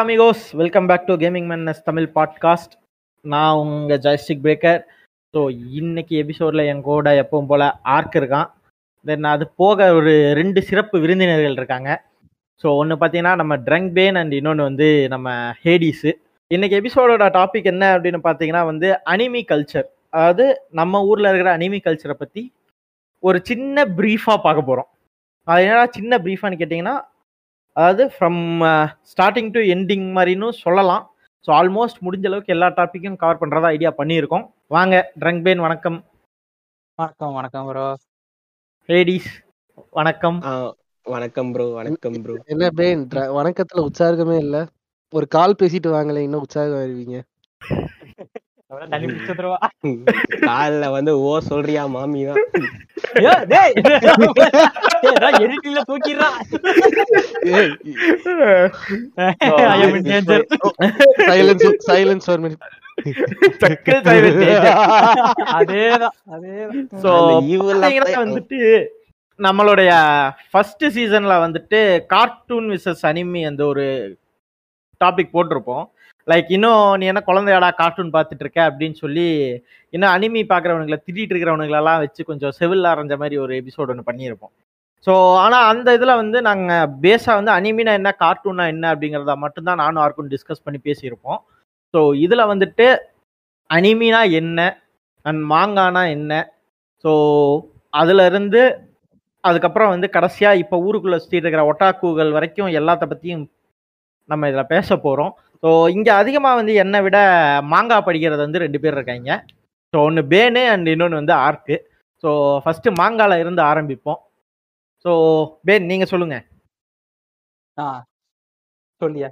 Hello amigos welcome back to gaming மேன்னஸ் Tamil podcast நான் உங்கள் joystick breaker so இன்னைக்கு எபிசோடில் என் கூட எப்பவும் போல் ஆர்க் இருக்கான். தென் அது போக ஒரு ரெண்டு சிறப்பு விருந்தினர்கள் இருக்காங்க. ஸோ ஒன்று பார்த்தீங்கன்னா நம்ம ட்ரங்க் பேன் அண்ட் இன்னொன்று வந்து நம்ம ஹேடிஸு இன்னைக்கு எபிசோடோட டாபிக் என்ன அப்படின்னு பார்த்தீங்கன்னா வந்து அனிமி கல்ச்சர் அதாவது நம்ம ஊரில் இருக்கிற அனிமி கல்ச்சரை பற்றி ஒரு சின்ன ப்ரீஃபாக பார்க்க போகிறோம் அது என்னடா சின்ன ப்ரீஃபான்னு கேட்டிங்கன்னா அதாவது ஃப்ரம் ஸ்டார்டிங் டு எண்டிங் மாதிரின்னு சொல்லலாம். ஸோ ஆல்மோஸ்ட் முடிஞ்ச அளவுக்கு எல்லா டாப்பிக்கும் கவர் பண்ணுறதா ஐடியா பண்ணியிருக்கோம். வாங்க ட்ரங்க் பேன் வணக்கம். வணக்கம் வணக்கம் ப்ரோ லேடிஸ் வணக்கம். வணக்கம் ப்ரோ வணக்கம் ப்ரோ என்ன பேன் வணக்கத்துல உற்சாகமே இல்ல. ஒரு கால் பேசிட்டு வாங்களே இன்னும் உற்சாகம் வருவீங்க கால்ல வந்து ஓ சொல்றியா மாமி தான் அப்ப- வந்துட்டு நம்மளுடைய ஃபர்ஸ்ட் சீசன்ல வந்துட்டு கார்ட்டூன் விசஸ் அனிமி அந்த ஒரு டாபிக் போட்டிருப்போம். லைக் இன்னும் நீ என்ன குழந்தையாடா கார்ட்டூன் பார்த்துட்டு இருக்க அப்படின்னு சொல்லி இன்னும் அனிமி பார்க்குறவனுங்களை திட்டிட்டு இருக்கிறவனுங்களெல்லாம் வச்சு கொஞ்சம் செவில் அரைஞ்ச மாதிரி ஒரு எபிசோடு ஒன்று பண்ணியிருப்போம். ஸோ ஆனால் அந்த இதில் வந்து நாங்கள் பேஸாக வந்து அனிமினா என்ன கார்ட்டூனா என்ன அப்படிங்கிறத மட்டும்தான் நானும் ஆர்க்கும் டிஸ்கஸ் பண்ணி பேசியிருப்போம். ஸோ இதில் வந்துட்டு அனிமினா என்ன அண்ட் மாங்கானா என்ன ஸோ அதுலேருந்து அதுக்கப்புறம் வந்து கடைசியாக இப்போ ஊருக்குள்ளே சுற்றிட்டு இருக்கிற ஒட்டாக்குகள் வரைக்கும் எல்லாத்த பற்றியும் நம்ம இதில் பேச போகிறோம் ஸோ இங்கே அதிகமாக வந்து என்னை விட மாங்கா படிக்கிறது வந்து ரெண்டு பேர் இருக்காங்க. ஸோ ஒன்று பேனு அண்ட் இன்னொன்று வந்து ஆர்க்கு ஸோ ஃபஸ்ட்டு மாங்கால இருந்து ஆரம்பிப்போம். ஸோ பேன் நீங்கள் சொல்லுங்கள் ஆ, சொல்லியா?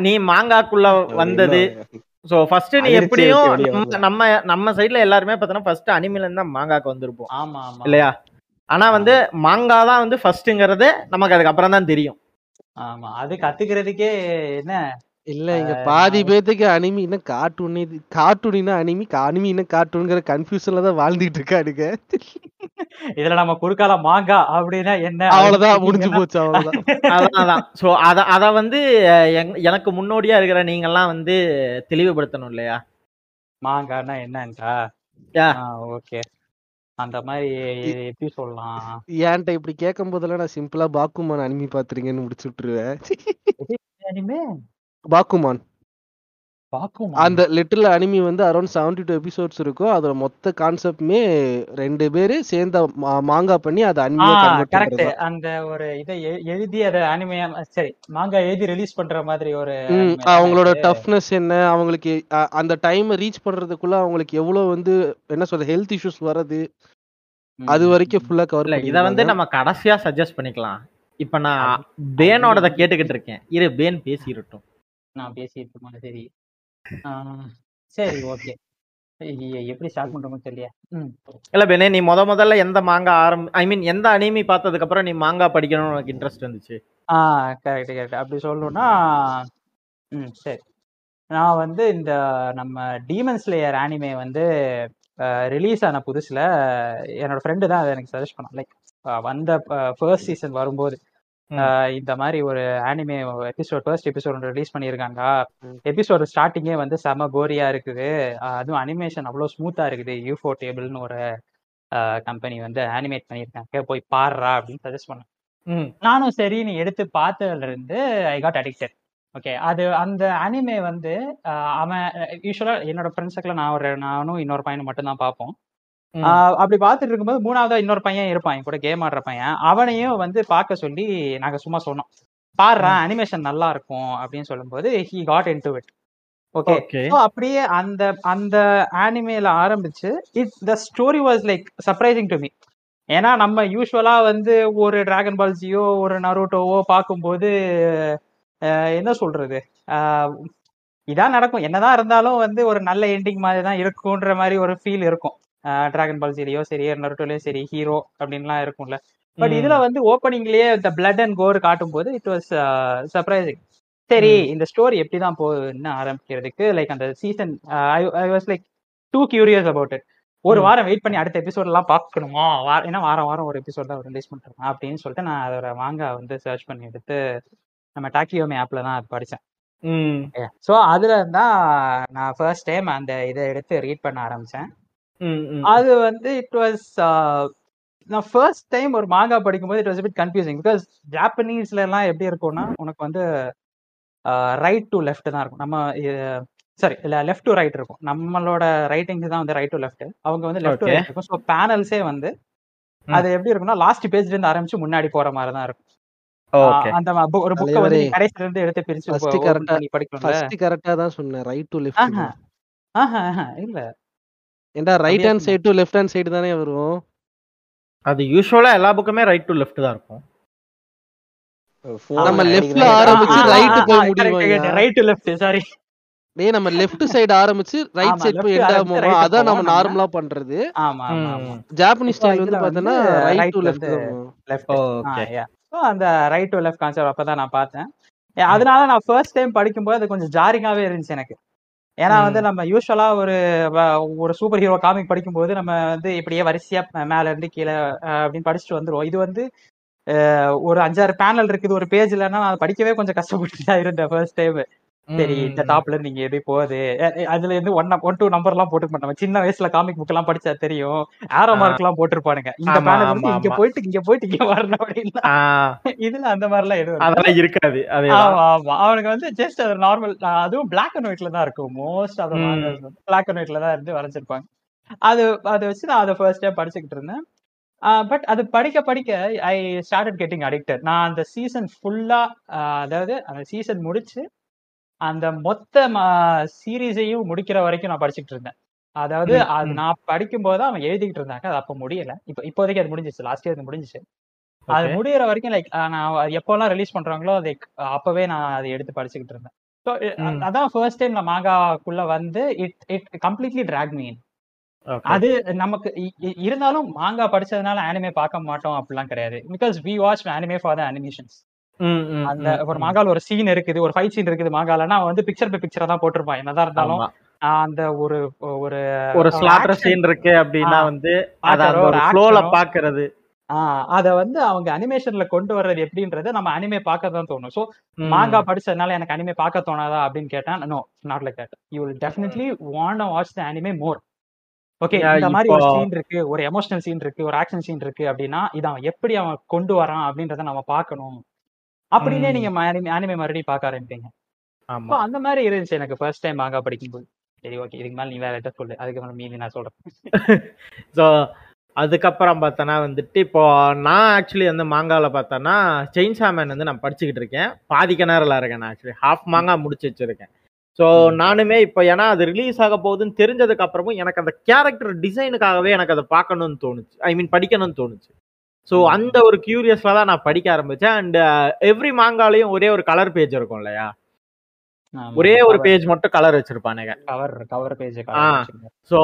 நீ மாங்காக்குள்ள வந்தது. ஸோ ஃபர்ஸ்ட் நீ எப்படியும் எப்படி நம்ம-? நம்ம சைடில் எல்லாருமே பார்த்தோன்னா ஃபர்ஸ்ட் அனிமில இருந்து தான் மாங்காக்கு வந்திருப்போம். ஆமா ஆமா. இல்லையா? ஆனா வந்து மாங்கா தான் வந்து ஃபர்ஸ்ட்ங்கிறது நமக்கு அதுக்கப்புறம் தான் தெரியும். ஆமா அது கத்துக்கிறதுக்கே என்ன? இல்ல இங்க பாதி பேத்துக்கு அனிமி என்ன கார்ட்டூன் இது கார்ட்டூனினா அனிமி அனிமினா கார்ட்டூன்ங்கிற கன்ஃபியூஷன்ல தான் வாழ்ந்துட்டு இருக்கானுங்க. இதுல நம்ம குறுக்கால மாங்கா அப்படின்னா என்ன? அவ்வளவுதான் முடிஞ்சு போச்சு அவ்வளவுதான். அதான் ஸோ அதை அதை வந்து எனக்கு முன்னோடியா இருக்கிற நீங்கெல்லாம் வந்து தெளிவுபடுத்தணும் இல்லையா? மாங்கான்னா Yeah. ஓகே. அந்த மாதிரி எப்படி சொல்லலாம்? ஏன்ட்ட இப்படி கேட்கும் போதெல்லாம் நான் சிம்பிளா பாக்குமான் அனிமி பாத்துறீங்கன்னு முடிச்சு விட்டுருவேன். பாக்குமான். பாக்கும் அந்த லிட்டில் அனிமி வந்து அரௌண்ட் செவன்டி டூ எபிசோட்ஸ் இருக்கும். அதோட மொத்த கான்செப்ட்மே ரெண்டு பேரு சேர்ந்த மா- மாங்கா பண்ணி அதை அனிமியா கரெக்ட் அந்த ஒரு இதை எழுதி அதை அனிமையா சரி மாங்கா எழுதி ரிலீஸ் பண்ற மாதிரி ஒரு அவங்களோட? டஃப்னஸ் என்ன அவங்களுக்கு அந்த டைம் ரீச் பண்றதுக்குள்ள அவங்களுக்கு எவ்வளவு வந்து என்ன சொல்ற ஹெல்த் இஷ்யூஸ் வர்றது அது வரைக்கும். ஃபுல்லா கவர் இல்ல இதை வந்து நம்ம கடைசியா சஜஸ்ட் பண்ணிக்கலாம். இப்ப நான் பேனோடத கேட்டுக்கிட்டு இருக்கேன். இரு பேன் பேசிடட்டும். நான் பேசிட்டு சரி. ஆ, சரி ஓகே. எப்படி ஸ்டார்ட் பண்றோமோ தெரியல ம். இல்ல பேனே நீ முத முதல்ல எந்த மாங்கா ஆரம்பி ஐ மீன் எந்த அனிமி பார்த்ததுக்கு அப்புறம் நீ மாங்கா படிக்கணும்னு உனக்கு இன்ட்ரெஸ்ட் இருந்துச்சு ஆ கரெக்ட் கரெக்ட் அப்படி சொல்லணும்னா ம் சரி. நான் வந்து இந்த நம்ம டீமன் ஸ்லேயர் ஆனிமே வந்து ரிலீஸ் ஆன புதுசுல என்னோட ஃப்ரெண்டு தான் அதை எனக்கு சஜஸ்ட் பண்ணான். லைக் வந்த ஃபர்ஸ்ட் சீசன் வரும்போது. இந்த மாதிரி ஒரு anime episode first episode release பண்ணியிருக்காங்க. எபிசோட் ஸ்டார்டிங்கே வந்து செம கோரியா இருக்குது. அதுவும் அனிமேஷன் அவ்வளோ ஸ்மூத்தா இருக்குது. யூஃபோ டேபிள்னு ஒரு கம்பெனி வந்து அனிமேட் பண்ணியிருக்காங்க. போய் பாடுறா அப்படின்னு சஜஸ்ட் பண்ணேன். நானும் சரி நீ எடுத்து பார்த்ததுல இருந்து ஐ காட் அடிக்டட் ஓகே அது அந்த அனிமே வந்து அவன் யூஸ்வலா என்னோட ஃப்ரெண்ட்ஸுக்குள்ள நான் ஒரு நானும் இன்னொரு பையனும் மட்டும் தான் பார்ப்போம். அப்படி பார்த்துட்டு இருக்கும்போது மூணாவதா இன்னொரு பையன் இருப்பான் என் கூட கேம் ஆடுற பையன். அவனையும் வந்து பார்க்க சொல்லி நாங்க சும்மா சொன்னோம். பாடுறான் அனிமேஷன் நல்லா இருக்கும் அப்படின்னு சொல்லும்போது he got into it okay அப்படியே அந்த அந்த ஆனிமேல ஆரம்பிச்சு it the story was like surprising to me ஏன்னா நம்ம யூஸ்வலா வந்து ஒரு டிராகன் பால்ஸியோ ஒரு நருட்டோவோ பார்க்கும்போது என்ன சொல்றது? இதான் நடக்கும். என்னதான் இருந்தாலும் வந்து ஒரு நல்ல எண்டிங் மாதிரி தான் இருக்கும்ன்ற மாதிரி ஒரு ஃபீல் இருக்கும். டிராகன் பால்ஸிலையோ சரி நருட்டோலயோ சரி ஹீரோ அப்படின்லாம் இருக்கும்ல. பட். இதுல வந்து ஓப்பனிங்லயே இந்த பிளட் அண்ட் கோர் காட்டும்போது இட் வாஸ் சர்ப்ரைசிங் சரி இந்த ஸ்டோரி எப்படி தான் போகுதுன்னு ஆரம்பிக்கிறதுக்கு லைக் அந்த season I was like too curious about it ஒரு. வாரம் வெயிட் பண்ணி அடுத்த எபிசோட் எல்லாம் பார்க்கணுமா? வா- ஏன்னா வாரம் வாரம் ஒரு எபிசோட் தான் ரிலீஸ் பண்றாங்க அப்படின்னு சொல்லிட்டு நான் அதோட மாங்கா வந்து சர்ச் பண்ணி எடுத்து நம்ம டாக்கியோமி ஆப்ல தான் அது படிச்சேன். ம். ஸோ அதுல இருந்தா நான் ஃபர்ஸ்ட் டைம் அந்த இதை எடுத்து ரீட் பண்ண ஆரம்பிச்சேன். அது வந்து இட் வாஸ் நான் ஃபர்ஸ்ட் டைம் ஒரு மாங்கா படிக்கும்போது it was bit confusing because ஜாப்பனீஸ்ல எல்லாம் எப்படி இருக்கும்னா உனக்கு வந்து ரைட் டு லெஃப்ட் தான் இருக்கும். நம்ம சாரி இல்ல லெஃப்ட் டு ரைட் இருக்கும். நம்மளோட ரைட்டிங் தான் வந்து ரைட் டு லெஃப்ட் அவங்க வந்து லெஃப்ட் டு. ரைட் இருக்கும். ஸோ பேனல்ஸே வந்து. அது எப்படி இருக்கும்னா லாஸ்ட் பேஜ்ல இருந்து ஆரம்பிச்சு முன்னாடி போற மாதிரி தான் இருக்கும். அந்த ஒரு புக்கை வந்து கடைசில இருந்து எடுத்து பிரிச்சு படிக்கணும்ல. ஃபர்ஸ்ட் கரெக்டா தான் சொன்னேன். ரைட் டு லெஃப்ட் ஆஹா, இல்ல. ஏண்டா right hand side to left hand side தானே வரும்? அது யூஸ்வலா எல்லா புக்குமே ரைட் டு லெஃப்ட் தான் இருக்கும். நம்ம மாதிரி ஆரம்பிச்சு right போய் முடியுமா ரைட் டு லெஃப்ட் சாரி டேய் நம்ம லெஃப்ட் சைடு ஆரம்பிச்சு ரைட் சைடு போய் left எண்ட் ஆகுமா right அதான் நம்ம. நார்மலா பண்றது. ஆமா ஆமா ஆமா. ஜாப்பனீஸ் ஸ்டைல் வந்து வந்து right right to left left okay so அந்த ரைட் டு லெஃப்ட் கான்செப்ட் அப்பதான் நான் பார்த்தேன். அதனால நான் ஃபர்ஸ்ட் டைம் படிக்கும்போது அது கொஞ்சம் ஜாரிங்காவே இருந்துச்சு எனக்கு. ஏன்னா வந்து. நம்ம யூஸ்வலா ஒரு ஒரு சூப்பர் ஹீரோ காமிக் படிக்கும்போது நம்ம வந்து இப்படியே வரிசையா மேல இருந்து கீழே அப்படின்னு படிச்சுட்டு வந்துருவோம். இது வந்து ஒரு அஞ்சாறு பேனல் இருக்குது. ஒரு பேஜ் இல்லைன்னா நான் படிக்கவே கொஞ்சம் கஷ்டப்பட்டு தான் இருந்தேன் ஃபர்ஸ்ட் டைம் சரி இந்த டாப்ல இருந்து நீங்க எது போகுது. அதுல இருந்து ஒன் ஒன் டூ நம்பர் எல்லாம் போட்டு நம்ம சின்ன வயசுல காமிக் புக் எல்லாம் படிச்சா தெரியும். ஆரோ. மார்க் எல்லாம் போட்டிருப்பானுங்க. இந்த ஆமா, வந்து இங்க. போயிட்டு இங்க போயிட்டு இங்க வரணும் அப்படின்னா இதுல அந்த மாதிரி எல்லாம் எதுவும். அதெல்லாம் இருக்காது. ஆமா ஆமா. அவனுக்கு வந்து ஜஸ்ட் அது நார்மல் அதுவும் பிளாக் அண்ட் ஒயிட்ல தான் இருக்கும். Most of hmm. Black and ஒயிட்ல தான் இருந்து வரைஞ்சிருப்பாங்க. அது அதை வச்சு நான் அதை ஃபர்ஸ்ட் டைம் படிச்சுக்கிட்டு இருந்தேன். பட் அது படிக்க படிக்க ஐ ஸ்டார்டட் கெட்டிங் அடிக்டட் நான் அந்த சீசன் ஃபுல்லா அதாவது அந்த சீசன் முடிச்சு அந்த மொத்த சீரீஸையும் முடிக்கிற வரைக்கும் நான் படிச்சுக்கிட்டு இருந்தேன். அதாவது அது. நான் படிக்கும் போது அவன் எழுதிக்கிட்டு இருந்தாங்க. அது அப்ப முடியல. இப்போ இப்போதைக்கு அது முடிஞ்சிச்சு லாஸ்ட் இயர் அது முடிஞ்சிச்சு. அது. முடியிற வரைக்கும் லைக் நான் எப்போல்லாம் ரிலீஸ் பண்றாங்களோ அதை அப்பவே நான் அதை எடுத்து படிச்சுக்கிட்டு இருந்தேன். ஸோ. அதான் ஃபர்ஸ்ட் டைம் நான் மாங்காக்குள்ள வந்து it it completely track mean. அது நமக்கு இருந்தாலும் மாங்கா படிச்சதுனால அனிமே பார்க்க மாட்டோம் அப்படிலாம் கிடையாது. Because we watch anime for the animations அந்த ஒரு. மாங்கால ஒரு சீன் இருக்குது ஒரு ஃபைட் சீன் இருக்குது மாங்காலன்னா அவன் வந்து பிக்சர் பை பிக்சரா தான் போட்டிருப்பான். என்னதான் இருந்தாலும் அந்த ஒரு ஒரு ஒரு ஸ்லாட்டர் சீன் இருக்கு அப்படின்னா வந்து அத ஒரு ஃப்ளோல பாக்குறது. அத வந்து அவங்க அனிமேஷன்ல கொண்டு வர்றது எப்படின்றது நம்ம அனிமே பார்க்க தான் தோணும். ம். மாங்கா படிச்சதுனால எனக்கு அனிமே பார்க்க தோணாதா அப்படின்னு கேட்டேன். No not like that you will definitely want watch the anime more okay இந்த மாதிரி ஒரு சீன் இருக்கு ஒரு எமோஷனல் சீன் இருக்கு ஒரு ஆக்ஷன் சீன் இருக்கு அப்படின்னா இதை அவன் எப்படி அவன் கொண்டு வரான் அப்படின்றத நம்ம பார்க்கணும். அப்படின்னே. நீங்க அனிமே மறுபடியும் பார்க்க ஆரம்பிப்பீங்க. ஆமா. So, அந்த மாதிரி இருந்துச்சு எனக்கு ஃபர்ஸ்ட் டைம் மாங்கா படிக்கும்போது. சரி ஓகே இதுக்கு மேல நீ வேற ஏதாவது சொல்லு. அதுக்கப்புறம் மீதி நான் சொல்றேன். ஸோ அதுக்கப்புறம் பார்த்தோன்னா வந்துட்டு இப்போ நான் ஆக்சுவலி வந்து மாங்கால பார்த்தோன்னா செயின்சா மேன் வந்து நான் படிச்சுக்கிட்டு இருக்கேன். பாதி கிணறுல இருக்கேன் நான் ஆக்சுவலி ஹாஃப் மாங்கா முடிச்சு வச்சிருக்கேன். ஸோ. நானுமே இப்போ ஏன்னா அது ரிலீஸ் ஆக போகுதுன்னு தெரிஞ்சதுக்கு அப்புறமும் எனக்கு அந்த கேரக்டர் டிசைனுக்காகவே எனக்கு அதை பார்க்கணும்னு தோணுச்சு. ஐ மீன் படிக்கணும்னு தோணுச்சு. ஸோ. அந்த ஒரு கியூரியஸ்ல தான் நான் படிக்க ஆரம்பிச்சேன். அண்ட் எவ்ரி மாங்காலையும் ஒரே ஒரு கலர் பேஜ் இருக்கும் இல்லையா? ஒரே ஒரு பேஜ் மட்டும் colour வச்சிருப்பானுங்க. Cover cover page. So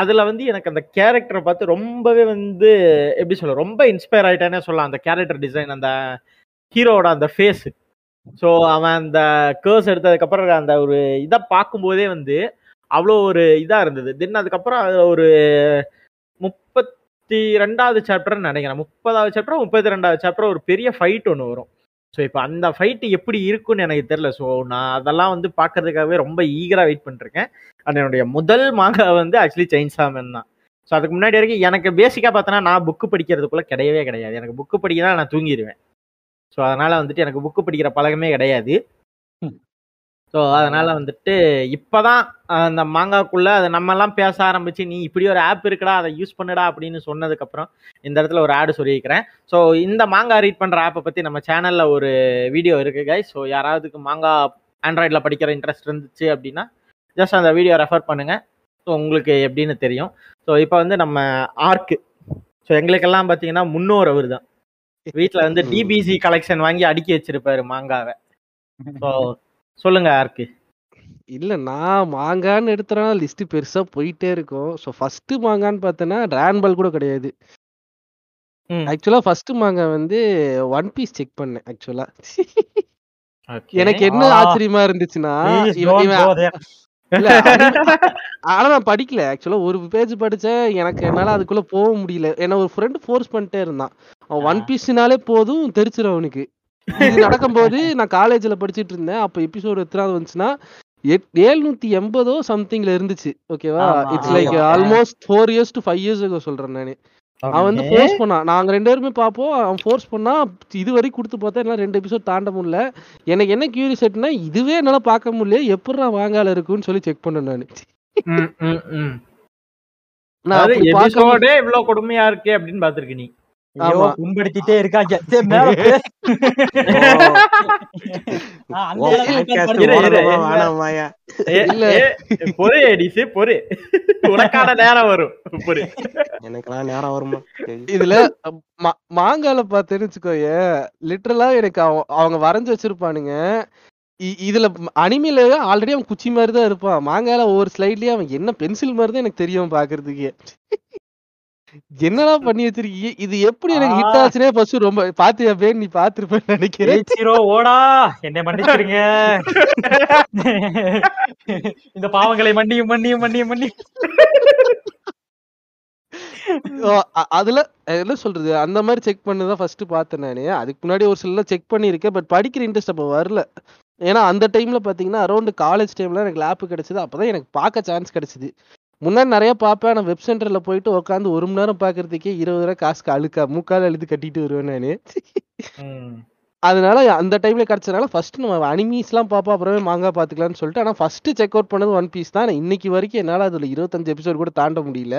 அதுல வந்து எனக்கு அந்த கேரக்டரை பார்த்து ரொம்பவே வந்து எப்படி சொல்ல ரொம்ப இன்ஸ்பயர் ஆயிட்டேனே சொல்லலாம். அந்த கேரக்டர் டிசைன் அந்த ஹீரோவோட அந்த ஃபேஸ் ஸோ அவன் அந்த கேர்ஸ் எடுத்ததுக்கப்புறம் அந்த ஒரு இதை பார்க்கும்போதே வந்து அவ்வளோ ஒரு இதாக இருந்தது. தென் அதுக்கப்புறம் அது ஒரு முப்பத்தி ரெண்டாவது சாப்டர்னு நினைக்கிறேன். முப்பதாவது சாப்டர் முப்பத்தி ரெண்டாவது சாப்டர் ஒரு பெரிய ஃபைட் ஒன்று வரும். ஸோ இப்போ அந்த ஃபைட்டு எப்படி இருக்குன்னு எனக்கு தெரியல. ஸோ நான் அதெல்லாம் வந்து பார்க்கறதுக்காகவே ரொம்ப ஈகராக வெயிட் பண்ணிருக்கேன் அது என்னுடைய முதல் மாங்கா வந்து ஆக்சுவலி செயின்சாமன் தான். ஸோ அதுக்கு முன்னாடி வரைக்கும் எனக்கு பேசிக்காக பார்த்தோன்னா நான் புக்கு படிக்கிறதுக்குள்ளே கிடையவே கிடையாது. எனக்கு புக்கு படிக்க நான் தூங்கிடுவேன். ஸோ அதனால் வந்துட்டு எனக்கு புக்கு படிக்கிற பழக்கமே கிடையாது. ஸோ அதனால வந்துட்டு இப்போதான் அந்த மாங்காக்குள்ள அதை நம்ம எல்லாம் பேச ஆரம்பிச்சு நீ இப்படி ஒரு ஆப் இருக்குடா அதை யூஸ் பண்ணுடா அப்படின்னு சொன்னதுக்கப்புறம் இந்த இடத்துல ஒரு ஆடு சொல்லியிருக்கிறேன். ஸோ இந்த மாங்கா ரீட் பண்ணுற ஆப்பை பற்றி நம்ம சேனலில் ஒரு வீடியோ இருக்கு guys. ஸோ யாராவதுக்கு மாங்கா ஆண்ட்ராய்டில் படிக்கிற இன்ட்ரெஸ்ட் இருந்துச்சு அப்படின்னா ஜஸ்ட் அந்த வீடியோ ரெஃபர் பண்ணுங்க. ஸோ உங்களுக்கு எப்படின்னு தெரியும். ஸோ இப்போ வந்து நம்ம ஆர்க்கு ஸோ எங்களுக்கெல்லாம் பார்த்தீங்கன்னா முன்னோர் அவர் தான் வீட்டில் வந்து டிபிசி கலெக்ஷன் வாங்கி அடுக்கி வச்சிருப்பாரு மாங்காவை. ஸோ சொல்லுங்க ஆர்க்கு இல்ல நான் மாங்கான்னு எடுத்தனா லிஸ்ட் பெருசா போயிட்டே இருக்கும். ஸோ ஃபர்ஸ்ட் மாங்கான்னு பார்த்தேன்னா டிரான்பால் கூட கிடையாது. ம். ஆக்சுவலா ஃபர்ஸ்ட் மாங்கா வந்து ஒன் பீஸ் செக் பண்ணேன் ஆக்சுவலா. எனக்கு என்ன. ஆச்சரியமா இருந்துச்சுன்னா ஆனா நான் படிக்கல ஆக்சுவலா ஒரு பேஜ் படிச்சேன் எனக்கு என்னால அதுக்குள்ள போக முடியல. ஏன்னா ஒரு ஃப்ரெண்ட் ஃபோர்ஸ் பண்ணிட்டே இருந்தான். அவன் ஒன் பீஸ்னாலே போதும் தெரிச்சிரும் அவனுக்கு. இது நடக்கும்போது நான் காலேஜ்ல படிச்சிட்டு இருந்தேன். அப்ப எபிசோடு எத்தனாவது வந்துச்சுன்னா ஏழ்நூத்தி எண்பதோ சம்திங்ல இருந்துச்சு. ஓகேவா it's like. Almost four years to five years சொல்றேன் நானு. அவன் வந்து ஃபோர்ஸ் பண்ணான். நாங்க ரெண்டு பேருமே பார்ப்போம். அவன் ஃபோர்ஸ் பண்ணா இது வரைக்கும் கொடுத்து பார்த்தா என்னால ரெண்டு எபிசோட் தாண்ட முடியல. எனக்கு என்ன கியூரியாசிட்டினா இதுவே என்னால பார்க்க முடியல. எப்படிடா வாங்கால இருக்குன்னு சொல்லி செக் பண்ணேன் நானு. நான் இவ்வளவு கொடுமையா இருக்கு அப்படின்னு பாத்திருக்க நீ. ஐயோ. புண்படுத்திட்டே இருக்காங்க. பொறு எடிசு பொறு. உனக்கான நேரம் வரும். பொறு. எனக்கெல்லாம் நேரம் வருமா. இதுல மா- மாங்கால பார்த்தேன்னு வச்சுக்கோயே லிட்டரலா எனக்கு அவ- அவங்க வரைஞ்சு வச்சிருப்பானுங்க. இதுல அனிமையில ஆல்ரெடி அவன் குச்சி மாதிரி தான் இருப்பான். மாங்கால ஒவ்வொரு ஸ்லைட்லயே அவன் என்ன பென்சில் மாதிரி தான் எனக்கு தெரியும் பாக்குறதுக்கே. என்னடா பண்ணி வச்சிருக்கீங்க? இது எப்படி எனக்கு ஹிட். ஆச்சுனே ஃபர்ஸ்ட் ரொம்ப பாத்தியா பேன் நீ பாத்துருப்பேன்னு நினைக்கிறேன். ஏச்சிரோ ஓடா. என்னை மன்னிச்சிருங்க. இந்த பாவங்களை மன்னியும் மன்னியும் மன்னியும் அ- அதுல என்ன சொல்றது? அந்த மாதிரி செக் பண்ணதான் ஃபர்ஸ்ட் பார்த்தேன் நானு. அதுக்கு முன்னாடி ஒரு சில செக் பண்ணியிருக்கேன் பட் படிக்கிற இன்ட்ரெஸ்ட் அப்போ வரல. ஏன்னா அந்த டைம்ல பாத்தீங்கன்னா அரௌண்ட் காலேஜ் டைம்ல எனக்கு லேப் கிடைச்சது. அப்பதான் எனக்கு பார்க்க சான்ஸ் கிடைச்சது. முன்னாடி நிறைய பார்ப்பேன் நான் வெப் சென்டர்ல போயிட்டு உட்காந்து ஒரு மணி நேரம் பாக்குறதுக்கே இருபது ரூபாய் காசுக்கு அழுக்கா மூக்கால எழுதி கட்டிட்டு வருவேன் நானு. அதனால அந்த டைம்ல கிடைச்சதுனால ஃபர்ஸ்ட் நம்ம அனிமீஸ் எல்லாம் பார்ப்போம் அப்புறமே மாங்கா பாத்துக்கலாம்னு சொல்லிட்டு ஆனா ஃபர்ஸ்ட் செக் அவுட் பண்ணது ஒன் பீஸ் தான். இன்னைக்கு வரைக்கும் என்னால அதுல இருபத்தஞ்சு எபிசோட் கூட தாண்ட முடியல.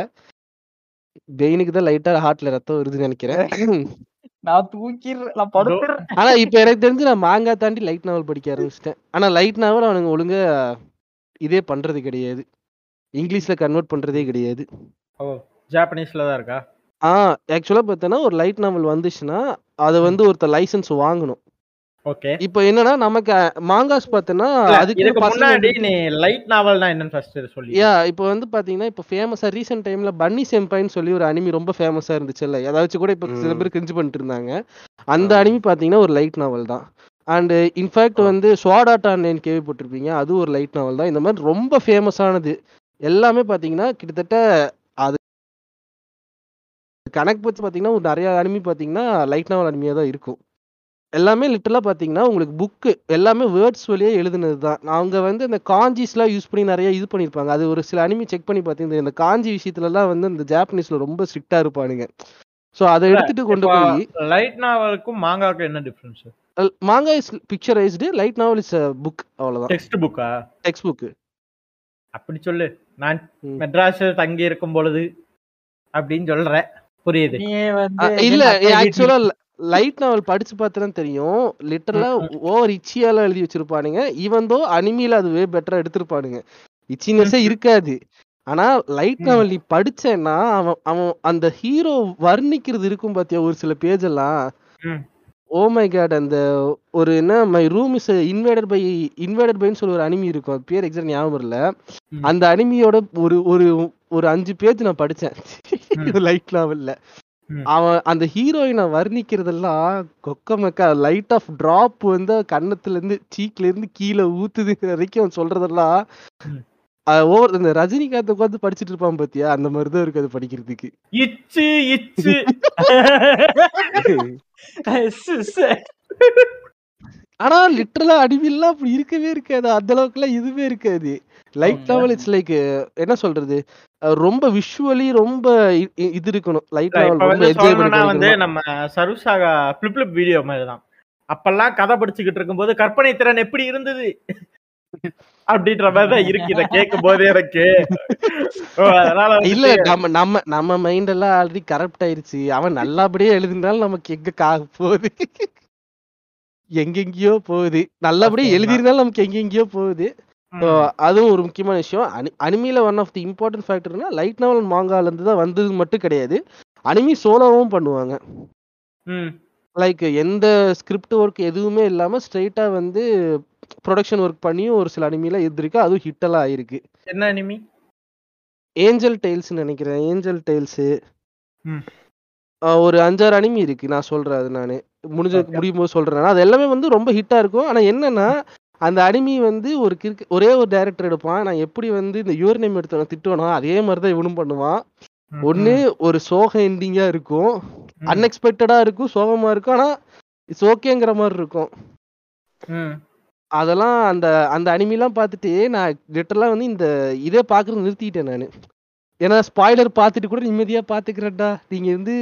பெயினுக்கு தான் லைட்டா ஹார்ட்ல ரத்தம் வருதுன்னு நினைக்கிறேன். நான் தூக்கிடுறேன் ஆனா இப்ப எனக்கு தெரிஞ்சு நான் மாங்கா தாண்டி லைட் நாவல் படிக்க ஆரம்பிச்சிட்டேன். ஆனா லைட் நாவல் அவனுங்க ஒழுங்கா இதே பண்றது கிடையாது. இங்கிலீஷ்ல கன்வெர்ட் பண்றதே கிடையாது. ஓ ஜாப்பனீஸ்ல தான் இருக்கா? ஆ ஆக்சுவலா பார்த்தோன்னா ஒரு லைட் நாவல் வந்துச்சுன்னா அதை வந்து ஒருத்தர் லைசன்ஸ் வாங்கணும். ஓகே இப்போ என்னன்னா நமக்கு மாங்காஸ் பார்த்தோன்னா அதுக்கு முன்னாடி நீ லைட் நாவல்னா என்னன்னு ஃபர்ஸ்ட் சொல்லி. யா இப்போ வந்து பாத்தீங்கன்னா இப்போ ஃபேமஸா ரீசெண்ட் டைம்ல பன்னி செம்பைன்னு சொல்லி ஒரு அனிமி ரொம்ப ஃபேமஸா இருந்துச்சுல்ல ஏதாச்சும் கூட இப்போ சில. பேர் கிரிஞ்சு பண்ணிட்டு இருந்தாங்க. அந்த. அனிமி பாத்தீங்கன்னா ஒரு லைட் நாவல் தான். And in fact. வந்து ஸ்வாடாட் ஆன்லைன் கேள்விப்பட்டிருப்பீங்க. அது ஒரு லைட் நாவல் தான். இந்த மாதிரி ரொம்ப ஃபேமஸானது எல்லாமே பாத்தீங்கன்னா கிட்டத்தட்ட அது கணக்கு பத்தி பாத்தீங்கன்னா ஒரு நிறைய அனிமி பாத்தீங்கன்னா லைட் நாவல் அனிமியா தான் இருக்கும். எல்லாமே லிட்டரலா பாத்தீங்கன்னா உங்களுக்கு புக்கு எல்லாமே வேர்ட்ஸ் வழியே எழுதுனது தான் அவங்க வந்து இந்த காஞ்சிஸ்லாம் யூஸ் பண்ணி நிறைய இது பண்ணியிருப்பாங்க அது ஒரு சில அனிமி செக் பண்ணி பார்த்தீங்கன்னா இந்த காஞ்சி விஷயத்துலலாம் வந்து இந்த ஜாப்பனீஸ்ல ரொம்ப ஸ்ட்ரிக்டா இருப்பானுங்க. ஸோ அதை எடுத்துட்டு கொண்டு போய் லைட் நாவலுக்கும் மாங்காவுக்கும் என்ன difference manga is picturised light novel is book அவ்வளவுதான். டெக்ஸ்ட் புக்கா டெக்ஸ்ட் புக் அப்படி சொல்லு. நான். மெட்ராஸில் தங்கி இருக்கும் பொழுது அப்படின்னு சொல்றேன் புரியுது. இல்ல ஆக்சுவலா லைட் நாவல் படிச்சு பார்த்தா தெரியும். லிட்டரலா ஓவர் இச்சியால எழுதி வச்சிருப்பானுங்க. ஈவன் தோ அனிமில அது வே பெட்டரா எடுத்திருப்பானுங்க. இச்சினஸே இருக்காது. ஆனா லைட். நாவல் நீ படிச்சேன்னா அவன் அவன் அந்த ஹீரோ வர்ணிக்கிறது இருக்கும் பாத்தியா ஒரு சில பேஜ் எல்லாம். ஓ மை காட் அந்த ஒரு என்ன my room is invaded by invaded பைன்னு சொல்லி ஒரு அனிமி இருக்கும் அது பேர் எக்ஸாக்ட் ஞாபகம் இல்ல. அந்த அனிமியோட ஒரு ஒரு ஒரு அஞ்சு பேஜ் நான் படிச்சேன். லைட் நாவல்ல. அவன் அந்த ஹீரோயினை வர்ணிக்கிறதெல்லாம் கொக்க மக்கா லைட் ஆஃப் டிராப் வந்து கன்னத்துல இருந்து சீக்ல இருந்து கீழே ஊத்துது வரைக்கும் அவன் சொல்றதெல்லாம். ஓவர் இந்த ரஜினிகாந்த் உட்காந்து படிச்சிட்டு இருப்பான் பாத்தியா அந்த மாதிரிதான் இருக்கு அது படிக்கிறதுக்கு இச்சு இச்சு ஆனா லிட்டரலா அடிவில்லாம் அப்படி இருக்கவே இருக்காது. அந்த அளவுக்குலாம் இதுவே இருக்காது. லைட். லெவல் இட்ஸ் லைக் என்ன சொல்றது? ரொம்ப விஷுவலி ரொம்ப இது இருக்கணும். லைட் லெவல் ரொம்ப என்ஜாய் வந்து நம்ம சருசாகா பிளிப் பிளிப் வீடியோ மாதிரி தான். அப்பெல்லாம் கதை படிச்சுக்கிட்டு இருக்கும்போது கற்பனை திறன் எப்படி இருந்தது? அப்படின்ற மாதிரி தான் இருக்கு. இதை கேட்கும் போது எனக்கு அதனால இல்ல நம்ம நம்ம நம்ம மைண்ட் எல்லாம் ஆல்ரெடி கரப்ட் ஆயிருச்சு. அவன் நல்லபடியா எழுதினாலும் நமக்கு எங்க கா போகுது? எங்கெங்கயோ போகுது. நல்லபடியா. எழுதியிருந்தாலும் நமக்கு எங்கெங்கயோ போகுது. அதுவும் ஒரு முக்கியமான விஷயம். அனி அனிமில ஒன் ஆஃப் தி இம்பார்ட்டன்ட் ஃபேக்டர்னா லைட் நாவல் மாங்கால இருந்து தான் வந்தது மட்டும் கிடையாது. அனிமி சோலோவும் பண்ணுவாங்க. லைக் எந்த ஸ்கிரிப்ட் ஒர்க் எதுவுமே இல்லாம ஸ்ட்ரைட்டா வந்து ப்ரொடக்ஷன் ஒர்க் பண்ணியும் ஒரு சில அனிமில இருந்திருக்கு. அதுவும் ஹிட்டெல்லாம் ஆயிருக்கு. என்ன அனிமி ஏஞ்சல் டெய்ல்ஸ் நினைக்கிறேன். Angel Tales. ஒரு அஞ்சாறு அனிமி இருக்கு. நான் சொல்றேன் அது நானு. முடிஞ்ச. முடியும் போது சொல்றேன் அது எல்லாமே வந்து ரொம்ப ஹிட்டா இருக்கும். ஆனா என்னன்னா அந்த அனிமி வந்து ஒரு கிறுக்கு ஒரே ஒரு டைரக்டர் எடுப்பான். நான் எப்படி வந்து இந்த யுவர் நேம் எடுத்தவன திட்டுவானோ அதே மாதிரி தான் இவனும் பண்ணுவான். ஒண்ணு ஒரு சோக எண்டிங்கா இருக்கும். அன்எக்ஸ்பெக்டடா இருக்கும் சோகமா இருக்கும். ஆனா இட்ஸ் ஓகேங்கிற மாதிரி இருக்கும். அதெல்லாம் அந்த அந்த அனிமிலாம் பார்த்துட்டு நான் லிட்டரலா வந்து இந்த இதே பாக்குறது நிறுத்திட்டேன் நான். ஏன்னா ஸ்பாய்லர் பார்த்துட்டு கூட நிம்மதியா பாத்துக்கிறேன்டா நீங்க வந்து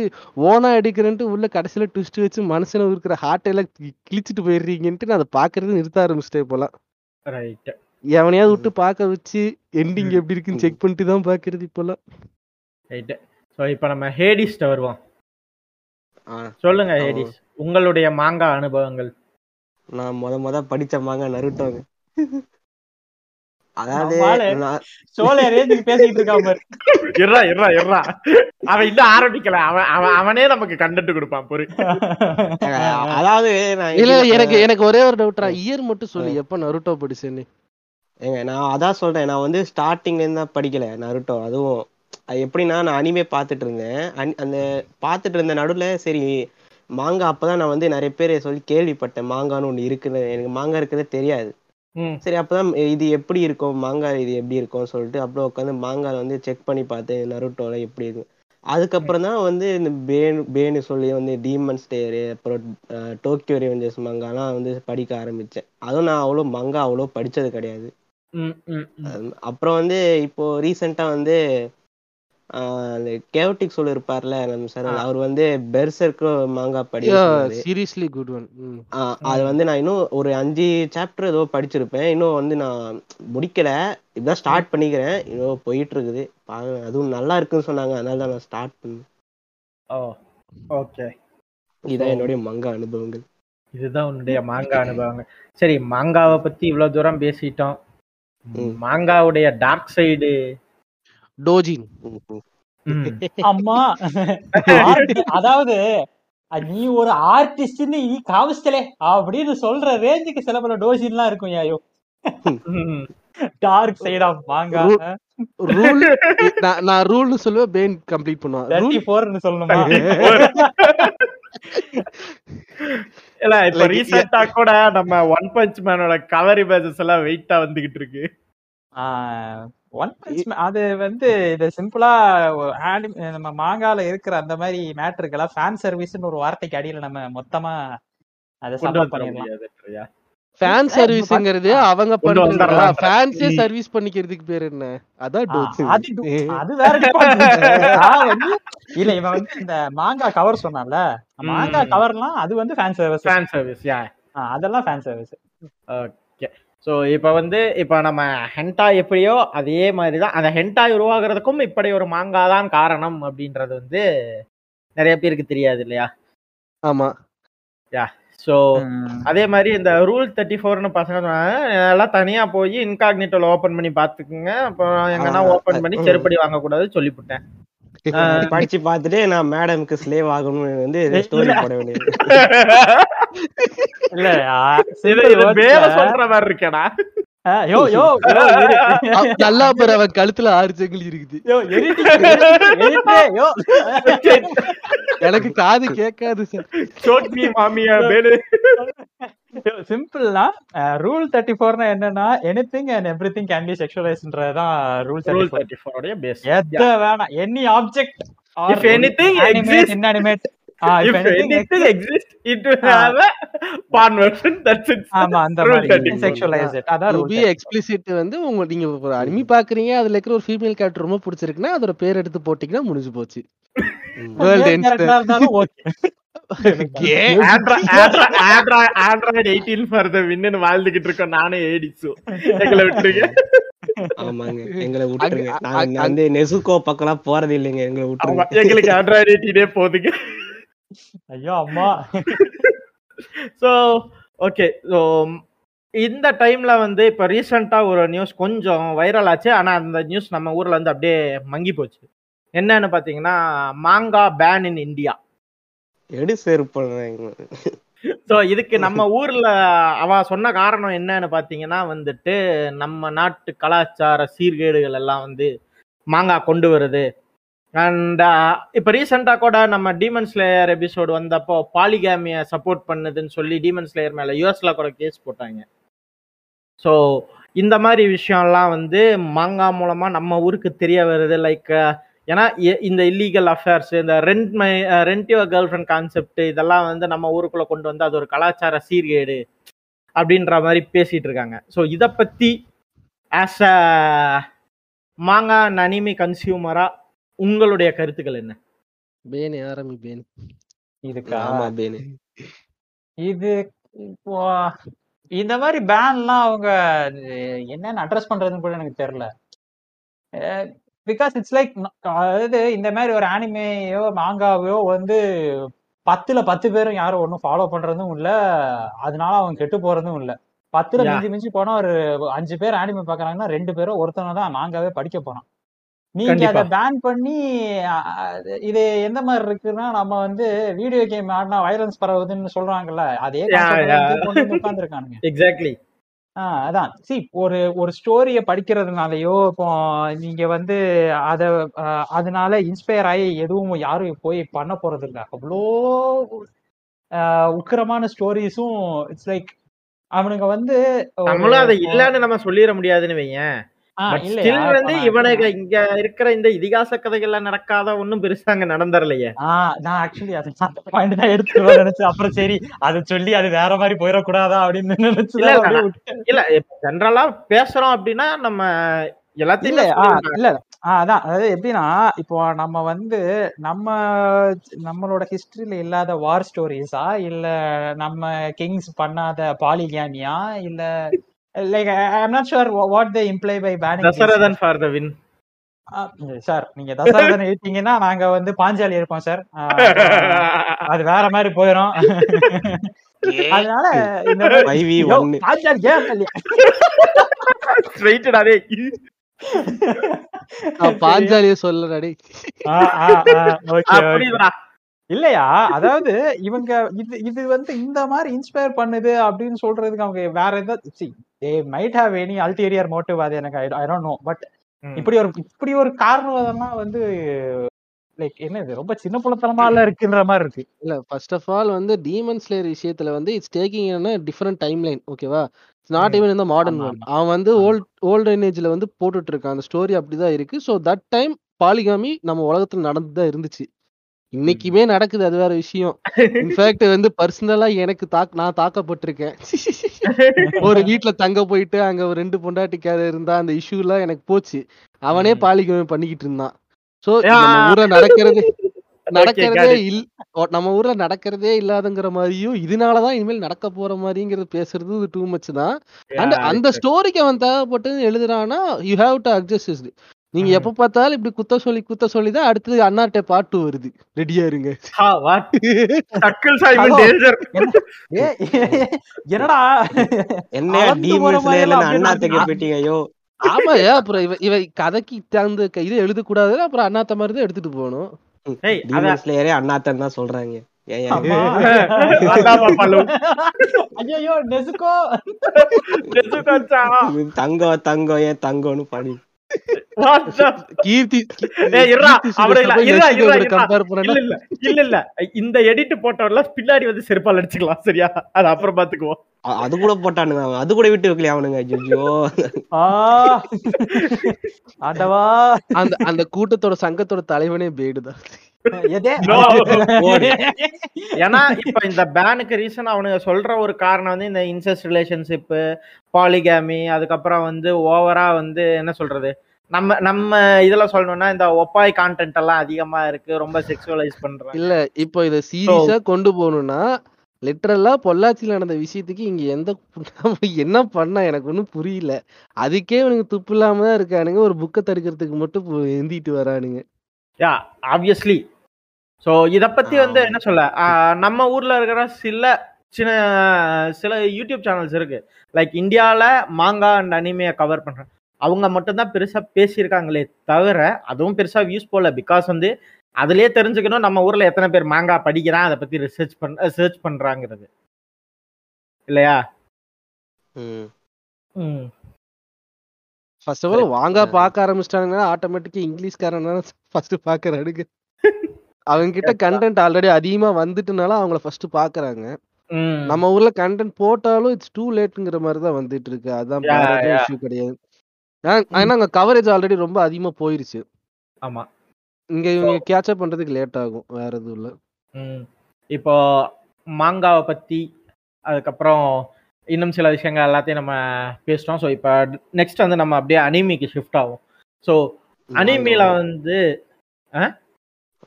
ஓனா எடுக்கிறேன்ட்டு உள்ள கடைசியில ட்விஸ்ட் வச்சு மனுஷன இருக்கிற ஹார்ட் எல்லாம் கி- கிழிச்சிட்டு போயிடுறீங்கன்ட்டு நான் அதை பாக்குறது நிறுத்த ஆரம்பிச்சிட்டேன் இப்போலாம். ரைட் எவனையாவது விட்டு பார்க்க வச்சு எண்டிங் எப்படி இருக்குன்னு செக் பண்ணிட்டு தான் பாக்குறது இப்போலாம். ரைட் ஸோ இப்போ நம்ம ஹேடிஸ்ட வருவோம். ஆ, சொல்லுங்க. ஹேடிஸ் உங்களுடைய மாங்கா அனுபவங்கள். நான் முத முத படிச்ச மாங்க நருட்டோங்க அதாவது ரேஞ்சுக்கு பேசிட்டு இருக்காம இருறா இருறா இருறா அவன் இன்னும் ஆரம்பிக்கல. அவன் அவன் அவனே நமக்கு கண்டென்ட் கொடுப்பான் பொறு. அதாவது இல்ல எனக்கு எனக்கு ஒரே ஒரு டவுட்ரா இயர் மட்டும் சொல்லு எப்ப நருட்டோ படிச்சேன்னு. ஏங்க நான் அதான் சொல்றேன். நான் வந்து ஸ்டார்டிங்ல இருந்து தான் படிக்கல நருட்டோ அதுவும் அது எப்படின்னா நான் அனிமே பார்த்துட்டு இருந்தேன். அனி- அந்த பார்த்துட்டு இருந்த நடுவுல சரி மாங்கா அப்பதான் நான் வந்து நிறைய பேர் சொல்லி கேள்விப்பட்டேன். மாங்கான்னு ஒண்ணு இருக்குன்னு. எனக்கு மாங்கா இருக்குதே தெரியாது. சரி அப்பதான் இது எப்படி இருக்கும்? மாங்கா இது எப்படி இருக்கும் சொல்லிட்டு அப்புறம் உட்காந்து மாங்கால வந்து செக் பண்ணி பார்த்தேன். நருட்டோல எப்படி இருக்கு. அதுக்கப்புறம் தான் வந்து இந்த பேனு பேனு சொல்லி வந்து டீமன் ஸ்டேரு அப்புறம் டோக்கியோ ரெவெஞ்சர்ஸ் மங்காலாம் வந்து படிக்க ஆரம்பிச்சேன். அதுவும் நான் அவ்வளோ மங்கா அவ்வளோ படிச்சது கிடையாது. அப்புறம் வந்து இப்போ ரீசெண்டா வந்து கேவட்டிக் சொல் இருப்பார்ல நம்ம சார். அவர் வந்து பெர்சர்க்கு மாங்கா படி. சீரியஸ்லி குட் ஒன் ஆஹ் அது வந்து நான் இன்னும் ஒரு அஞ்சு சாப்டர் ஏதோ படிச்சிருப்பேன். இன்னும் வந்து நான் முடிக்கல. இப்பதான் ஸ்டார்ட் பண்ணிக்கிறேன். இன்னும் போயிட்டு இருக்குது பாருங்க அதுவும் நல்லா இருக்குன்னு சொன்னாங்க. அதனால தான் நான் ஸ்டார்ட் பண்ணேன். ஓ ஓகே இதுதான் என்னுடைய மங்கா அனுபவங்கள். இதுதான் உன்னுடைய மாங்கா அனுபவங்கள். சரி மாங்காவை பத்தி இவ்வளவு தூரம் பேசிட்டோம். மாங்காவுடைய டார்க் சைடு டோஜின். அம்மா. அதாவது நீ ஒரு ஆர்டிஸ்ட்னு நீ காமிச்சிட்டலே அப்படின்னு சொல்ற ரேஞ்சுக்கு சில பல டோசின்லாம் இருக்கும் யாயோ dark side of manga rule நான் ரூல்னு சொல்லுவேன் பேன் கம்ப்ளீட் பண்ணுவான். தேர்ட்டி ரூல் ஃபோர்னு சொல்லணுமா இல்ல இப்ப ரீசெண்டா கூட நம்ம ஒன் பஞ்ச் மேனோட கவர் இமேஜஸ் எல்லாம் வெயிட்டா வந்துகிட்டு இருக்கு. ஒன் பஞ்ச் அது வந்து இது சிம்பிளா நம்ம மாங்கால இருக்கிற அந்த மாதிரி மேட்டருக்கெல்லாம் ஃபேன் சர்வீஸ்னு ஒரு வார்த்தைக்கு அடியில நம்ம மொத்தமா அதை பண்ணிடலாம். ஃபேன் சர்வீஸ்ங்கிறது அவங்க பண்றதா. ஃபேன்ஸே சர்வீஸ் பண்ணிக்கிறதுக்கு பேர் என்ன? அதான் அது வேற இல்ல இவன் வந்து இந்த மாங்கா கவர் சொன்னான்ல? மாங்கா ம். கவர்லாம் அது வந்து fan service fan service yeah அதெல்லாம் ஃபேன் சர்வீஸ் ஓகே ஸோ இப்போ வந்து இப்போ நம்ம ஹென்டா எப்படியோ அதே மாதிரி தான் அந்த ஹென்டாய் உருவாகிறதுக்கும் இப்படி ஒரு மாங்கா தான் காரணம் அப்படின்றது வந்து நிறைய பேருக்கு தெரியாது இல்லையா? ஆமா. ஸோ அதே மாதிரி இந்த ரூல் தேர்ட்டி ஃபோர்னு பசங்க சொன்னாங்க எல்லாம் தனியா போய் இன்காக்னிட்டோல ஓபன் பண்ணி பாத்துக்குங்க அப்புறம் எங்கன்னா ஆ, ஓபன் பண்ணி. செருப்படி வாங்கக்கூடாது சொல்லிவிட்டேன் படிச்சு பார்த்துட்டு நான் மேடம்க்கு ஸ்லேவ் ஆகணும்னு வந்து ஸ்டோரி போட வேண்டியது. இல்ல சொல்ற மாதிரி இருக்கேடா நல்லா பேர் அவன் கழுத்துல ஆறு செங்கல் இருக்குது. எனக்கு காது கேட்காது சார் மாமியா பேரு யோ, சிம்பிள்னா ரூல் தேர்ட்டி ஃபோர்னா என்னன்னா anything and everything can be செக்ஷுவலைஸ்ன்றதான் rule rule thirty four thirty ஃபோரோடைய base எத வேணாம். Any object If anything exists- inanimate If anything exists, it will have a porn version. That's it. ஆமா அந்த Rule மாதிரி. 34. Sexualise it அதான் to rule be explicit வந்து உங்க நீங்க ஒரு அனிமி பாக்குறீங்க அதுல இருக்கிற ஒரு ஃபீமேல் கேரக்டர் ரொம்ப பிடிச்சிருக்குன்னா அதோட பேர் எடுத்து போட்டீங்கன்னா முடிஞ்சு போச்சு. வேர்ல்ட் இருந்தாலும் okay Android- Android- Android- Android 18 for the win ன்னு வாழ்ந்துகிட்டு இருக்கோம். நானே ஏடிச்சு எங்களை விட்டுருங்க. ஆமாங்க. எங்களை விட்டுருங்க. நான் வந்து நெசுக்கோ பக்கம்லாம் போறது இல்லைங்க எங்களை விட்டுருங்க. எங்களுக்கு ஆண்ட்ராய்டு எயிட்டீனே போதுங்க. ஐயோ அம்மா ஸோ ஓகே ஸோ இந்த டைம்ல வந்து இப்போ ரீசெண்டா ஒரு நியூஸ் கொஞ்சம் வைரல் ஆச்சு. ஆனா அந்த நியூஸ் நம்ம ஊர்ல இருந்து அப்படியே மங்கி போச்சு. என்னன்னு பாத்தீங்கன்னா மாங்கா பேன் இன் இந்தியா எடு செருப்பு ஸோ இதுக்கு நம்ம ஊர்ல அவ சொன்ன காரணம் என்னன்னு பாத்தீங்கன்னா வந்துட்டு நம்ம நாட்டு கலாச்சார சீர்கேடுகள் எல்லாம் வந்து மாங்காய் கொண்டு வருது. அண்ட் இப்போ ரீசெண்டாக கூட நம்ம டீமன் ஸ்லேயர் எபிசோடு வந்தப்போ பாலிகாமியை சப்போர்ட் பண்ணுதுன்னு சொல்லி டீமன் ஸ்லேயர் மேல யூஎஸ்ல கூட கேஸ் போட்டாங்க. ஸோ இந்த மாதிரி விஷயம்லாம் வந்து மாங்கா மூலமா நம்ம ஊருக்கு தெரிய வருது. லைக் ஏன்னா இந்த இல்லீகல் அஃபேர்ஸ் இந்த rent my rent your girlfriend concept இதெல்லாம் வந்து நம்ம ஊருக்குள்ள கொண்டு வந்து அது ஒரு கலாச்சார சீர்கேடு அப்படின்ற மாதிரி பேசிட்டு இருக்காங்க. ஸோ இதை பத்தி ஆஸ் அ மாங்கா அனிமி கன்சியூமரா உங்களுடைய கருத்துக்கள் என்ன? பேனி ஆரம்பி பேனி. இதுக்கா? ஆமா பேனு. இது இப்போ இந்த மாதிரி பேன்லாம் அவங்க என்னென்ன அட்ரஸ் பண்றதுன்னு கூட எனக்கு தெரியல. பிகாஸ் இட்ஸ் லைக் அதாவது இந்த மாதிரி ஒரு ஆனிமேயோ மாங்காவையோ வந்து பத்துல பத்து பேரும் யாரும் ஒன்றும் ஃபாலோ பண்றதும் இல்ல. அதனால அவங்க கெட்டு போறதும் இல்ல. பத்துல. மிஞ்சி மிஞ்சி போனா ஒரு அஞ்சு பேர் ஆனிமே பாக்குறாங்கன்னா ரெண்டு பேரும் ஒருத்தவங்க தான் மாங்காவே படிக்க போறான். நீங்க. அதை பேன் பண்ணி இது எந்த மாதிரி இருக்குன்னா நம்ம வந்து வீடியோ கேம் ஆடினா வைலன்ஸ் பரவுதுன்னு சொல்றாங்கல்ல அதே உட்காந்துருக்கானுங்க எக்ஸாக்ட்லி ஆஹ் அதான். சி ஒரு ஒரு ஸ்டோரிய படிக்கிறதுனாலயோ இப்போ நீங்க வந்து அத அதனால இன்ஸ்பயர் ஆகி எதுவும் யாரும் போய் பண்ண போறது இல்ல அவ்வளோ உக்கிரமான ஸ்டோரிஸும் இட்ஸ் லைக் அவனுங்க வந்து நம்மளும் அதை இல்லன்னு நம்ம சொல்லிட முடியாதுன்னு வையன். வந்து இவனுக்கு இங்க இருக்கிற இந்த இதிகாச கதைகள்ல நடக்காத ஒண்ணும் பெருசா அங்க நடந்துடலையே நான் ஆக்சுவலி அது அந்த பாயிண்ட் தான் எடுத்துட்டு நினைச்சேன். அப்புறம் சரி அதை சொல்லி அது வேற மாதிரி போயிடக்கூடாதா அப்படின்னு நினைச்சுதான் இல்ல, ஜென்ரலா பேசுறோம் அப்படின்னா நம்ம எல்லாத்தையுமே. இல்ல அதான். அதாவது எப்படின்னா இப்போ நம்ம வந்து நம்ம நம்மளோட ஹிஸ்டரியில இல்லாத வார் ஸ்டோரிஸா இல்ல நம்ம கிங்ஸ் பண்ணாத பாலிகேமியா? இல்ல like I not sure what they imply by banning Dasarathan for the win sir நீங்க தசரதன் எழுத்தீங்கன்னா நாங்க வந்து பாஞ்சாலி இருப்போம் சார் அது வேற மாதிரி போயிடும் அதனால இந்த மாதிரி- 5v1 யோ, பாஞ்சாலி ஏன் பாஞ்சாலியே சொல்லடா ஆ, இல்லையா? அதாவது இவங்க இது இது வந்து இந்த மாதிரி இன்ஸ்பயர் பண்ணுது அப்படின்னு சொல்றதுக்கு அவங்க வேற ஏதாவது they might have any ulterior motive அது எனக்கு ஐ டோன்ட் நோ பட் இப்படி ஒரு இப்படி ஒரு காரணம் அதெல்லாம் வந்து லைக் என்னது ரொம்ப சின்ன புலத்தனமா எல்லாம் இருக்குன்ற மாதிரி இருக்கு. இல்ல ஃபர்ஸ்ட் ஆஃப் ஆல் வந்து டீமன் ஸ்லேயர் விஷயத்துல வந்து இட்ஸ் டேக்கிங் என்ன டிஃபரெண்ட் டைம் லைன் ஓகேவா இட்ஸ் நாட். ஈவன் இந்த மாடர்ன் வேர்ல்ட் அவன் வந்து. ஓல்ட் ஓல்ட் ஏஜ்ல வந்து போட்டுட்டு இருக்கான். அந்த ஸ்டோரி அப்படிதான் இருக்கு. ஸோ தட் டைம் பாலிகாமி நம்ம உலகத்துல நடந்து தான் இருந்துச்சு. இன்னைக்குமே நடக்குது அது வேற விஷயம். இன்ஃபேக்ட் வந்து பர்சனலா எனக்கு தாக் நான் தாக்கப்பட்டிருக்கேன். ஒரு வீட்ல தங்க போயிட்டு அங்க ஒரு ரெண்டு பொண்டாட்டிக்கார இருந்தா அந்த இஷ்யூ எல்லாம் எனக்கு போச்சு. அவனே. பாலிகாமி பண்ணிக்கிட்டு இருந்தான். சோ. நம்ம ஊர்ல நடக்கிறது நடக்கிறதே. இல் நம்ம ஊர்ல நடக்கிறதே இல்லாதங்கிற மாதிரியும் இதனாலதான் இனிமேல் நடக்க போற மாதிரிங்கிறது பேசுறது டூ மச் தான். அண்ட் அந்த ஸ்டோரிக்கு அவன் தேவைப்பட்டு எழுதுறான்னா யூ ஹேவ் டு அட்ஜஸ்ட் நீங்க. எப்ப பார்த்தாலும் இப்படி குத்த சொல்லி குத்த சொல்லி தான் அடுத்தது அண்ணாட்டை பாட்டு வருது. ரெடியா இருங்க. என்னடா? போயிட்டீங்க ஐயோ. ஆமா ஏன் அப்புறம் இவ இவ கதைக்கு தகுந்த க- இது எழுதக்கூடாது அப்புறம் அண்ணாத்த மாதிரி தான் எடுத்துட்டு போகணும். அண்ணாத்தன் தான் சொல்றாங்க. தங்கம் தங்கம் ஏன் தங்கம்னு பாடி. இந்த எடிட் போட்டவர்ல பின்னாடி வந்து செருப்பால் அடிச்சுக்கலாம் சரியா? அது அப்புறம் பாத்துக்குவோம். அது கூட போட்டானுங்க அவன். அது கூட விட்டு வைக்கலையா அவனுங்க? ஐயோ ஆ. ஆண்டவா. அந்த அந்த கூட்டத்தோட சங்கத்தோட தலைவனே பேடுதான். ஏன்னா இப்ப இந்த பேனுக்கு ரீசன் அவனுங்க சொல்ற ஒரு காரணம் வந்து இந்த இன்செஸ்ட் ரிலேஷன்ஷிப் பாலிகாமி அதுக்கப்புறம் வந்து ஓவரா வந்து என்ன சொல்றது? நம்ம நம்ம இதுல சொல்லணும்னா இந்த ஒப்பாய் கான்டென்ட் எல்லாம் அதிகமா இருக்கு ரொம்ப செக்ஸுவலைஸ் பண்றாங்க இல்ல இப்போ இத சீரியஸா கொண்டு போகணும்னா லிட்டரலா பொள்ளாச்சியில நடந்த விஷயத்துக்கு இங்க எந்த என்ன பண்ணா எனக்கு ஒண்ணும் புரியல. அதுக்கே இவனுங்க துப்பு இல்லாம தான் இருக்கானுங்க ஒரு புக்கை தடுக்கிறதுக்கு மட்டும் எந்திட்டு வரானுங்க. யா ஆப்வியஸ்லி ஸோ இத பத்தி வந்து. என்ன சொல்ல? நம்ம ஊர்ல இருக்கிற சில சின்ன சில யூடியூப் சேனல்ஸ் இருக்கு. லைக் இந்தியால மாங்கா அண்ட் அனிமையை கவர் பண்றாங்க அவங்க மட்டும்தான் பெருசா பேசியிருக்காங்களே தவிர அதுவும் பெருசா வியூஸ் போல பிகாஸ் வந்து அதுலயே தெரிஞ்சுக்கணும் நம்ம ஊர்ல எத்தனை பேர் மாங்கா படிக்கிறான் அதை பத்தி ரிசர்ச் பண்ண சர்ச் பண்றாங்கிறது. இல்லையா? ஃபர்ஸ்ட் ஆஃப் ஆல் வாங்க பார்க்க ஆரம்பிச்சிட்டாங்கன்னா ஆட்டோமேட்டிக்கா இங்கிலீஷ்காரன் ஃபர்ஸ்ட் பாக்குறானுங்க அவங்க கிட்ட கண்டென்ட் ஆல்ரெடி அதிகமா வந்துட்டுனால அவங்கள ஃபர்ஸ்ட் பாக்குறாங்க. நம்ம ஊர்ல கண்டென்ட் போட்டாலும் இட்ஸ் டூ லேட்ங்கிற மாதிரி தான் வந்துட்டு இருக்கு அதான். இஷ்யூ கிடையாது. ஆனா அங்க கவரேஜ் ஆல்ரெடி ரொம்ப அதிகமா போயிருச்சு. ஆமா. இங்க இவங்க கேட்சப் பண்றதுக்கு லேட் ஆகும். வேற எதுவும் இல்ல. ம். இப்போ மாங்காவை பத்தி அதுக்கப்புறம் இன்னும் சில விஷயங்கள் எல்லாத்தையும் நம்ம பேசிட்டோம் ஸோ இப்போ நெக்ஸ்ட் வந்து நம்ம அப்படியே அனிமிக்கு ஷிஃப்ட் ஆகும். ஸோ அனிமில வந்து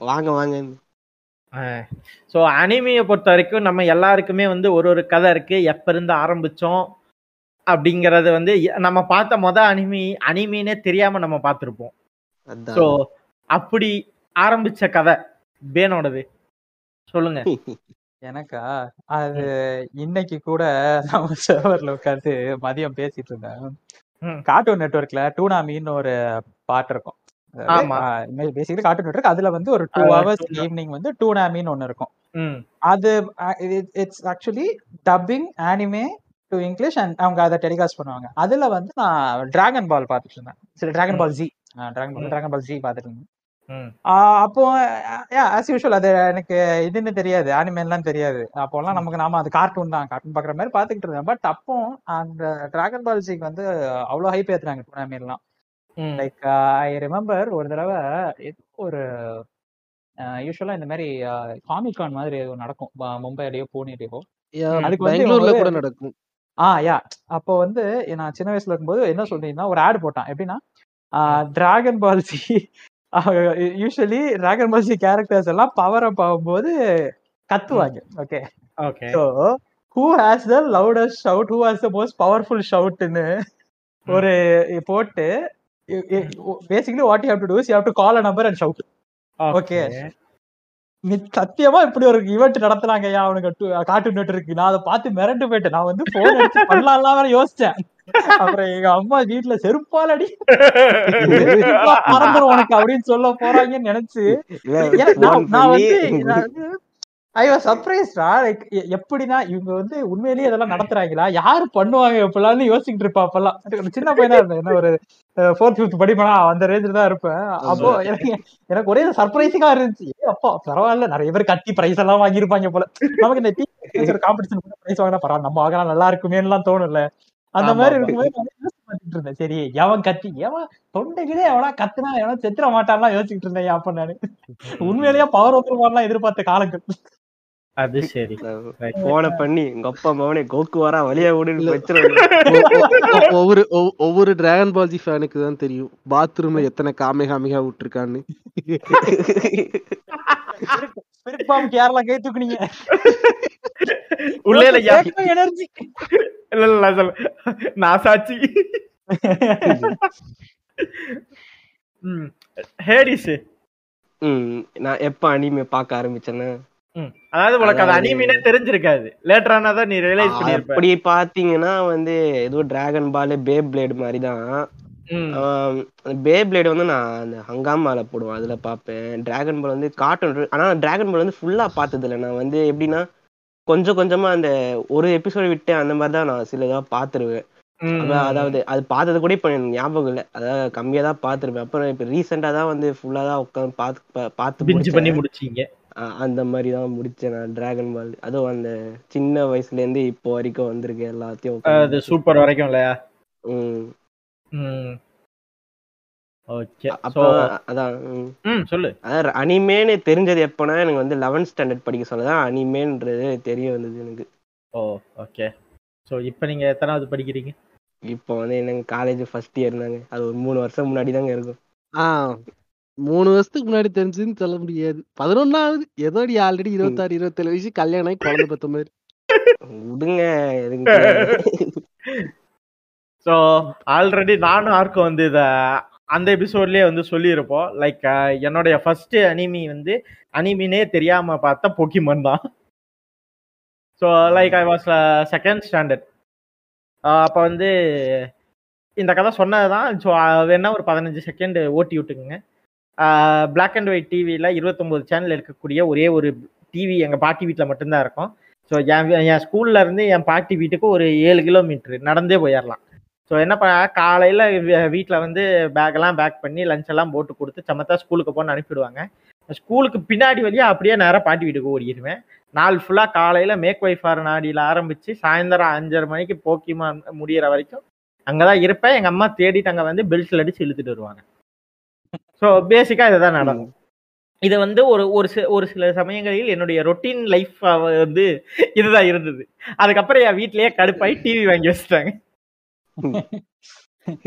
வாங்க வாங்க. ஸோ அனிமியை பொறுத்த வரைக்கும் நம்ம எல்லாருக்குமே வந்து ஒரு ஒரு கதை இருக்கு. எப்ப இருந்து ஆரம்பிச்சோம் அப்படிங்கறது வந்து நம்ம பார்த்த மொத அனிமி அனிமினே தெரியாம நம்ம பார்த்துருப்போம். ஸோ அப்படி ஆரம்பிச்ச கதை பேனோடது. சொல்லுங்க. எனக்கா? அது இன்னைக்கு கூட நம்ம சர்வர்ல உட்காந்து மதியம் பேசிட்டு இருந்தேன். கார்ட்டூன் நெட்வொர்க்ல டூனாமின்னு ஒரு பாட்டு இருக்கும். பேசிக்கலி கார்ட்டூன் நெட்வொர்க் அதுல வந்து ஒரு டூ ஹவர்ஸ். ஈவினிங் வந்து டூனாமின்னு ஒன்னு இருக்கும். ம். அது it's actually dubbing anime to English and அவங்க அதை டெலிகாஸ்ட் பண்ணுவாங்க. அதுல வந்து நான் டிராகன் பால் பார்த்துட்டு இருந்தேன். சரி Dragon Ball Z Dragon Ball. Dragon Ball Z பார்த்துட்டு இருந்தேன். அப்போ ஆஸ் யூஷுவல் அது எனக்கு இதுன்னு தெரியாது. ஆனிமேலாம் தெரியாது. அப்போலாம் நமக்கு நாம அது கார்ட்டூன் தான். கார்ட்டூன் பாக்குற மாதிரி பாத்துக்கிட்டு இருந்தேன். பட் அப்போ அந்த டிராகன் பால் ஜிக்கு வந்து அவ்வளவு ஹைப் ஏத்துறாங்க டூர்னாமெண்ட்லாம் லைக் ஐ ரிமெம்பர் ஒரு தடவை ஒரு யூஸ்வலா இந்த மாதிரி காமிகான் மாதிரி ஏதோ நடக்கும். மும்பைலயோ பூனேலயோ. அதுக்கு பெங்களூர்ல கூட நடக்கும். ஆ யா. அப்போ வந்து நான் சின்ன வயசுல இருக்கும்போது என்ன சொல்றீங்கன்னா ஒரு ஆட் போட்டான். எப்படின்னா Dragon Ball Z usually Dragon Ball Z characters எல்லாம் பவர் அப் ஆகும்போது கத்துவாங்க. Okay okay so who has the loudest shout who has the most powerful ஷவுட்னு ஒரு போட்டு basically what you have to do you have to call a number and shout okay நீ சத்தியமா இப்படி ஒரு event நடத்துனாங்க ஐயா அவனுக்கு கார்ட்டூன் நெட்வொர்க் நான் அதை பார்த்து மிரண்டு போயிட்டேன். நான் வந்து போன் அடிச்சு பண்ணலாம் வேற யோசிச்சேன். அப்புறம் எங்க அம்மா வீட்டுல செருப்பால் அடி மறந்துடும் உனக்கு அப்படின்னு சொல்ல போறாங்கன்னு நினைச்சு. நான் வந்து ஐ வாஸ் சர்ப்ரைஸ்டா லைக் எப்படின்னா இவங்க வந்து உண்மையிலேயே இதெல்லாம் நடத்துறாங்களா? யாரு பண்ணுவாங்க எப்படிலாம் யோசிச்சுட்டு இருப்பா அப்பெல்லாம். சின்ன பையனா இருந்தேன். என்ன ஒரு ஃபோர்த் ஃபிஃப்த் படிப்பனா? அந்த ரேஞ்சில் தான் இருப்பேன். அப்போ எனக்கு எனக்கு ஒரே சர்ப்ரைசிங்கா இருந்துச்சு. அப்பா பரவாயில்ல. நிறைய பேர் கட்டி பிரைஸ் எல்லாம் வாங்கியிருப்பாங்க போல. நமக்கு இந்த டீச்சர் காம்படிஷன் பிரைஸ் வாங்கினா பரவாயில்ல. நம்ம வாங்கலாம் நல்லா இருக்குமேன்னு தோணும்ல. அந்த மாதிரி. இருக்கும்போது பார்த்துட்டு இருந்தேன். சரி எவன் கத்தி எவன் தொண்டைகளே எவனா கத்துனா எவனா செத்துற மாட்டான்லாம் யோசிச்சுட்டு இருந்தேன் அப்ப நானு. உண்மையிலேயே பவர் வந்துருவான்லாம் எதிர்பார்த்த காலங்கள். அது சரி. போன பண்ணி உங்க அப்பா மவனே கோக்கு வரா வழியா இல்ல. வச்சிருவாங்க. ஒவ்வொரு ஒவ்- ஒவ்வொரு டிராகன் பால்ஜி ஃபேனுக்கு தான் தெரியும். பாத்ரூம்ல எத்தனை காமே காமிகா விட்டுருக்கான்னு. பிரிப்பாம் கேரளா கை தூக்குனீங்க. உள்ளே எனர்ஜி. இல்ல இல்ல நான் சாட்சி ஹேடிஸ். நான் எப்ப அனிமே பார்க்க ஆரம்பிச்சேன்னா? அதாவது உனக்கு அது அனிமினே தெரிஞ்சிருக்காது. லேட்டரானா தான் நீ ரியலைஸ் பண்ணிருப்ப. அப்படி பாத்தீங்கன்னா வந்து ஏதோ டிராகன் பால் பே பிளேடு மாதிரி தான் பே பிளேடு வந்து நான் அந்த ஹங்காமால போடுவேன் அதுல பார்ப்பேன். டிராகன் பால் வந்து கார்ட்டூன் ஆனா டிராகன் பால் வந்து ஃபுல்லா பார்த்தது இல்ல நான் வந்து எப்படின்னா கொஞ்சம் கொஞ்சமா அந்த ஒரு எபிசோடு விட்டு அந்த மாதிரி தான் நான் சில இதா பாத்துருவேன் ம், அதான் அதாவது அது பார்த்தது கூட இப்ப எனக்கு ஞாபகம் இல்லை. அதாவது கம்மியா தான் பார்த்திருப்பேன். அப்புறம் இப்ப ரீசெண்டா தான் வந்து ஃபுல்லா தான் உட்காந்து பார்த்து பா- பார்த்து பண்ணி. முடிச்சீங்க. அந்த மாதிரி தான் முடிச்சேன் நான் டிராகன் பால் அதுவும் அந்த சின்ன வயசுல இருந்து இப்போ வரைக்கும் வந்திருக்கு எல்லாத்தையும் அது சூப்பர் வரைக்கும் இல்லையா? ம். ம். ஓகே. அப்போ அதான் ம். சொல்லு. அதாவது அனிமேன்னு தெரிஞ்சது எப்போனா எனக்கு வந்து லெவன்த் ஸ்டாண்டர்ட் படிக்க சொல்லதான் அனிமேன்றது தெரிய வந்தது எனக்கு. ஓ ஓகே. ஸோ இப்போ நீங்க எத்தனாவது படிக்கிறீங்க? இப்போ வந்து என்னங்க காலேஜ் ஃபர்ஸ்ட் இயர் தாங்க. அது ஒரு மூணு வருஷம் முன்னாடி தாங்க இருக்கும். ஆஹ் மூணு வருஷத்துக்கு முன்னாடி தெரிஞ்சதுன்னு சொல்ல முடியாது. பதினொன்னாவது ஏதோ நீ ஆல்ரெடி இருபத்தாறு இருபத்தேழு வயசு கல்யாணம் ஆகி குழந்தை பெத்த மாதிரி. விடுங்க ஸோ ஆல்ரெடி நானும் ஆர்க்கும் வந்து இத அந்த எபிசோட்லயே வந்து சொல்லியிருப்போம். லைக் என்னுடைய ஃபர்ஸ்ட் அனிமி வந்து அனிமினே தெரியாம பார்த்த பொக்கிமன் தான். So like I was second standard அப்போ வந்து இந்த கதை சொன்னதுதான். ஸோ வேணா ஒரு பதினஞ்சு செகண்ட் ஓட்டி விட்டுக்குங்க. பிளாக் அண்ட் ஒயிட் டிவியில் இருபத்தொம்போது சேனல் இருக்கக்கூடிய ஒரே ஒரு டிவி எங்கள் பாட்டி வீட்டில் மட்டும்தான் இருக்கும். ஸோ என் என் ஸ்கூல்ல இருந்து என் பாட்டி வீட்டுக்கு ஒரு ஏழு கிலோமீட்டர் நடந்தே போயிடலாம் ஸோ என்ன பண்ண காலையில் வீட்டில் வந்து பேக்கெல்லாம் பேக் பண்ணி லஞ்ச் எல்லாம் போட்டு கொடுத்து சமத்தா ஸ்கூலுக்கு போன்னு அனுப்பிடுவாங்க ஸ்கூலுக்கு பின்னாடி வழியாக அப்படியே நேராக பாட்டி வீட்டுக்கு ஓடிடுவேன் நாள் ஃபுல்லாக காலையில் மேக் வைஃபார் நாடியில் ஆரம்பித்து சாயந்தரம் அஞ்சரை மணிக்கு போக்கிமா முடியிற வரைக்கும் அங்கே தான் இருப்பேன். எங்கள் அம்மா தேடிட்டு அங்கே வந்து பெல்ட்ல அடிச்சு இழுத்துட்டு வருவாங்க. ஸோ பேசிக்கா இதுதான் நடக்கும். இது வந்து ஒரு ஒரு சில ஒரு சில சமயங்களில் என்னுடைய ரொட்டீன் லைஃப் வந்து இதுதான் இருந்தது. அதுக்கப்புறம் என் வீட்லயே கடுப்பாയി டிவி வாங்கி வச்சுட்டாங்க.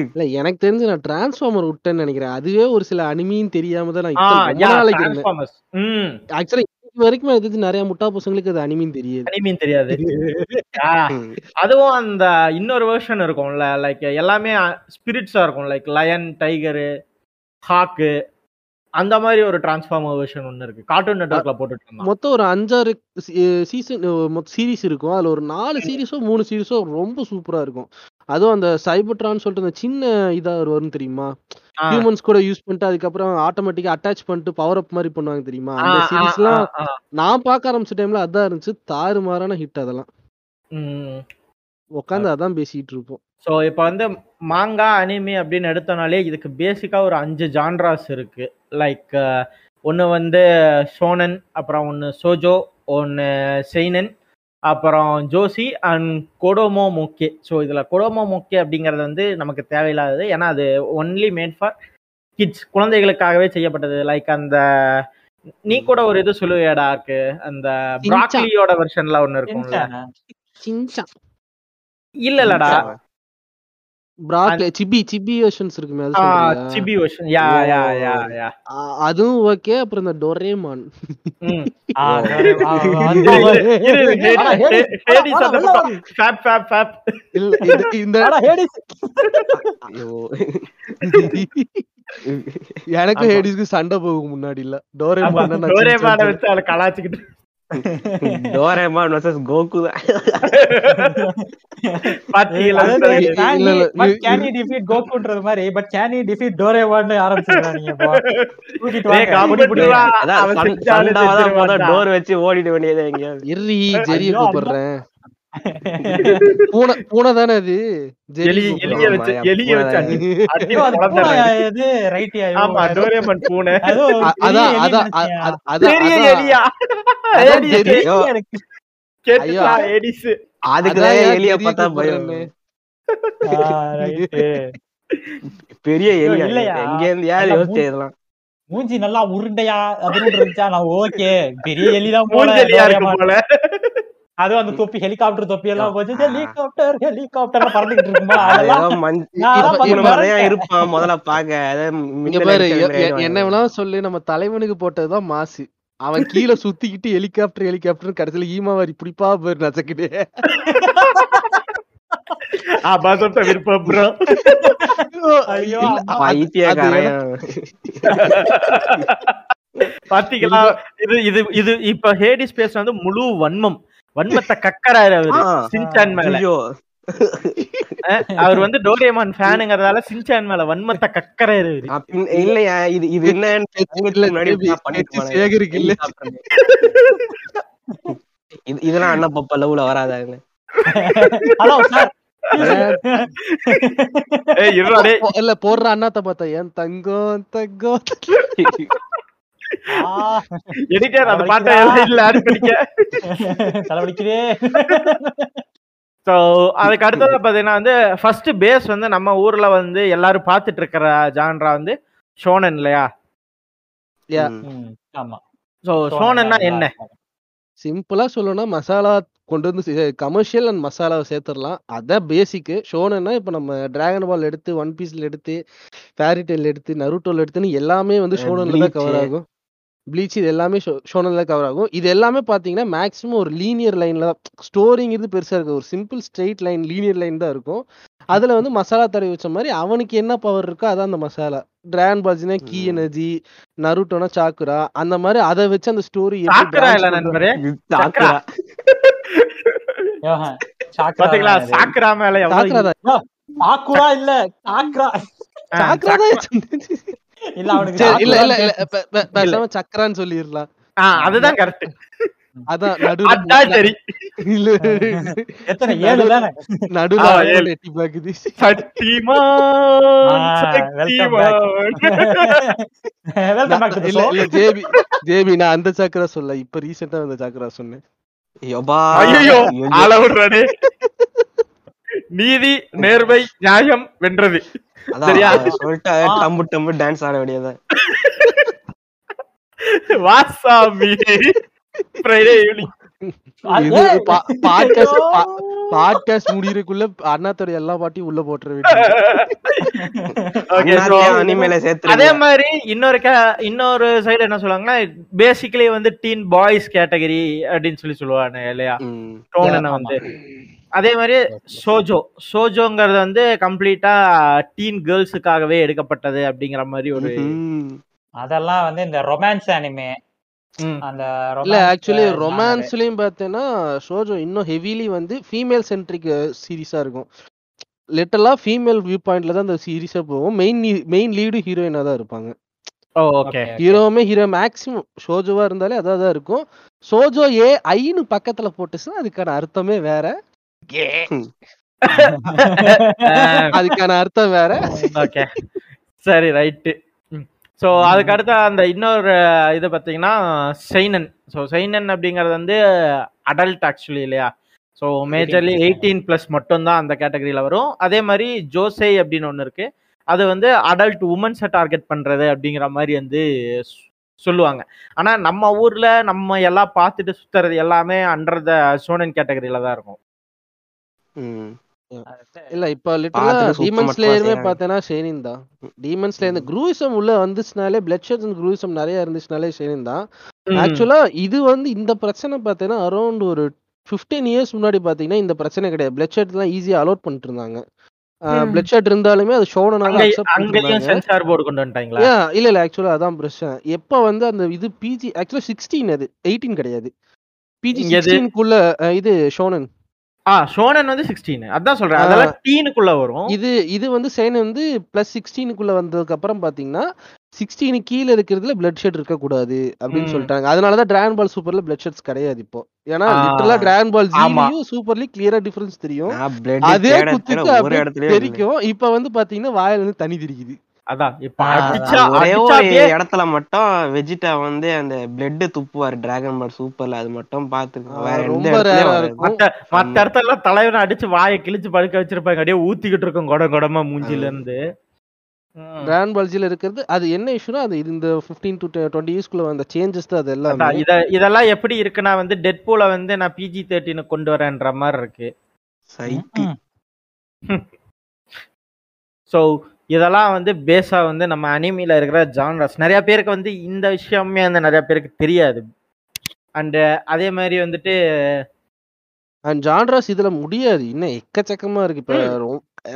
இல்ல எனக்கு தெரிஞ்சு நான் டிரான்ஸ்ஃபார்மர் விட்டேன்னு நினைக்கிறேன். அதுவே ஒரு சில அனிமின்னு தெரியாம தான் நான் ஆக்சுவலா இது வரைக்கும் தெரிஞ்சு நிறைய முட்டா பசங்களுக்கு அது அனிமின்னு தெரியாது. அனிமீன் தெரியாது. அதுவும் அந்த இன்னொரு வெர்ஷன் இருக்கும்ல லைக் எல்லாமே ஸ்பிரிட்ஸா இருக்கும். லைக் லயன் டைகரு ஹாக்கு அந்த மாதிரி ஒரு டிரான்ஸ்ஃபார்மர் வெர்ஷன் ஒன்னு இருக்கு. கார்ட்டூன் நெட்வொர்க்ல போட்டுட்டு மொத்தம் ஒரு அஞ்சாறு சீசன் சீரிஸ் இருக்கும். அதுல ஒரு நாலு சீரிஸோ மூணு சீரிஸோ ரொம்ப சூப்பரா இருக்கும். அதுவும் அந்த சைபர்ட்ரான்னு சொல்லிட்டு அந்த சின்ன இதா ஒரு வரும் தெரியுமா? ஹியூமன்ஸ் கூட யூஸ் பண்ணிட்டு அதுக்கப்புறம் ஆட்டோமேட்டிக்கா அட்டாச் பண்ணிட்டு பவர் அப் மாதிரி பண்ணுவாங்க தெரியுமா? அந்த சீரிஸ்லாம். நான் பார்க்க ஆரம்பிச்ச டைம்ல அதான் இருந்துச்சு. தாறுமாறான ஹிட் அதெல்லாம். உட்காந்து அதான் பேசிட்டு இருப்போம். ஸோ இப்போ வந்து மாங்கா அனிமி அப்படின்னு எடுத்தோம்னாலே இதுக்கு பேசிக்காக ஒரு அஞ்சு ஜான்ராஸ் இருக்கு. லைக் ஒன்று வந்து ஷோனன் அப்புறம் ஒன்று சோஜோ ஒன்று செயினன் அப்புறம் ஜோசி அண்ட் கொடோமோ மோக்கே ஸோ இதில் கொடோமோ மோக்கே அப்படிங்கிறது வந்து நமக்கு தேவையில்லாதது. ஏன்னா அது ஒன்லி மேட் ஃபார் கிட்ஸ் குழந்தைகளுக்காகவே செய்யப்பட்டது. லைக் அந்த நீ கூட ஒரு இது சொல்லுவியாடா இருக்கு. அந்த. பிராக்லியோட வெர்ஷன்ல ஒன்று இருக்கும்ல இல்ல இல்லடா பிராக்ல சிபி சிபி வெர்ஷன்ஸ் இருக்குமே அது சொல்றியா? சிபி வெர்ஷன் யா யா யா யா. ஆ, அதுவும் ஓகே அப்புறம் இந்த டொரேமான். ஃபேப், இந்த. எனக்கு. ஹேடிஸ்க்கு சண்டை போகும் முன்னாடி இல்ல. டோரேமான் டோரேமானை வச்சு அவளை கலாய்ச்சிக்கிட்டு. டோரேமான் vs கோகு தான் பாத்தீங்களா? can he defeat கோகுன்றது மாதிரி but can he defeat டோரேமான்னு ஆரம்பிச்சிருக்காங்க. தூக்கிட்டு வாங்க, புடி, புடி. புடிவா. அதான் அவன் சண்- செஞ்சாலும் சண்டாவதான் போதா. டோர் வச்சு ஓடிட வேண்டியது எங்கேயாவது எர்ரி ஜெரிய கூப்பிடுறேன் பூனை பூனை தானே அது. எலிய வச்சு எலிய வச்சு? ஐயோ, ஆமா டோரேமான் பூனை. அதான் அதான் அதான் எலியா? அதுக்குதான் எலிய பார்த்தா பயம். பெரிய எலியா இல்லையா? எங்க இருந்து யார் யோசிச்சு இதெல்லாம்? மூஞ்சி நல்லா உருண்டையா அதுன்னு இருந்துச்சா? நான் ஓகே. பெரிய எலிதான் போல. இருக்கும் அதுவும் அந்த தொப்பி ஹெலிகாப்டர் தொப்பி எல்லாம் போச்சு. ஹெலிகாப்டர் ஹெலிகாப்டர் பறந்துகிட்டு இருக்கும்போது அதெல்லாம். இருப்பான் முதல்ல பாக்க. அதாவது இங்க மின்னல் பாரு அடிச்ச எ- மாதிரி எ- ஆயிடுவான் என்ன இவன். வேணாலும் சொல்லு. நம்ம தலைவனுக்கு போட்டதுதான் மாசு. அவன் கீழே சுத்திக்கிட்டு ஹெலிகாப்டர் ஹெலிகாப்டர் கடைசியில ஈமாவாரி பிடிப்பா பேர் நச்சக்கிட்டு பாத்தீங்களா? இது இது இது இப்ப ஹேடி ஸ்பேஸ் வந்து முழு வன்மம். வன்மத்தை கக்கறாரு அவரு. சின்சான் மேல. அவர் வந்து டோரேமான் ஃபேனுங்கிறதால சின்சான் மேல வன்மத்தை கக்கறாரு இல்லையா இது இது என்னன்னு. சேகருக்கு இல்ல. இது இதெல்லாம் அண்ணா பப்பா லவ்ல வராதாங்க ஹலோ சார். இல்ல போடுற அண்ணாத்த பார்த்தா ஏன் தங்கம் தங்கம் எடிட்டர் அந்த பாட்டை எல்லாம் இல்ல ஆட் பண்ணிக்க. ஸோ அதுக்கு அடுத்தது பார்த்தீங்கன்னா வந்து ஃபர்ஸ்ட் பேஸ் வந்து நம்ம ஊர்ல வந்து எல்லாரும் பார்த்துட்டு இருக்கிற ஜான்ரா வந்து ஷோனன் இல்லையா? ஆமா. ஸோ ஷோனன்னா என்ன? சிம்பிளா சொல்லணும்னா மசாலா கொண்டு வந்து கமர்ஷியல் அண்ட் மசாலாவை சேர்த்துடலாம். அதான் பேசிக்கு ஷோனன்னா இப்போ நம்ம டிராகன் பால் எடுத்து ஒன் பீஸ்ல எடுத்து ஃபேரி டெயில் எடுத்து நருட்டோல எடுத்துன்னு எல்லாமே வந்து ஷோனன்ல தான். கவர் ஆகும். ப்ளீச் இது எல்லாமே ஷோனன்ல கவர் ஆகும். இது எல்லாமே பாத்தீங்கன்னா மேக்ஸிமம் ஒரு லீனியர் லைன்ல தான். ஸ்டோரிங்கிறது பெருசா இருக்கு ஒரு simple straight line linear line தான் இருக்கும். அதுல வந்து மசாலா தடவி வச்ச மாதிரி அவனுக்கு என்ன பவர் இருக்கோ அதான் அந்த மசாலா. டிராகன் பால்ஸ்னா கீ. எனர்ஜி நருட்டோனா சாக்குரா அந்த மாதிரி அதை வச்சு அந்த ஸ்டோரி சாக்கரா சாக்குரா. சாக்கரா மேல சாக்குரா சாக்குரா இல்ல சாக்ரா ஆ, சாக்குரா தான். இல்ல அவனுக்கு இல்ல இல்ல இல்ல பேசாம சக்கரான்னு சொல்லிடலாம். ஆ, அதுதான் கரெக்ட் அதான் அதான் நடுவுல சரி. இல்ல. எத்தனை ஏழு தானே? நடுவுல ஆ, அண்ணன் ஏழு. எட்டி பாக்குது. Shaktimaan welcome back Shaktimaan. Welcome back to இல்ல இல்ல ஜேபி ஜேபி நான் அந்த சாக்கரா சொல்ல இப்ப ரீசெண்டா வந்த சாக்கரா சொன்னேன். யப்பா. ஐயோ நீதி நேர்மை நியாயம் வென்றது. சொல்லிட்டு டம்பு டம்பு டான்ஸ் ஆட வேண்டியதான் வாசாமி. ஃப்ரைடே ஈவினிங் பாட்காஸ்ட் பாட்காஸ்ட் முடியறதுக்குள்ள அண்ணாத்தோட எல்லா பாட்டியும் உள்ள போட்டுற வேண்டியது. ஓகே அண்ணாத்தையும் அனிமேல அதே மாதிரி இன்னொரு இன்னொரு சைடு என்ன சொல்லுவாங்கன்னா பேசிக்கலி வந்து டீன் பாய்ஸ் கேட்டகரி அப்படின்னு சொல்லி சொல்லுவாங்க இல்லையா? டோனனை வந்து? அதே மாதிரி சோஜோ சோஜோங்கிறது வந்து கம்ப்ளீட்டா டீன் கேர்ள்ஸுக்காகவே எடுக்கப்பட்டது அப்படிங்கிற மாதிரி ஒரு அதெல்லாம் வந்து இந்த ரொமான்ஸ் அனிமே. இல்ல romance ஆக்சுவலி. ரொமான்ஸ்லயும் பார்த்தேன்னா ஷோஜோ இன்னும் ஹெவிலி வந்து ஃபீமேல் சென்ட்ரிக் சீரிஸா இருக்கும். லிட்டலா ஃபீமேல் வியூ பாயிண்ட்ல தான் அந்த சீரிஸா போகும். மெயின் மெயின் லீடு ஹீரோயினா தான் இருப்பாங்க. ஓகே. ஹீரோவுமே ஹீரோ மேக்ஸிமம் ஷோஜோவா இருந்தாலே அதான் தான் இருக்கும். ஷோஜோ ஏ ஐன்னு பக்கத்துல போட்டுச்சுன்னா அதுக்கான அர்த்தமே வேற. அதுக்கான அர்த்தம் வேற. ஓகே சரி ரைட்டு ஸோ அதுக்கு அடுத்த அந்த இன்னொரு இது பார்த்தீங்கன்னா சைனன் ஸோ சைனன் அப்படிங்கிறது வந்து அடல்ட் ஆக்சுவலி இல்லையா? ஸோ மேஜர்லி எயிட்டீன் ப்ளஸ் மட்டும்தான் அந்த கேட்டகரியில் வரும். அதே மாதிரி ஜோசை அப்படின்னு ஒன்று இருக்கு. அது வந்து அடல்ட் உமன்ஸை டார்கெட் பண்ணுறது அப்படிங்கிற மாதிரி வந்து சொல்லுவாங்க. ஆனால் நம்ம ஊரில் நம்ம எல்லாம் பார்த்துட்டு சுற்றுறது எல்லாமே அண்டர் த சோனன் கேட்டகரியில் தான் இருக்கும். இல்ல இப்ப லிட்டரலா டீமன் ஸ்லேயருமே. பார்த்தேன்னா ஷேனின் தான். டீமன் ஸ்லேயர் இந்த குரூசம் உள்ள வந்துச்சுனாலே பிளட் ஷெட்ஸ் அண்ட் குரூசம் நிறைய இருந்துச்சுனாலே ஷேனின் தான். ஆக்சுவலா இது வந்து இந்த பிரச்சனை பார்த்தீங்கன்னா அரௌண்ட் ஒரு 15 இயர்ஸ் முன்னாடி பாத்தீங்கன்னா இந்த பிரச்சனை கிடையாது. பிளட் ஷெட் தான் ஈஸியா அலோட் பண்ணிட்டு இருந்தாங்க. பிளட் ஷெட் இருந்தாலுமே அது பண்ணிருந்தாங்க சென்சார் போர்டு கொண்டு வந்துட்டாங்களா? இல்ல இல்ல ஆக்சுவலா அதான் பிரச்சனை. எப்ப வந்து அந்த இது பிஜி ஆக்சுவலா சிக்ஸ்டீன் அது. எயிட்டீன் கிடையாது. பிஜி இங்க எது? சிக்ஸ்டீனுக்குள்ள இது ஷோனன் ஆ ஷோனன் வந்து சிக்ஸ்டீன் அதான் சொல்றேன் அதெல்லாம் டீனுக்குள்ள வரும் இது இது வந்து சேன் வந்து பிளஸ் சிக்ஸ்டீனுக்குள்ள வந்ததுக்கு அப்புறம் பாத்தீங்கன்னா சிக்ஸ்டீனு கீழே இருக்கிறதுல பிளட் ஷெட் இருக்க கூடாது அப்படின்னு. சொல்லிட்டாங்க அதனாலதான் டிராகன் பால் சூப்பர்ல பிளட் ஷெட்ஸ் கிடையாது இப்போ ஏன்னா. லிட்டரலா டிராகன் பால். ஜீலியும் சூப்பர்லி கிளியரா டிஃபரன்ஸ் தெரியும் அதே குத்துக்கு. தெரிக்கும் இப்ப வந்து பாத்தீங்கன்னா வாயில இருந்து தனி தெரிக்குது அதான் இப்ப ஒரே ஒரு இடத்துல மட்டும் வெஜிடா வந்து அந்த பிளட் துப்புவாரு டிராகன் பால் சூப்பர்ல அது மட்டும் பாத்துருக்கோம் வேற மத்த மத்த இடத்துல தலைவனை அடிச்சு வாயை கிழிச்சு படுக்க வச்சிருப்பாங்க. அப்படியே ஊத்திக்கிட்டு இருக்கும் குடம் குடமா மூஞ்சில இருந்து. டிராகன் இருக்கிறது அது என்ன இஷ்யூனா அது இந்த பிப்டீன் டு டுவெண்ட்டி இயர்ஸ்க்குள்ள வந்த சேஞ்சஸ் தான் அது எல்லாமே. இதெல்லாம் எப்படி இருக்குன்னா வந்து டெட் பூல வந்து நான் பிஜி தேர்ட்டின்னு கொண்டு வரேன்ற மாதிரி இருக்கு. ஸோ இதெல்லாம் வந்து பேஸா வந்து நம்ம அனிமில இருக்கிற ஜான்ரஸ் நிறைய பேருக்கு வந்து இந்த விஷயமே வந்து நிறைய பேருக்கு தெரியாது. அண்ட் அதே மாதிரி வந்துட்டு அண்ட் ஜான்ராஸ் இதுல முடியாது. இன்னும் எக்கச்சக்கமா இருக்கு. இப்ப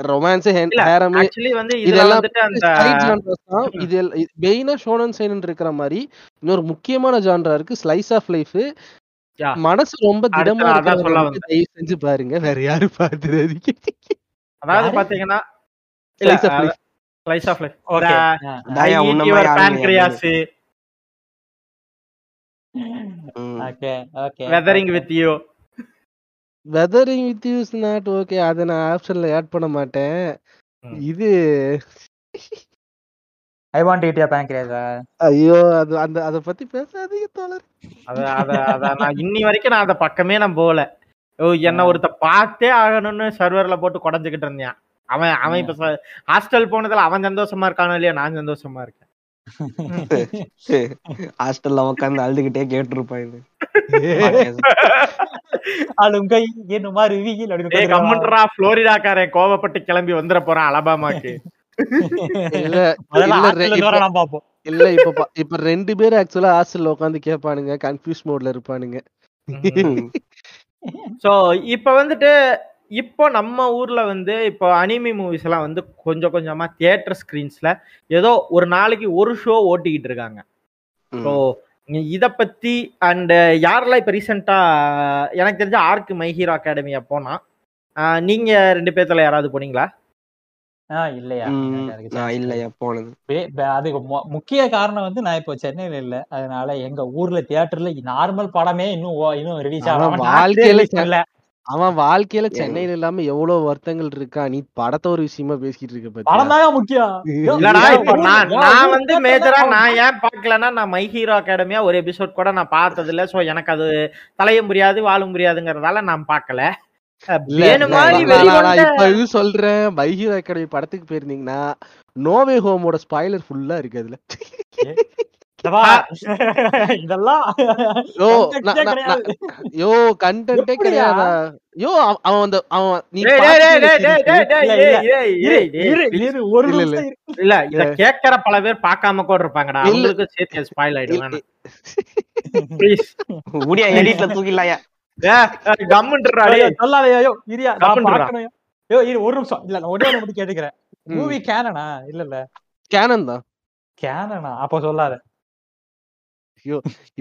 ரொமான்ஸ் ஹேரமே இதெல்லாம் இது மெயினா ஷோனன் சைனன் இருக்கிற மாதிரி இன்னொரு முக்கியமான ஜான்ரா இருக்கு ஸ்லைஸ் ஆஃப் லைஃப். மனசு ரொம்ப திடமா தயவு செஞ்சு பாருங்க. வேற யாரும் பாத்துறாதீங்க அதாவது? பாத்தீங்கன்னா slice of life okay Daya Weathering With You Weathering With use not okay அதை நான் ஆப்ஷன்ல ஆட் பண்ண மாட்டேன். ம். இது I want eat you pancreas ஐயோ அது அந்த அத பத்தி பேசாதீங்க தோழர். அத அத அத நான் இன்னி வரைக்கும் நான் அந்த பக்கமே நான் போகல. ஓ என்ன ஒருத்த பார்த்தே ஆகணும்னு சர்வர்ல போட்டு குடஞ்சுக்கிட்டு இருந்தேன். அவன் அவன் இப்ப ஹாஸ்டல் போனதுல அவன் சந்தோஷமா இருக்கானோ இல்லையா நான் சந்தோஷமா இருக்கேன். ஹாஸ்டல்ல உட்காந்து அழுதுகிட்டே கேட்டிருப்பாங்க அழுங்கை என்னுமா ரிவியில் அப்படின்னு கம்முன்றா புளோரிடாக்காரன் கோவப்பட்டு கிளம்பி வந்துட போறான் அலபாமாக்கு. இல்ல இப்ப- இப்ப ரெண்டு பேரும் ஆக்சுவலா ஹாஸ்டல்ல உட்காந்து கேட்பானுங்க கன்ஃபியூஸ் மோட்ல இருப்பானுங்க. சோ இப்ப வந்துட்டு இப்போ நம்ம ஊர்ல வந்து இப்போ அனிமி மூவிஸ் எல்லாம் வந்து கொஞ்சம் கொஞ்சமா தியேட்டர் ஸ்கிரீன்ஸ்ல ஏதோ ஒரு நாளைக்கு ஒரு ஷோ ஓட்டிக்கிட்டு இருக்காங்க. ஸோ இத பத்தி அண்ட் யாரெல்லாம் இப்ப ரீசெண்டா எனக்கு தெரிஞ்ச ஆர்க் மை ஹீரோ அகாடமியா போனா ஆஹ் நீங்க ரெண்டு பேர்த்துல யாராவது போனீங்களா? இல்லையா? இல்லையா? போனது. அதுக்கு மு- முக்கிய காரணம் வந்து நான் இப்போ சென்னையில இல்ல. அதனால எங்க ஊர்ல தியேட்டர்ல நார்மல் படமே இன்னும் ஓ- இன்னும் ரிலீஸ் ஆகாம வாழ்க்கையில அவன் வாழ்க்கையில? சென்னையில இல்லாம எவ்வளவு வருத்தங்கள் இருக்கா? நீ படத்தை ஒரு விஷயமா பேசிக்கிட்டு இருக்க படம் முக்கியம். இல்லடா இப்போ நான் நான் வந்து மேஜரா நான் ஏன் பார்க்கலன்னா நான் மை ஹீரோ அகாடமியா ஒரு எபிசோட் கூட நான் பார்த்தது இல்ல சோ எனக்கு அது தலையும் புரியாது வாழும் புரியாதுங்கிறதால நான் பார்க்கல. சொல்றேன். பைஹீரோ அகாடமி படத்துக்கு போயிருந்தீங்கன்னா நோவே ஹோமோட ஸ்பாய்லர் ஃபுல்லா இருக்கு அதுல. யோ கண்டென்ட்டே? கிடையாதா. அவன் அந்த அவன் நீ ஒரு இல்ல, இத கேக்குற பல பேர் பார்க்காம கூட இருப்பாங்கடா. அவங்களுக்கு சேர்த்து ஸ்பாயில் வேணாம் ப்ளீஸ் முடியா எடிட்ல தூக்கிடலாயா? ஒரு நிமிஷம். இல்ல ஒண்ணு மட்டும் கேட்டுக்கிறேன். மூவி கேனனா இல்ல இல்ல. கேனன் தான். கேனனா அப்ப சொல்லாத.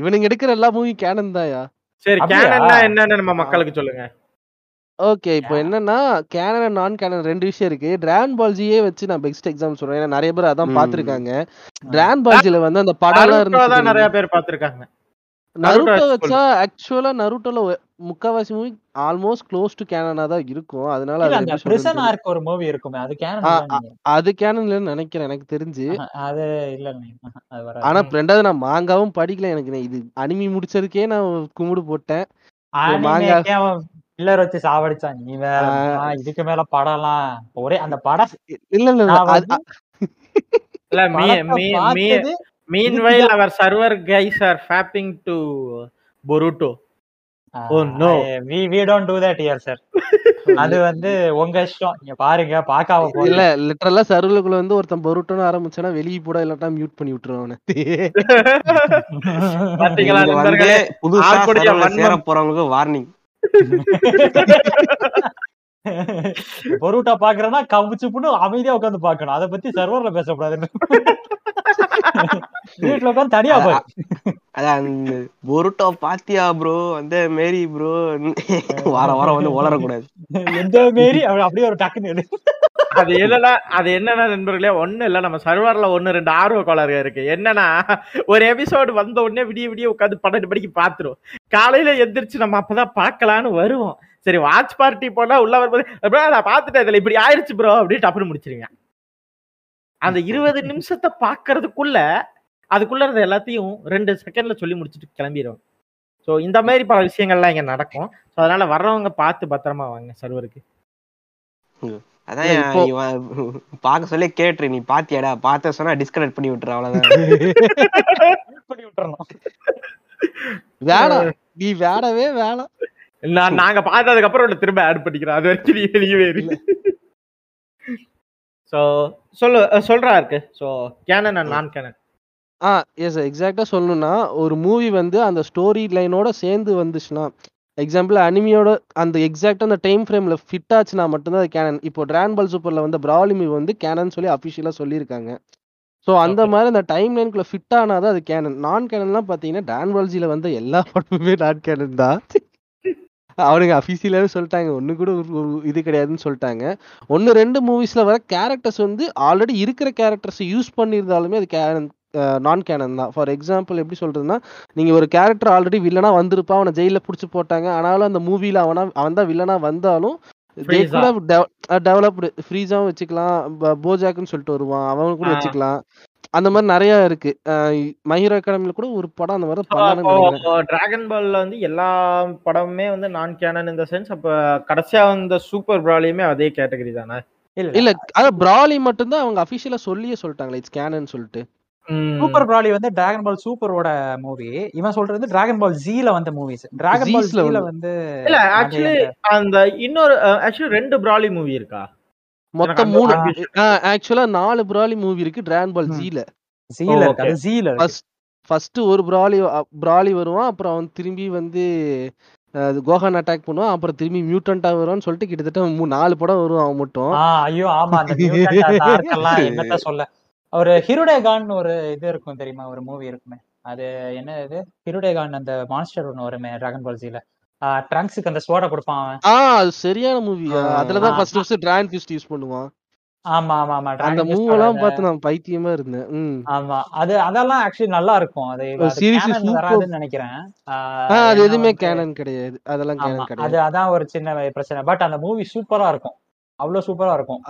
இவனுங்க எடுக்கிற எல்லா மூவி கேனன் தான்யா. சரி? கேனன்னா என்னன்னு நம்ம மக்களுக்கு சொல்லுங்க. ஓகே இப்போ என்னன்னா கேனன் நான் கேனன் ரெண்டு விஷயம் இருக்கு. டிரான் பால்ஜியே வச்சு நான் பெஸ்ட் எக்ஸாம் சொல்றேன். ஏன்னா நிறைய பேர் அதான். பாத்திருக்காங்க டிரான் பால்ஜில வந்து அந்த படம் நிறைய பேர் பார்த்திருக்காங்க. நருட்டோ வச்சா ஆக்சுவலா நருட்டோல முக்காவாசி மூவி ஆல்மோஸ்ட் க்ளோஸ் டு கேனனா தான் இருக்கும். அதனால அந்த பிரிசன் ஆர்க் ஒரு மூவி இருக்குமே அது கேனன் அது கேனன்ல நினைக்கிறேன் எனக்கு தெரிஞ்சு. அது இல்ல ஆனா. ரெண்டாவது நான் மாங்காவும் படிக்கல எனக்கு இது அனிமி முடிச்சதுக்கே நான் கும்பிடு போட்டேன். மாங்கா பில்லர் வச்சு சாவடிச்சான் நீ வேற இதுக்கு மேல படம்லாம் ஒரே அந்த படம் இல்ல இல்ல இல்ல நான் அது வந்து இல்ல மீ படத்தை மீ மீ பார்த்தது meanwhile our server guys are fapping to boruto. Oh no. We we don't do that here sir அது வந்து உங்க இஷ்டம். நீங்க பாருங்க பார்க்காம இல்ல போறீங்க லிட்டரலா சர்வலுக்குள்ள வந்து ஒருத்தன் பொருட்டோன்னு ஆரம்பிச்சானா வெளியே போட இல்லாட்டா மியூட் பண்ணி விட்டுருவானு பாத்தீங்களா நண்பர்களே? புதுசா சேர போறவங்களுக்கு வார்னிங் பொருட்டா பாக்குறேன்னா கவுச்சு புண்ணு அமைதியா உட்காந்து பாக்கணும் அதை பத்தி சர்வர்ல பேசக்கூடாதுன்னு. வீட்டுல உட்காந்து தனியா பாரு அதான் அந்த பொருட்டோ பாத்தியா ப்ரோ அந்த மேரி ப்ரோ வார வாரம் வந்து வளரக்கூடாது எந்த மாரி? அப்படி- அப்படியே ஒரு டக்குன்னு. அது என்னன்னா அது என்னன்னா நண்பர்களே ஒண்ணு இல்ல. நம்ம சர்வர்ல ஒண்ணு ரெண்டு ஆர்வ கோளாறுக இருக்கு. என்னன்னா ஒரு எபிசோடு வந்த உடனே விடிய விடிய உட்காந்து பன்னெண்டு மணிக்கு பாத்துரும் காலையில எந்திரிச்சு நம்ம அப்பதான் பார்க்கலான்னு வருவோம். சரி வாட்ச் பார்ட்டி போனா உள்ள வரும்போது நான் பாத்துட்டேன் இதுல இப்படி ஆயிருச்சு ப்ரோ அப்படின்னு டப்புனு முடிச்சிருங்க. அந்த இருபது நிமிஷத்தை பாக்குறதுக்குள்ள அதுக்குள்ள இருந்த எல்லாத்தையும் ரெண்டு செகண்ட்ல சொல்லி முடிச்சுட்டு கிளம்பிடுவோம் ஸோ இந்த மாதிரி பல விஷயங்கள்லாம் இங்க நடக்கும். ஸோ அதனால வர்றவங்க பார்த்து பத்திரமா வாங்க சர்வருக்கு. அதான் இல்ல, பார்க்க சொல்லி கேட்டுரு. நீ பாத்தியாடா? பார்த்த சொன்னா டிஸ்கனெக்ட் பண்ணி விட்டுரு அவ்வளவுதான். பண்ணி விட்டுறணும். வேணாம். நீ வேணவே வேணாம். நான் நாங்க பார்த்ததுக்கு அப்புறம் திரும்ப ஆட் பண்ணிக்கிறோம் அது வரைக்கும் நீ வெளியவே இரு. சோ சொல்லு சொல்றா இருக்கு. சோ கேனன் அண்ட் நான் கேனன் ஆ எஸ் எக்ஸாக்டா சொல்லணும்னா ஒரு மூவி வந்து அந்த ஸ்டோரி லைனோட சேர்ந்து வந்துச்சுன்னா எக்ஸாம்பிள் அனிமியோட அந்த எக்ஸாக்டா அந்த டைம் ஃப்ரேம்ல ஃபிட் ஆச்சுன்னா மட்டும்தான் அது கேனன் இப்போ டிரான் பால் சூப்பர்ல வந்த பிராலி மூவி வந்து கேனன் சொல்லி அஃபிஷியலா சொல்லியிருக்காங்க. ஸோ அந்த. மாதிரி அந்த டைம் லைனுக்குள்ள ஃபிட் ஆனாதான் அது கேனன் நான் கேனன்லாம் பார்த்தீங்கன்னா டான் பால்ஜில வந்த எல்லா படமுமே நான் கேனன் தான். அவனுங்க அஃபீஷியலாகவே சொல்லிட்டாங்க. ஒன்று கூட ஒரு இது கிடையாதுன்னு சொல்லிட்டாங்க. ஒன்று ரெண்டு மூவிஸில் வர கேரக்டர்ஸ் வந்து ஆல்ரெடி இருக்கிற கேரக்டர்ஸை யூஸ் பண்ணியிருந்தாலுமே அது கேனன் நான் கேனன் தான். ஃபார் எக்ஸாம்பிள் எப்படி சொல்கிறதுன்னா நீங்கள் ஒரு கேரக்டர் ஆல்ரெடி வில்லனா வந்திருப்பான் அவனை ஜெயிலில் பிடிச்சி போட்டாங்க. ஆனாலும் அந்த மூவியில் அவனா அவன் தான் வில்லனா வந்தாலும் டெவலப்டு ஃப்ரீஸாவும் வச்சுக்கலாம். ப- போஜாக்குன்னு சொல்லிட்டு வருவான். அவன் கூட. வச்சுக்கலாம். அந்த மாதிரி நிறைய இருக்கு. மஹீரோ அகாடமில கூட ஒரு படம் அந்த மாதிரி டிராகன் பால்ல வந்து எல்லா படமுமே வந்து நான் கேனன் இந்த சென்ஸ் அப்ப கடைசியா வந்த சூப்பர் பிராலியுமே அதே கேட்டகரி தானே? இல்ல. இல்ல அதான் பிராலி மட்டும்தான் அவங்க அபிஷியலா சொல்லியே சொல்லிட்டாங்களே இட்ஸ் கேனன் சொல்லிட்டு. சூப்பர் பிராலி வந்து டிராகன் பால் சூப்பரோட மூவி இவன் சொல்றது வந்து டிராகன் பால் ஜீல வந்த மூவிஸ் டிராகன் பால் ஜீல வந்து- இல்ல ஆக்சுவலி அந்த இன்னொரு ஆக்சுவலி ரெண்டு பிராலி மூவி இருக்கா? மொத்தம் மூணு. ஆக்சுவலா நாலு பிராலி மூவி இருக்கு டிராகன் பால். ஜீல ஜீல அது ஜீல இருக்கு. ஃபர்ஸ்ட் ஒரு பிராலி பிராலி வருவான். அப்புறம் அவன் திரும்பி வந்து கோஹான் அட்டாக் பண்ணுவான். அப்புறம் திரும்பி மியூட்டன்டா வருவான்னு சொல்லிட்டு கிட்டத்தட்ட மூ- நாலு படம் வரும் அவன் மட்டும். ஐயோ ஆமா. அந்த சொல்ல. ஒரு ஹிருடேகான் ஒரு இது இருக்கும் தெரியுமா? ஒரு மூவி இருக்குமே. அது என்ன இது? ஹிருடேகான் அந்த மான்ஸ்டர் ஒன்னு வருமே டிராகன் பால் ஜீல ட்ரங்க்ஸுக்கு அந்த ஸ்வோட கொடுப்பான் அவன். ஆ அது சரியான மூவி ஆ. அதுலதான் ஆ. First first Dragon Fist use பண்ணுவான். ஆமா ஆமா ஆமா. அந்த Dragon Quest மூவ் எல்லாம் ஓட- பார்த்து நான் பைத்தியமா இருந்தேன். ஆமா. அது அதெல்லாம் ஆக்சுவலி நல்லா இருக்கும். அது அது super- வராதுன்னு நினைக்கிறேன். அது வந்து- கேனன் கிடையாது. அதெல்லாம் கேனன் அது கிடையாது. அதான் ஒரு சின்ன பிரச்சனை. பட் அந்த மூவி சூப்பரா இருக்கும். அவ்வளவு சூப்பரா இருக்கும்.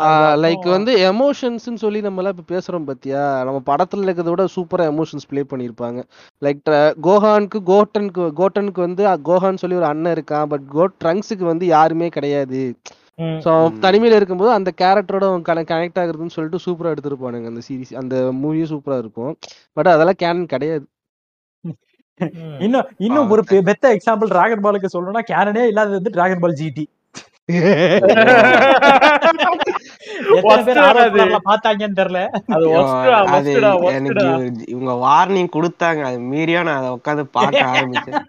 லைக் வந்து எமோஷன்ஸ்னு சொல்லி நம்ம எல்லாம் இப்ப பேசுறோம் பாத்தியா? நம்ம படத்துல இருக்கிறத விட சூப்பரா எமோஷன்ஸ் ப்ளே பண்ணிருப்பாங்க. லைக் கோஹானுக்கு கோட்டனுக்கு கோட்டனுக்கு வந்து கோஹான் சொல்லி ஒரு அண்ணன் இருக்கான் பட் கோ ட்ரங்க்ஸுக்கு வந்து யாருமே கிடையாது. ஸோ தனிமையில இருக்கும்போது அந்த கேரக்டரோட கனெக்ட் ஆகுறதுன்னு சொல்லிட்டு சூப்பரா எடுத்திருப்பானுங்க அந்த சீரிஸ் அந்த மூவியும் சூப்பரா இருக்கும். பட் அதெல்லாம் கேனன் கிடையாது. இன்னும் இன்னும் ஒரு பெத்த எக்ஸாம்பிள் டிராகன் பாலுக்கு சொல்லணும்னா கேனனே இல்லாதது வந்து டிராகன் பால் ஜிடி இவங்க வார்னிங் கொடுத்தாங்க. அது மீறியா நான் அதை உட்காந்து பார்க்க ஆரம்பிச்சேன்.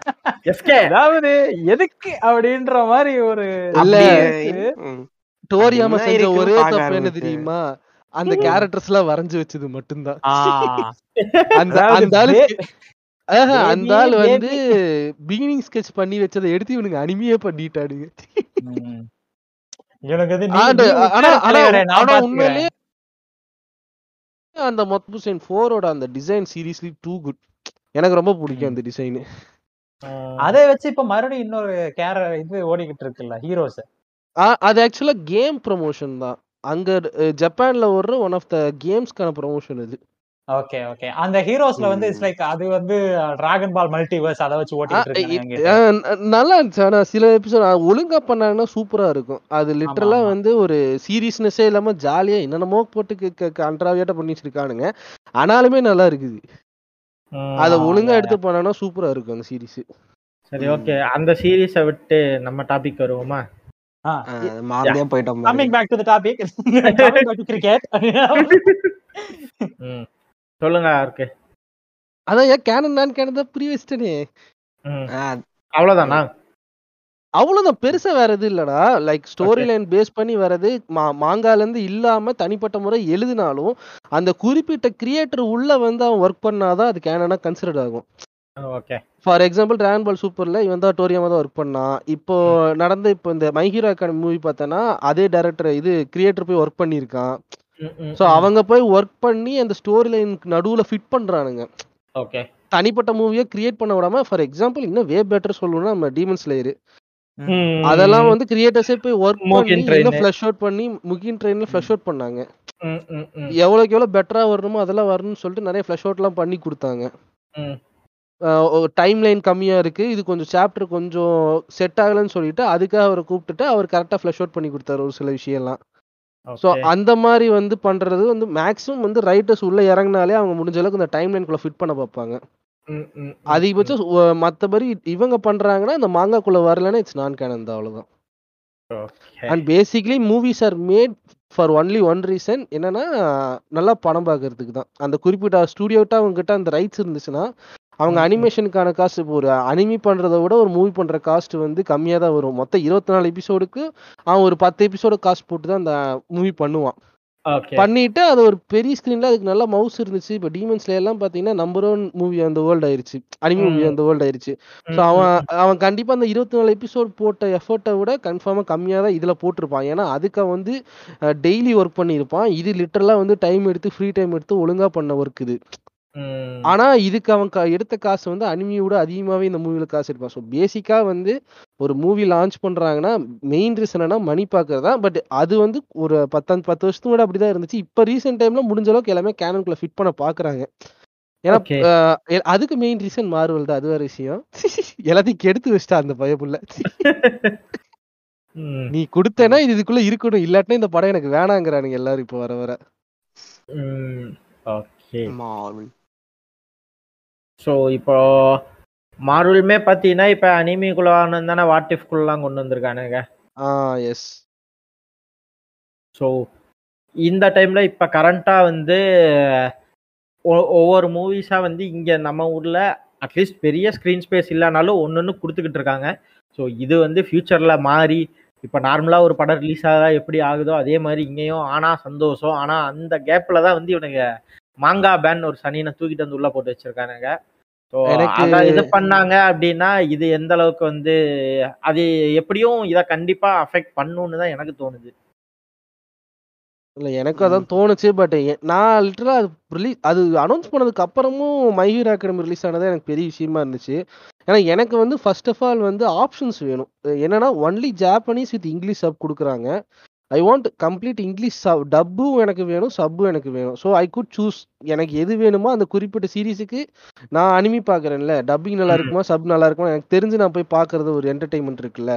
அதாவது எதுக்கு அப்படின்ற மாதிரி ஒரு. டோரியாம செஞ்ச ஒரே தப்பு என்ன. தெரியுமா? அந்த கேரக்டர்ஸ் எல்லாம் வரைஞ்சு வச்சது மட்டும்தான். அந்த அந்த ஆளு பே- ஆஹா, அந்த baby, ஆள் வந்து. பிகினிங் ஸ்கெட்ச் பண்ணி வச்சதை எடுத்து இவனுங்க அனிமையே பார்த்துக்கிறேன். உண்மையிலேயே அந்த மொத்தபுசைன் ஃபோரோட அந்த டிசைன் சீரியஸ்லி டூ குட் எனக்கு ரொம்ப பிடிக்கும் அந்த டிசைன். அதை வச்சு இப்ப மறுபடியும் இன்னொரு கேர இது ஓடிக்கிட்டு இருக்குல்ல ஹீரோஸ் அது ஆக்சுவலா கேம் ப்ரமோஷன் தான். அங்க ஜப்பான்ல ஓடுற ஒன் ஆஃப் த கேம்ஸ்க்கான ப்ரமோஷன் இது ஓகே ஓகே அந்த ஹீரோஸ்ல வந்து இட்ஸ் லைக் அது வந்து டிராகன் பால் மல்டிவர்ஸ் அதை வச்சு ஓட்டிட்டு நல்லா இருந்துச்சு. ஆனா சில எபிசோட் ஒழுங்கா பண்ணாங்கன்னா சூப்பரா இருக்கும். அது லிட்டரலா. வந்து ஒரு சீரியஸ்னஸே இல்லாம ஜாலியா என்னென்னமோ போட்டு கண்ட்ராவியாட்ட பண்ணி வச்சிருக்கானுங்க. ஆனாலுமே நல்லா இருக்குது. அத ஒழுங்கா. எடுத்து பண்ணானா சூப்பரா இருக்கும் அந்த சீரிஸ் சரி ஓகே அந்த சீரீஸை விட்டு நம்ம டாபிக் வருவோமா? மறந்தே போயிட்டோம். Coming back to the topic cricket. சொல்லுங்க இருக்கு அதான் ஏன் கேனன் நான் கேனன் தான் புரிய வச்சிட்டேனே. அவ்வளவுதானா? அவ்வளவுதான் பெருசா வேற எதுவும் இல்லடா. லைக் ஸ்டோரி லைன் பேஸ் பண்ணி வர்றது மா மாங்கால இருந்து இல்லாம தனிப்பட்ட முறை எழுதினாலும் அந்த குறிப்பிட்ட கிரியேட்டர் உள்ள வந்து அவன் ஒர்க் பண்ணாதான் அது கேனனா கன்சிடர் ஆகும். ஃபார் எக்ஸாம்பிள் டிராகன் பால் சூப்பர்ல இவன் தான் டோரியாமா தான் ஒர்க் பண்ணான் இப்போ நடந்த இப்போ இந்த மை ஹீரோ அகாடமி மூவி பார்த்தனா அதே டேரக்டர் இது கிரியேட்டர் போய் ஒர்க் பண்ணியிருக்கான். ஸோ அவங்க போய் ஒர்க் பண்ணி அந்த ஸ்டோரி லைனுக்கு நடுவுல ஃபிட் பண்றானுங்க. ஓகே தனிப்பட்ட மூவியை கிரியேட் பண்ண விடாம ஃபார் எக்ஸாம்பிள் இன்னும் வே பெட்டர் சொல்லணும்னா நம்ம டீமன்ஸ் லேயர் அதெல்லாம் வந்து கிரியேட்டர்ஸே போய் ஒர்க் பண்ணி ஃபிளஷ் அவுட் பண்ணி முகின் ட்ரெயின்ல ஃபிளஷ் அவுட் பண்ணாங்க. எவ்வளவுக்கு எவ்வளவு பெட்டரா வரணுமோ அதெல்லாம் வரணும்னு சொல்லிட்டு நிறைய ஃபிளஷ் அவுட்லாம் பண்ணி கொடுத்தாங்க. டைம் லைன் கம்மியா இருக்கு. இது கொஞ்சம் சாப்டர் கொஞ்சம் செட் ஆகலைன்னு சொல்லிட்டு அதுக்காக அவரை கூப்பிட்டுட்டு அவர் கரெக்டா ஃபிளஷ் அவுட் பண்ணி கொடுத்தாரு ஒரு சில விஷயம்லாம். ஸோ. அந்த மாதிரி வந்து பண்றது வந்து மேக்ஸிமம் வந்து ரைட்டர்ஸ் உள்ள இறங்குனாலே அவங்க முடிஞ்ச அளவுக்கு இந்த டைம் லைனுக்குள்ள ஃபிட் பண்ண பார்ப்பாங்க. அதிகபட்சம் மத்தபடி இவங்க பண்றாங்கன்னா இந்த மாங்காக்குள்ள வரலன்னா இட்ஸ் நான் கேனன் தான் அவ்வளவுதான். And basically movies are made for only one reason என்னன்னா நல்லா பணம் பார்க்கறதுக்கு தான் அந்த குறிப்பிட்ட ஸ்டூடியோட்ட அவங்க கிட்ட அந்த ரைட்ஸ் இருந்துச்சுன்னா அவங்க அனிமேஷனுக்கான காஸ்ட் இப்போ ஒரு அனிமி பண்றதை விட ஒரு மூவி பண்ற காஸ்ட் வந்து கம்மியா தான் வரும். மொத்தம் இருபத்தி நாலு எபிசோடுக்கு அவன் ஒரு பத்து எபிசோடு காஸ்ட் போட்டு தான் அந்த மூவி பண்ணுவான். பண்ணிட்டு அது ஒரு பெரிய ஸ்கிரீன்ல அதுக்கு நல்ல மவுஸ் இருந்துச்சு. இப்போ டீமன்ஸ்ல எல்லாம் பாத்தீங்கன்னா நம்பர் ஒன் மூவி அந்த வேர்ல்ட் ஆயிருச்சு. Anime movie. அந்த வேர்ல்ட் ஆயிருச்சு. ஸோ அவன் அவன் கண்டிப்பா அந்த இருபத்தி நாலு எபிசோட் போட்ட எஃபர்ட்டை விட கன்ஃபார்மா கம்மியா தான் இதுல போட்டிருப்பான். ஏன்னா அதுக்கு வந்து டெய்லி ஒர்க் பண்ணியிருப்பான். இது லிட்டரலா வந்து டைம் எடுத்து ஃப்ரீ டைம் எடுத்து ஒழுங்கா பண்ண ஒர்க் இது. ஆனா இதுக்கு அவன் க- எடுத்த காசு வந்து அனிமியோட அதிகமாவே இந்த மூவில காசு எடுப்பான். ஸோ பேசிக்கா வந்து ஒரு மூவி லான்ச் பண்றாங்கன்னா மெயின் ரீசன் என்ன மணி பாக்குறதா. பட் அது வந்து ஒரு பத்து பத்து வருஷத்துக்கு முன்னாடி அப்படிதான் இருந்துச்சு. இப்ப ரீசெண்ட் டைம்ல முடிஞ்ச அளவுக்கு எல்லாமே கேனனுக்குள்ள ஃபிட் பண்ண பாக்குறாங்க. ஏன்னா அதுக்கு மெயின் ரீசன் மார்வல் தான். அது வேற விஷயம். எல்லாத்தையும் கெடுத்து வச்சிட்டா அந்த பயப்புள்ள நீ கொடுத்தேன்னா இது இதுக்குள்ள இருக்கணும். இல்லாட்டினா இந்த படம் எனக்கு வேணாங்கிறானுங்க எல்லாரும் இப்போ வர வர. ம். ஸோ இப்போ மார்வலுமே பார்த்தீங்கன்னா இப்போ அனிமிக்குள்ள தானே வாட் இஃப்குள்ளலாம் கொண்டு வந்திருக்கானுங்க. ஆ எஸ் ஸோ இந்த டைம்ல இப்போ கரண்டா வந்து ஒவ்வொரு மூவிஸா வந்து இங்க நம்ம ஊர்ல அட்லீஸ்ட் பெரிய ஸ்க்ரீன் ஸ்பேஸ் இல்லைனாலும் ஒன்று ஒன்று கொடுத்துக்கிட்டு இருக்காங்க. ஸோ இது வந்து ஃபியூச்சர்ல மாறி இப்போ நார்மலாக ஒரு படம் ரிலீஸ் ஆகா எப்படி ஆகுதோ அதே மாதிரி இங்கேயும் ஆனா சந்தோஷம். ஆனா அந்த கேப்ல தான் வந்து இவனுங்க மாங்கா பேன் ஒரு சனியனை தூக்கிட்டு வந்து உள்ள போட்டு வச்சிருக்கானுங்க. ஸோ அதை இது பண்ணாங்க அப்படின்னா இது எந்த அளவுக்கு வந்து அது எப்படியும் இதை கண்டிப்பா அஃபெக்ட் பண்ணுன்னு தான் எனக்கு தோணுது. இல்ல எனக்கு அதான் தோணுச்சு பட் நான் லிட்டரலா அது ரிலீஸ் அது அனௌன்ஸ் பண்ணதுக்கு அப்புறமும் மை ஹீரோ அகாடமி ரிலீஸ் ஆனதே எனக்கு பெரிய விஷயமா இருந்துச்சு. ஏன்னா எனக்கு வந்து ஃபர்ஸ்ட் ஆஃப் ஆல் வந்து ஆப்ஷன்ஸ் வேணும். என்னன்னா only Japanese with English sub கொடுக்குறாங்க. ஐ வாண்ட் கம்ப்ளீட் இங்கிலீஷ் டப்பும் எனக்கு வேணும் சப்பும் எனக்கு வேணும். ஸோ ஐ குட் சூஸ் எனக்கு எது வேணுமோ அந்த குறிப்பிட்ட சீரீஸுக்கு நான் அனிமி பார்க்குறேன்ல. டப்பிங் நல்லா இருக்குமா சப் நல்லா இருக்குமா? எனக்கு தெரிஞ்சு நான் போய் பார்க்கறது ஒரு என்டர்டைன்மெண்ட் இருக்குல்ல.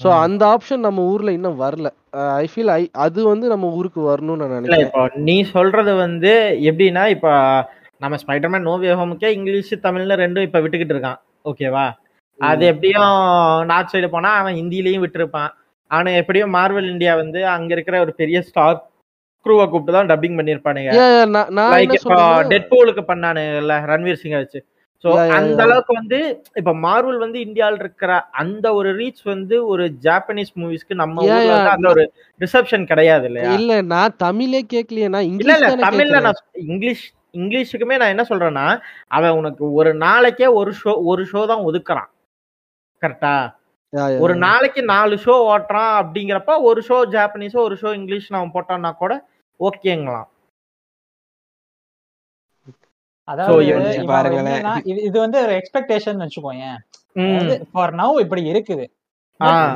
ஸோ. அந்த ஆப்ஷன் நம்ம ஊர்ல இன்னும் வரல. ஐ ஃபீல் ஐ அது வந்து நம்ம ஊருக்கு வரணும்னு நான் நினைக்கிறேன். இப்போ நீ சொல்றது வந்து எப்படின்னா இப்ப நம்ம ஸ்பைடர்மேன் நோவே ஹோமுக்கே இங்கிலீஷ் தமிழ்னு ரெண்டும் இப்ப விட்டுக்கிட்டு இருக்கான். ஓகேவா அது எப்படியும் நார்த் சைடு போனா அவன் ஹிந்திலையும் விட்டுருப்பான். ஆனா எப்படியும் மார்வல் இந்தியா வந்து அங்க இருக்கிற ஒரு பெரிய ஸ்டார் குரூவை கூப்பிட்டு தான் டப்பிங் பண்ணிருப்பானுங்க. சொல்றேன்னா டெட்பூலுக்கு பண்ணானுங்கல்ல ரன்வீர் சிங்கை வச்சு. ஸோ அந்த. அளவுக்கு வந்து இப்ப மார்வல் வந்து இந்தியாவில் இருக்கிற அந்த ஒரு ரீச் வந்து ஒரு ஜாப்பனீஸ் மூவிஸ்க்கு நம்ம அந்த ஒரு ரிசப்ஷன் கிடையாது இல்லையா? இல்ல நான் தமிழே கேட்கலையே இல்ல இங்கிலீஷ் இல்ல தமிழ்ல நான் இங்கிலீஷ் இங்கிலீஷுக்குமே நான் என்ன சொல்றேன்னா அவன் உனக்கு ஒரு நாளைக்கே ஒரு ஷோ ஒரு ஷோ தான் ஒதுக்குறான். கரெக்டா ஒரு. நாளைக்கு நாலு ஷோ ஓட்டுறான் அப்படிங்கிறப்ப ஒரு ஷோ ஜாப்பனீஸோ ஒரு ஷோ இங்கிலீஷ் அவன் போட்டான்னா கூட ஓகேங்களாம் அதாவது இது வந்து ஒரு எக்ஸ்பெக்டேஷன் வச்சுக்கோங்க ஃபார் நவ் இப்படி இருக்குது.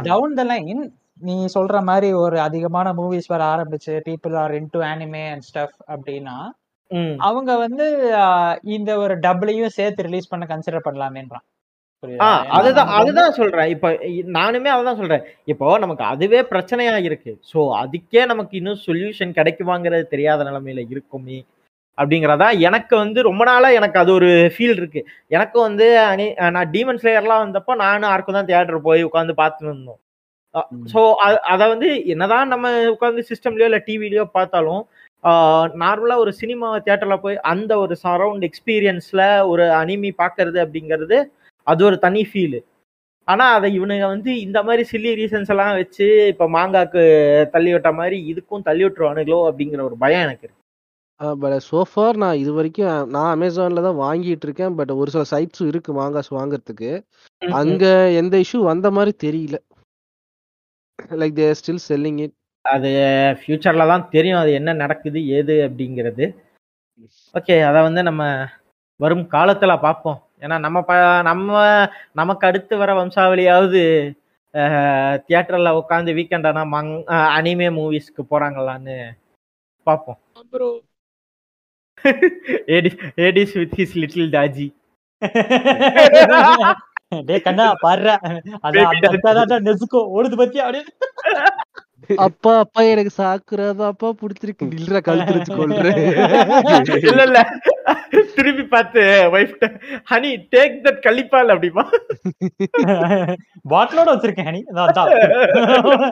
டவுன் த லைன் நீ சொல்ற மாதிரி ஒரு அதிகமான மூவிஸ் வர ஆரம்பிச்சு people are into anime and stuff அப்படின்னா. அவங்க வந்து இந்த ஒரு டபுளையும் சேர்த்து ரிலீஸ் பண்ண கன்சிடர் பண்ணலாமேன்றான் அதுதான் அதுதான் சொல்றேன். இப்ப நானுமே அதுதான் சொல்றேன். இப்போ நமக்கு அதுவே பிரச்சனையா இருக்கு. சோ அதுக்கே நமக்கு இன்னும் சொல்யூஷன் கிடைக்குமாங்கிறது தெரியாத நிலைமையில இருக்குமே அப்படிங்கறதா எனக்கு வந்து ரொம்ப நாளா எனக்கு அது ஒரு ஃபீல் இருக்கு. எனக்கும் வந்து அனி- நான் டீமன் ஸ்லேயர்லாம் வந்தப்போ நானும் யாருக்கும் தான் தியேட்டர் போய் உட்காந்து பார்த்துட்டு இருந்தோம். ஸோ அதை வந்து என்னதான் நம்ம உட்காந்து சிஸ்டம்லயோ இல்லை டிவிலயோ பார்த்தாலும் நார்மலாக ஒரு சினிமா தியேட்டரில் போய் அந்த ஒரு சரவுண்ட் எக்ஸ்பீரியன்ஸில் ஒரு அனிமி பார்க்கறது அப்படிங்கிறது அது ஒரு தனி ஃபீலு ஆனால் அதை இவனுங்க வந்து இந்த மாதிரி சில்லி ரீசன்ஸ் எல்லாம் வச்சு இப்போ மாங்காக்கு தள்ளி விட்ட மாதிரி இதுக்கும் தள்ளி விட்டுருவானுங்களோ அப்படிங்கிற ஒரு பயம் எனக்கு இருக்கு. பட் சோஃபார் நான் இது வரைக்கும் நான் அமேசான்ல தான் வாங்கிட்டு இருக்கேன் பட் ஒரு சில சைட்ஸும் இருக்கு மாங்காஸ் வாங்குறதுக்கு. அங்க எந்த இஷ்யூ வந்த மாதிரி தெரியல. Like they still selling it அது ஃபியூச்சர்ல தான் தெரியும் அது என்ன நடக்குது ஏது அப்படிங்கிறது. ஓகே அதை வந்து நம்ம வரும் காலத்துல பார்ப்போம். ஏன்னா நம்ம ப நம்ம நமக்கு அடுத்து வர வம்சாவளியாவது தியேட்டர்ல உட்காந்து வீக்கெண்ட் ஆனா மங் அனிமே மூவிஸ்க்கு போறாங்களான்னு பார்ப்போம். Hades Hades with his little doggy டேய் கண்ணா பாடுற அதான் நெசுக்கோ ஓடுது பத்தி அப்படியே. அப்பா அப்பா எனக்கு சாக்குறாது அப்பா பிடிச்சிருக்கு. நில்ற கழுத்து வச்சு கொள்றேன் இல்ல இல்ல. திருப்பி பார்த்து வைஃப் ஹனி டேக் தட் கள்ளிப்பால் அப்படிமா? பாட்டிலோட வச்சிருக்கேன் ஹனி.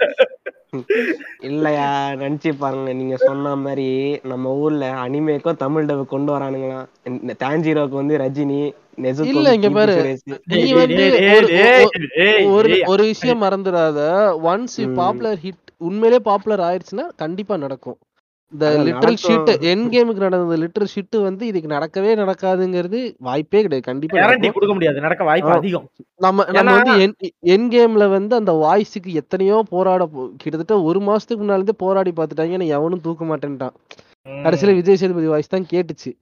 இல்லையா நினைச்சு பாருங்க. நீங்க சொன்ன மாதிரி நம்ம ஊர்ல அனிமேக்கும் தமிழ் டப் கொண்டு வரானுங்களாம். இந்த தாஞ்சிரோக்கு வந்து ரஜினி இல்ல, இங்க கீர்த்தி பாரு. சுரேஷ். நீ ஏய், வந்து ஏய், ஒரு- விஷயம் மறந்துடாத. ஒன்ஸ். பாப்புலர் ஹிட் உண்மையிலே பாப்புலர் ஆயிடுச்சுன்னா கண்டிப்பா நடக்கும். இந்த லிட்டரல். ஷிட் என் கேமுக்கு நடந்த லிட்டரல் ஷிட் வந்து இதுக்கு நடக்கவே நடக்காதுங்கிறது வாய்ப்பே கிடையாது. கண்டிப்பா கொடுக்க முடியாது. நடக்க வாய்ப்பு. அதிகம். நம்ம நம்ம வந்து என் கேம்ல வந்து அந்த வாய்ஸுக்கு எத்தனையோ போராட கிட்டத்தட்ட ஒரு மாசத்துக்கு முன்னால போராடி பார்த்துட்டாங்க. எவனும் தூக்க மாட்டேன்ட்டான். கடைசியில விஜய் சேதுபதி வாய்ஸ் தான் கேட்டுச்சு.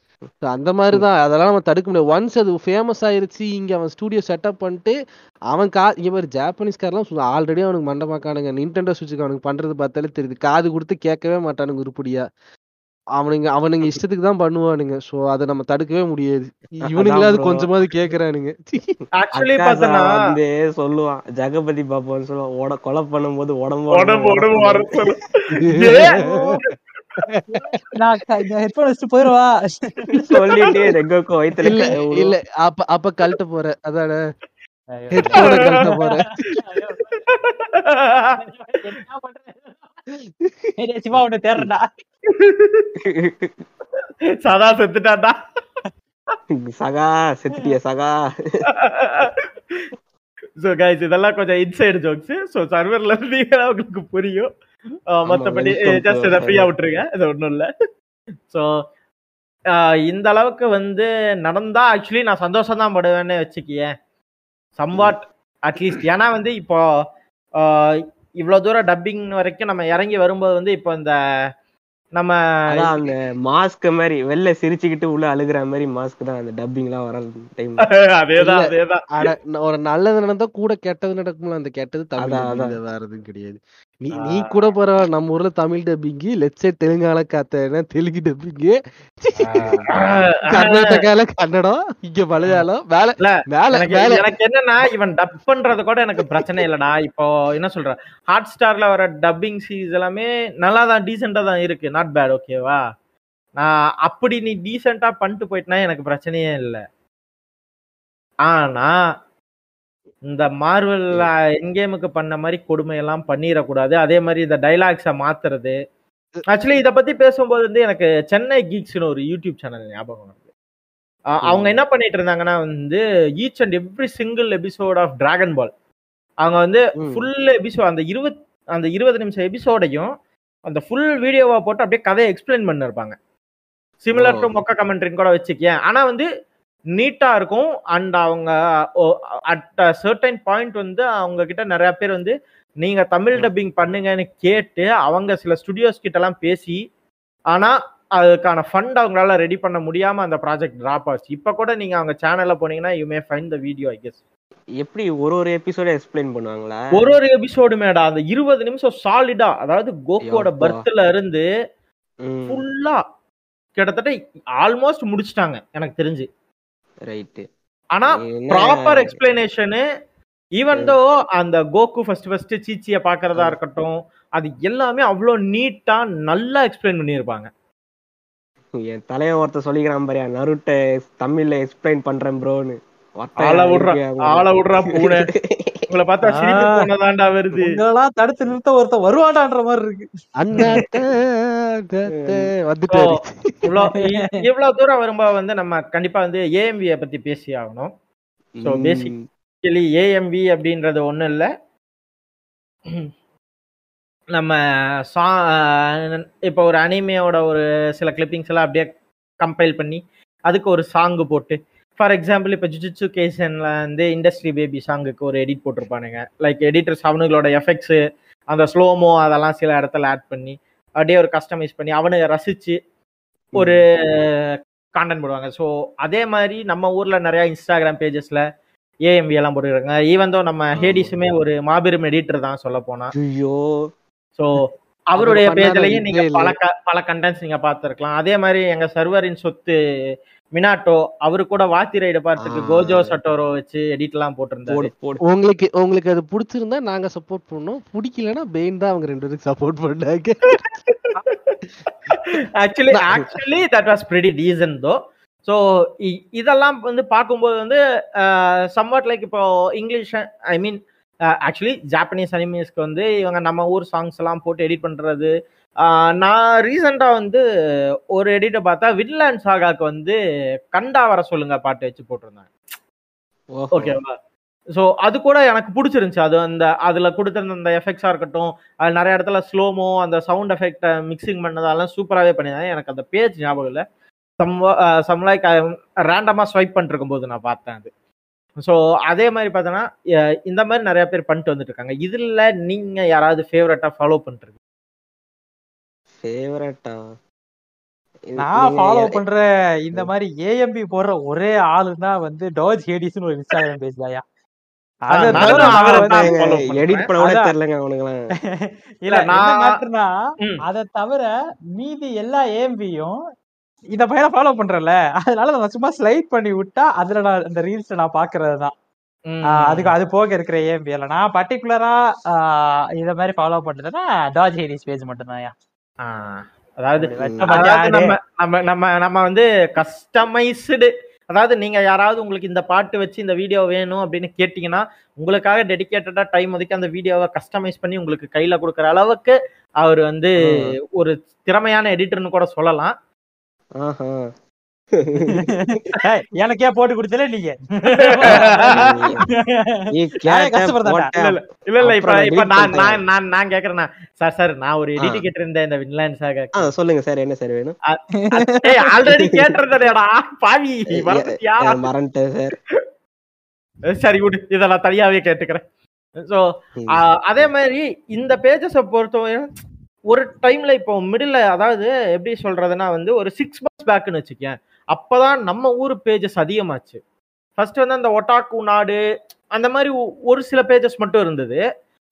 அந்த மாதிரி தான் அதெல்லாம் நம்ம தடுக்க முடியாது. ஒன்ஸ் அது ஃபேமஸ் ஆயிருச்சு இங்க அவன் ஸ்டூடியோ செட்டப் பண்ணிட்டு அவன் கா இங்க மாதிரி ஜாப்பனீஸ்காரெல்லாம் ஆல்ரெடி அவனுக்கு மண்டமாக்கானுங்க நின்டெண்டோ சுவிட்சுக்கு அவனுக்கு பண்றது பார்த்தாலே தெரியுது. காது கொடுத்து கேட்கவே மாட்டானுங்க உருப்படியா. அவனுங்க அவனுங்க இஷ்டத்துக்கு தான் பண்ணுவானுங்க. சோ அதை நம்ம தடுக்கவே முடியாது. இவனுங்களாவது. கொஞ்சமாவது கேக்குறானுங்க. ஆக்சுவலி அக்காசா பார்த்தனா வந்து சொல்லுவான். ஜெகபதி பாப்பான்னு சொல்லுவான். உட கொலை பண்ணும்போது உடம்பு உடம்பு உடம்பு வர சொல்லு நான் ஹெட்போன் வச்சுட்டு போயிருவா சொல்லிட்டு ரெங்கோக்கோ வயித்துல இல்ல அப்ப அப்ப கழட்ட போற அதான. ஹெட்போனை கழட்ட போற. சிவா உன்னை தேடுறா சதா செத்துட்டான்டா. சகா செத்துட்டிய சகா. சோ கைஸ் இதெல்லாம் கொஞ்சம் இன்சைடு ஜோக்ஸ் சோ சர்வர்ல இருந்தீங்கன்னா உங்களுக்கு புரியும். மத்தபடி ஜஸ்ட் இதை our ஃப்ரீயா channel. விட்டுருங்க. இது ஒண்ணும் இல்ல. சோ இந்த அளவுக்கு வந்து நடந்தா ஆக்சுவலி நான் சந்தோஷம் தான் படுவேன்னு வச்சுக்கியேன் சம்வாட் அட்லீஸ்ட் ஏன்னா வந்து இப்போ இவ்வளவு தூரம் டப்பிங் வரைக்கும் நம்ம இறங்கி வரும்போது வந்து இப்போ இந்த நம்ம அந்த மாஸ்க் மாதிரி வெளில சிரிச்சுக்கிட்டு உள்ள அழுகுற மாதிரி மாஸ்க் தான் அந்த டப்பிங் எல்லாம் வர டைம் அதேதான். அதேதான். ஒரு நல்லது நடந்தா கூட கெட்டது நடக்கும்ல அந்த கெட்டது தமிழ் வேற எதுவும் கிடையாது. நீ நீ கூட பரவாயில்ல நம்ம ஊர்ல தமிழ் டப்பிங்கு சைட் தெலுங்கால காத்தேன்னா தெலுங்கு டப்பிங்கு கர்நாடகால கன்னடம் இங்க மலையாளம் வேலை இல்ல, வேலை எனக்கு வேலை. எனக்கு என்னன்னா இவன் டப் பண்றது கூட எனக்கு பிரச்சனை இல்லடா. இப்போ என்ன சொல்ற? ஹாட் ஸ்டார்ல வர டப்பிங் சீஸ் எல்லாமே நல்லா தான் டீசெண்டா தான் இருக்கு. நாட் பேட் ஓகேவா நான் அப்படி நீ டீசெண்டா பண்ணிட்டு போயிட்டனா எனக்கு பிரச்சனையே இல்லை. ஆனா இந்த மார்வல் என்கேமுக்கு பண்ண மாதிரி கொடுமை எல்லாம் பண்ணிடக்கூடாது. அதே மாதிரி இந்த டைலாக்ஸை மாத்துறது. ஆக்சுவலி இத பத்தி பேசும்போது வந்து எனக்கு சென்னை கீக்ஸ்னு ஒரு யூடியூப் சேனல் ஞாபகம் வருது. அவங்க என்ன பண்ணிட்டு இருந்தாங்கன்னா வந்து each and every single episode of dragon ball அவங்க வந்து. ஃபுல் எபிசோட் அந்த இருபத் அந்த இருபது நிமிஷம் எபிசோடையும் அந்த ஃபுல் வீடியோவா போட்டு அப்படியே கதையை எக்ஸ்பிளைன் பண்ணிருப்பாங்க. Similar to. மொக்க கமெண்ட்ரின்னு கூட வச்சுக்கேன் ஆனா வந்து நீட்டா இருக்கும். அண்ட் அவங்க அட் சர்டைன் பாயிண்ட் வந்து அவங்க கிட்ட நிறைய பேர் வந்து நீங்க தமிழ் டப்பிங் பண்ணுங்கன்னு கேட்டு அவங்க சில ஸ்டுடியோஸ் கிட்ட எல்லாம் பேசி ஆனா அதுக்கான ஃபண்ட் அவங்களால ரெடி பண்ண முடியாம அந்த ப்ராஜெக்ட் டிராப் ஆச்சு. இப்ப கூட நீங்க அவங்க சேனல்ல போனீங்கன்னா you may find the video I guess எப்படி ஒரு ஒரு எபிசோட எக்ஸ்பிளைன் பண்ணுவாங்களா? ஒரு ஒரு எபிசோடு மேடா. அந்த இருபது நிமிஷம் சாலிடா அதாவது யப்பா. பர்த்ல இருந்து ஃபுல்லா கிட்டத்தட்ட ஆல்மோஸ்ட் முடிச்சிட்டாங்க எனக்கு தெரிஞ்சு. ரைட்டு ஆனா ப்ராப்பர் எக்ஸ்பிளனேஷனு ஈவன் தோ அந்த கோகு ஃபர்ஸ்ட் ஃபர்ஸ்ட் சீச்சிய பாக்குறதா இருக்கட்டும் அது எல்லாமே அவ்வளோ நீட்டா நல்லா எக்ஸ்பிளைன் பண்ணியிருப்பாங்க. என் தலைய ஒருத்த சொல்லிக்கிறான் பாரியா நருட்ட தமிழ்ல எக்ஸ்பிளைன் பண்றேன் ப்ரோன்னு ஆள விடுறா ஆள விடுறா பூனை. உங்களை பார்த்தா சிரிப்பு போனதாண்டா வருது. உங்களெல்லாம் தடுத்து நிறுத்த ஒருத்தன் வருவாடான்ற மாதிரி இருக்கு. வந்துட்டாரு இ- இவ்வளவு தூரம் வரும்போது வந்து நம்ம கண்டிப்பா வந்து ஏஎம்வியை பத்தி பேசி ஆகணும். So, basic- ஆக்சுவலி ஏஎம்வி அப்படின்றது ஒன்றும் இல்லை. நம்ம சா இப்போ ஒரு அனிமையோட ஒரு சில கிளிப்பிங்ஸ் எல்லாம் அப்படியே கம்பைல் பண்ணி அதுக்கு ஒரு சாங்கு போட்டு ஃபார் எக்ஸாம்பிள் இப்போ ஜுஜுட்சு கேசன்ல வந்து இண்டஸ்ட்ரி பேபி சாங்குக்கு ஒரு எடிட் போட்டிருப்பானுங்க. லைக் எடிட்டர்ஸ் அவனுங்களோட எஃபெக்ட்ஸு அந்த ஸ்லோமோ அதெல்லாம் சில இடத்துல ஆட் பண்ணி அப்படியே ஒரு கஸ்டமைஸ் பண்ணி அவனுங்க ரசிச்சு ஒரு கான்டென்ட் போடுவாங்க. ஸோ அதே மாதிரி நம்ம ஊர்ல நிறைய இன்ஸ்டாகிராம் பேஜஸ்ல ஏஎம்வி எல்லாம் போட்டுருக்காங்க ஈவன் தோ நம்ம ஹேடிஸுமே ஒரு மாபெரும் எடிட்டர் தான் சொல்ல போனா. ஐயோ. ஸோ அவருடைய பேஜ்லயும் நீங்க பல பல கண்டென்ட்ஸ் நீங்க பார்த்திருக்கலாம். அதே மாதிரி எங்க சர்வரின் சொத்து மினாட்டோ அவரு கூட வாத்தி ரைடு பார்த்துக்கு. கோஜோ சட்டோரோ வச்சு எடிட் எல்லாம் போட்டிருந்தாரு. போடு போடு. உங்களுக்கு உங்களுக்கு அது பிடிச்சிருந்தா நாங்க சப்போர்ட் பண்ணோம். பிடிக்கலன்னா பெயின் தான் அவங்க ரெண்டு பேருக்கு சப்போர்ட் பண்ணாங்க. Actually actually that was pretty decent though so இதெல்லாம் வந்து பார்க்கும்போது வந்து சம்வாட் லைக் இப்போ English I mean actually Japanese அனிமீஸ்க்கு வந்து இவங்க நம்ம ஊர் சாங்ஸ் எல்லாம் போட்டு எடிட் பண்றது நான் ரீசெண்டாக வந்து ஒரு எடிட்டை பார்த்தா வின்லேண்ட் சாகாக்கு வந்து கண்டா வர சொல்லுங்க பாட்டு வச்சு போட்டிருந்தாங்க. ஓகேவா ஸோ அது கூட எனக்கு பிடிச்சிருந்துச்சு. அது அந்த அதுல கொடுத்திருந்த அந்த எஃபெக்ட்ஸா இருக்கட்டும் அது நிறைய இடத்துல ஸ்லோமோ அந்த சவுண்ட் எஃபெக்ட் மிக்சிங் பண்ணதெல்லாம் சூப்பராகவே பண்ணியிருந்தாங்க எனக்கு அந்த பேஜ் ஞாபகம் இல்லை. சம் சம் லைக் ரேண்டமாக ஸ்வைப் பண்ணிட்டு இருக்கும்போது நான் பார்த்தேன் அது. ஸோ அதே மாதிரி பார்த்தோன்னா இந்த மாதிரி நிறைய பேர் பண்ணிட்டு வந்துட்டு இருக்காங்க. இதுல நீங்க யாராவது ஃபேவரட்டா ஃபாலோ பண்ணிட்டு ஃபேவரட்டா நான் ஃபாலோ பண்ற இந்த மாதிரி ஏஎம்பி போடுற ஒரே ஆளுன்னா வந்து டாஜ் ஹேடிஸ்னு ஒரு இன்ஸ்டாகிராம் பேஜ் தாயா அதை தவிர தான் மீதி எல்லா ஏஎம்பியும் இந்த பையனை ஃபாலோ பண்றேன்ல. அதனால நான் சும்மா ஸ்லைட் பண்ணி விட்டா அதுல நான் அந்த ரீல்ஸ் நான் பாக்குறது தான். அதுக்கு அது போக இருக்கிற ஏஎம்பி இல்ல நான் பர்டிகுலரா இத மாதிரி ஃபாலோ பண்றதுன்னா டாஜ் ஹேடிஸ் பேஜ் மட்டும்தான் அதாவது. நம்ம நம்ம நம்ம நம்ம வந்து கஸ்டமைஸ்டு அதாவது நீங்க யாராவது உங்களுக்கு இந்த பாட்டு வச்சு இந்த வீடியோ வேணும் அப்படின்னு கேட்டீங்கன்னா உங்களுக்காக டெடிகேட்டடா டைம் ஒதுக்கி அந்த வீடியோவை கஸ்டமைஸ் பண்ணி உங்களுக்கு கையில கொடுக்குற அளவுக்கு அவர் வந்து ஒரு திறமையான எடிட்டர்னு கூட சொல்லலாம். எனக்கே போட்டு கொடுத்தல நீங்க. இல்ல இல்ல இப்ப இப்ப நான். நான் நான் நான் கேக்குறேன்னா சார் சார் நான் ஒரு. எடிட் கேட்டிருந்தேன் இந்த வின்லாண்ட் சாக சொல்லுங்க சார் என்ன சார் வேணும்? ஏய் ஆல்ரெடி கேட்டிருந்தேடா பாவி மறந்துட்டேன் சார் சரி விடு. இதை நான் தனியாவே கேட்டுக்கிறேன். ஸோ அதே மாதிரி இந்த பேஜஸை பொறுத்தவரை ஒரு டைம்ல இப்போ மிடில் அதாவது எப்படி சொல்றதுன்னா வந்து ஒரு சிக்ஸ் மந்த்ஸ் பேக்குன்னு வச்சுக்கேன். அப்பதான் நம்ம ஊர் பேஜஸ் அதிகமாச்சு. ஃபர்ஸ்ட் வந்து அந்த ஒட்டாக்கு நாடு அந்த மாதிரி ஒரு சில பேஜஸ் மட்டும் இருந்தது.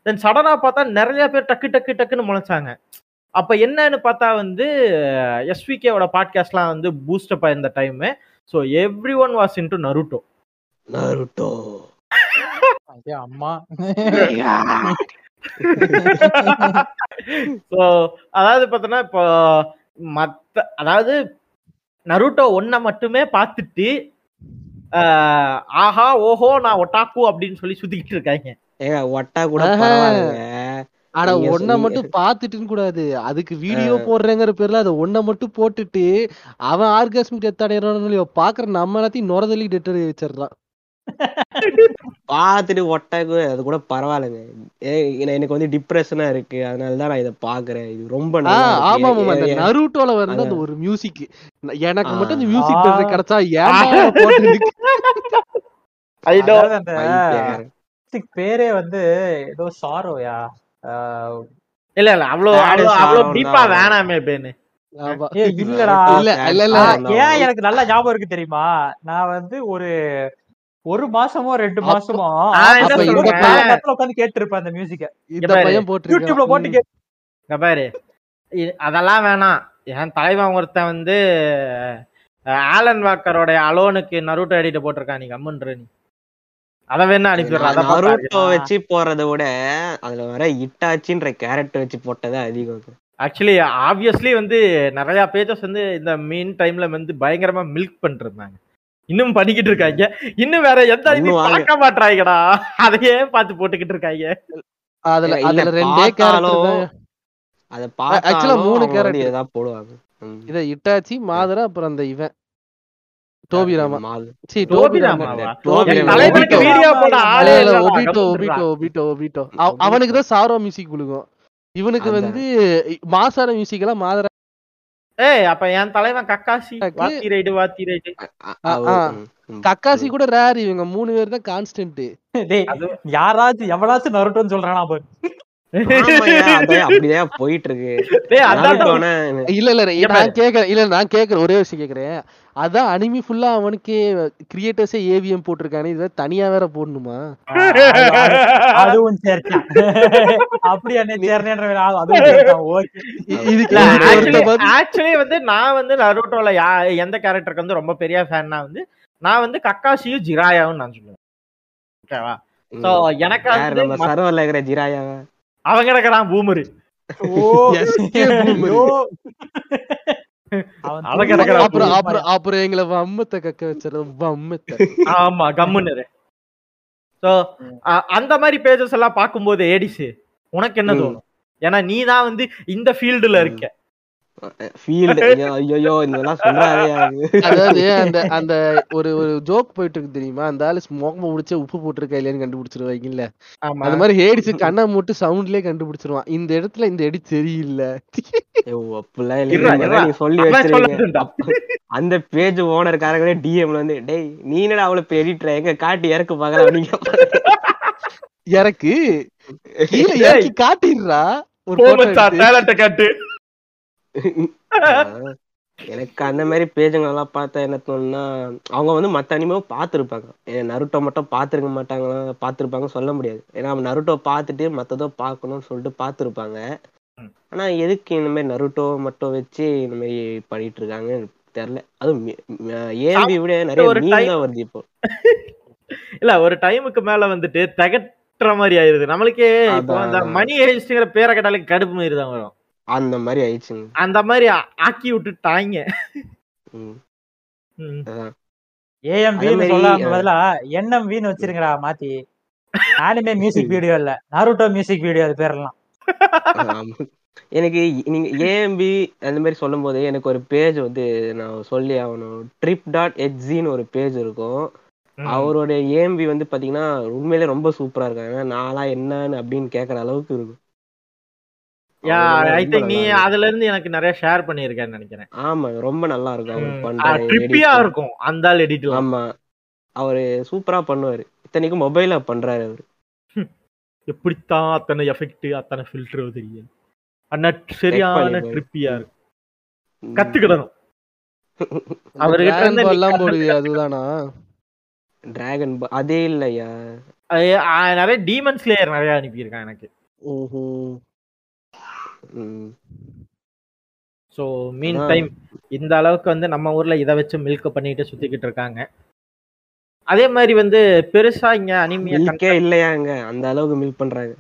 தென் சடனா பார்த்தா நிறைய பேர் டக்கு டக்கு டக்குன்னு முளைச்சாங்க. அப்ப என்னன்னு பார்த்தா வந்து எஸ்விகேவோட பாட்காஸ்ட்லாம் வந்து boost up ஆயிருந்த time so everyone was into Naruto Naruto ஐயா அம்மா. ஸோ அதாவது பார்த்தோன்னா இப்போ மத்த அதாவது நருட்டோ ஒன்ன மட்டுமே பார்த்துட்டு ஆஹ், ஆஹா ஓஹோ நான் ஒட்டாக்கு அப்படின்னு சொல்லி சுத்திக்கிட்டு இருக்காங்க. ஏங்க ஒட்டா கூட ஆனா ஒன்ன. மட்டும் பாத்துட்டுன்னு கூடாது. அதுக்கு வீடியோ போடுறேங்கிற பேர்ல அதை ஒன்ன மட்டும் போட்டுட்டு அவன் ஆர்காஸ்மிக் டெத் அடையறானோ பாக்குற நம்ம எல்லாத்தையும் நுரதலி டெட் அடைய வச்சிடறான் பார்த்துட்டு ஒட்டாக்கு அது கூட பரவாயில்லைங்க. எனக்கு வந்து டிப்ரெஷனா இருக்கு. அதனால தான் நான் இதை பாக்குறேன் இது ரொம்ப. ஆமா ஆமா அந்த நருட்டோல வந்து அந்த. ஒரு மியூசிக் எனக்கு மட்டும் அந்த. மியூசிக் கிடைச்சா music பேரே வந்து ஏதோ சாரோயா இல்ல இல்ல. அவ்வளோ Sad அவ்வளோ sorrow அவ்வளோ தான் டீப்பா. வேணாமே பேனு. இல்லடா. இல்ல இல்ல. ஏன் எனக்கு நல்ல ஞாபகம் இருக்கு தெரியுமா? நான் வந்து ஒரு ஒரு மாசமோ ரெண்டு மாசமோ? உட்காந்து கேட்டு இருப்பேன் அந்த மியூசிக்க யூடியூப்ல போட்டு பாரு. அதெல்லாம் வேணாம். என் தலைவன் ஒருத்தன் வந்து ஆலன் வாக்கரோட அலோனுக்கு நருட்டோ எடிட்ட போட்டிருக்கான். நீ கம்முன்ற நீ. அதை வேணா அனுப்பிடுறேன் நருட்டோ வச்சு போறதை விட அதுல வர இட்டாச்சின்ற கேரக்டர் வச்சு போட்டதே அதிகம் ஆக்சுவலி ஆப்வியஸ்லி வந்து நிறைய பேஜஸ் வந்து இந்த மீன் டைம்ல வந்து பயங்கரமா மில்க் பண்ணிட்டு இருந்தாங்க இன்னும் பண்ணிக்கிட்டு இருக்காங்க இன்னும் வேற எந்த. பார்க்க மாட்டாங்கடா அதையே பார்த்து போட்டுக்கிட்டு இருக்காங்க அதுல அதுல ரெண்டே கேரக்டர் அத actually மூணு character. ஏதாவது போடுவாங்க. இத இட்டாச்சி மாதரா அப்புறம் அந்த இவன் டோபி ராமா. சி டோபி ராமா. வீடியோ போட ஆளே இல்ல, ஒபிட்டோ ஒபிட்டோ. ஒபிட்டோ ஒபிட்டோ அவ- அவனுக்கு தான் சாரோ மியூசிக் விழுகும் இவனுக்கு. வந்து மாசார மியூசிக் எல்லாம் மாதரா ஏய் அப்ப என் தலைவன் கக்காசி. வாத்தி ரைடு வாத்தி ரைடு. கக்காசி கூட ரேர் இவங்க மூணு பேர் தான் கான்ஸ்டன்ட் டேய் அது யாராச்சும் எவனாச்சும் நருட்டோன்னு சொல்றானா பாரு. அப்படிதான் போயிட்டு இருக்கு. இல்ல இல்ல நான் கேக்குறேன் இல்ல நான் கேக்குறேன் ஒரே விஷயம் கேக்குறேன். அதான் அனிமி ஃபுல்லா அவனுக்கே கிரியேட்டர்ஸே ஏவிஎம் போட்டிருக்கானே இது வேற தனியா வேற போடணுமா? அதுவும் சேர்த்தான் அப்படி என்ன சேர்னேன்ற அதுவும் சேர்த்தான் ஓகே. இ- இதுக்கு இல்ல இதுக்கு ஆக்சுவலி வந்து நான் வந்து நருட்டோல யா எந்த கேரக்டருக்கு வந்து ரொம்ப பெரிய ஃபேன்னா வந்து நான் வந்து கக்காசியும் ஜிராயாவும் நான் சொல்லுவேன். ஓகேவா. சோ எனக்கு சர்வர்ல இருக்கிற ஜிராயாவா? அவங்க கிடக்குறான் பூமரு. அப்புறம் போய் அப்புறம் அப்புறம் எங்களை வம்மத்தை கக்க வச்சிடும் வம்மத்தை. ஆமா கம்முன்னு சோ அந்த மாதிரி பேஜஸ் எல்லாம் பார்க்கும்போது ஏடிஸ் உனக்கு என்ன. தோணும்? ஏன்னா நீ தான் வந்து இந்த ஃபீல்டுல இருக்க. ஐயோ இதெல்லாம் அதாவது அந்த அந்த ஒரு ஒரு ஜோக் போயிட்டு இருக்கு தெரியுமா? அந்த ஆளு மோகம முடிச்ச உப்பு போட்டிருக்கா இல்லையான்னு கண்டுபிடிச்சிருவாங்கல்ல அந்த மாதிரி ஹேடிஸ் கண்ணை மூட்டு சவுண்ட்லயே கண்டுபிடிச்சிருவான். இந்த இடத்துல இந்த எடி சரியில்லை. அந்த பேஜ் ஓனர்காரங்களே டிஎம்ல வந்து டேய் நீ என்னடா அவ்வளவு பெரிய எங்க காட்டி இறக்கு பாக்கலாம் நீங்க இறக்கு? காட்டிடுறா? ஒரு. டேலண்ட காட்டு. எனக்கு அந்த மாதிரி பேஜுங்க எல்லாம் பார்த்தா என்ன தோணுன்னா அவங்க வந்து மத்த அனிமாவும் பார்த்துருப்பாங்க. நருட்டோ மட்டும் பார்த்துருக்க மாட்டாங்களா? பார்த்துருப்பாங்க சொல்ல முடியாது. ஏன்னா நருட்டோ பார்த்துட்டு மத்ததோ பார்க்கணும்னு சொல்லிட்டு பார்த்துருப்பாங்க. ஆனா எதுக்கு இந்த மாதிரி நருட்டோ மட்டும் வச்சு இந்த மாதிரி பண்ணிட்டு இருக்காங்க தெரியல. அதுவும் ஏம்பி விட நிறைய மீன் வருது இப்போ. இல்ல ஒரு டைமுக்கு மேல வந்துட்டு தகட்டுற மாதிரி ஆயிருது. நம்மளுக்கே இப்போ. அந்த மணி ஹேஸ்ட்ங்கிற பேரை கேட்டாலே கடுப்பு மாதிரி தான் வரும். அந்த மாதிரி ஆயிடுச்சுங்க அந்த மாதிரி ஆக்கி விட்டுட்டாங்க ம். ம். அதான். ஏஎம்பின்னு அதே மாதிரி, சொல்லாம பதிலா என்எம்வின்னு வச்சிருங்கடா மாத்தி ஆனிமே மியூசிக் வீடியோ இல்ல நருட்டோ மியூசிக் வீடியோ அது பேரெல்லாம். எனக்கு நீங்க ஏஎம்பி அந்த மாதிரி சொல்லும் போது எனக்கு ஒரு பேஜ் வந்து நான் சொல்லி ஆகணும் ட்ரிப் டாட் எக்ஸின்னு ஒரு பேஜ் இருக்கும். அவரோட ஏஎம்பி வந்து பாத்தீங்கன்னா உண்மையிலே ரொம்ப சூப்பரா இருக்காங்க நான்லாம் என்னன்னு அப்படின்னு கேக்குற அளவுக்கு இருக்கும் யா ஐ திங்க் நீ இருக்கும். அதுல இருந்து எனக்கு நிறைய ஷேர் பண்ணியிருக்கேன்னு நினைக்கிறேன். ஆமா ரொம்ப நல்லா இருக்கும் ட்ரிப்பியா. இருக்கும் அந்த ஆள் எடிட்லாம் ஆமா. அவரு சூப்பரா பண்ணுவாரு. இத்தனைக்கும் மொபைல்ல பண்றாரு அவரு. எப்படித்தான் அத்தனை எஃபெக்ட் அத்தனை ஃபில்டர் தெரியும். அண்ணா சரியான. ட்ரிப்பியா இருக்கு கத்துக்கிடணும். அவர்கிட்ட Dragon இருந்து எல்லாம் போடுவியா அதுதானா? டிராகன் அதே இல்லையா? நிறைய டீமன் ஸ்லேயர் நிறைய அனுப்பியிருக்கான் எனக்கு. ஓஹோ. ஸோ மீன். டைம் இந்த அளவுக்கு வந்து நம்ம ஊர்ல இதை வச்சு மில்க் பண்ணிட்டு சுத்திக்கிட்டு இருக்காங்க. அதே மாதிரி வந்து பெருசா இங்க அனிமியா மில்கே இல்லையாங்க. அந்த அளவுக்கு மில்க் பண்றாங்க.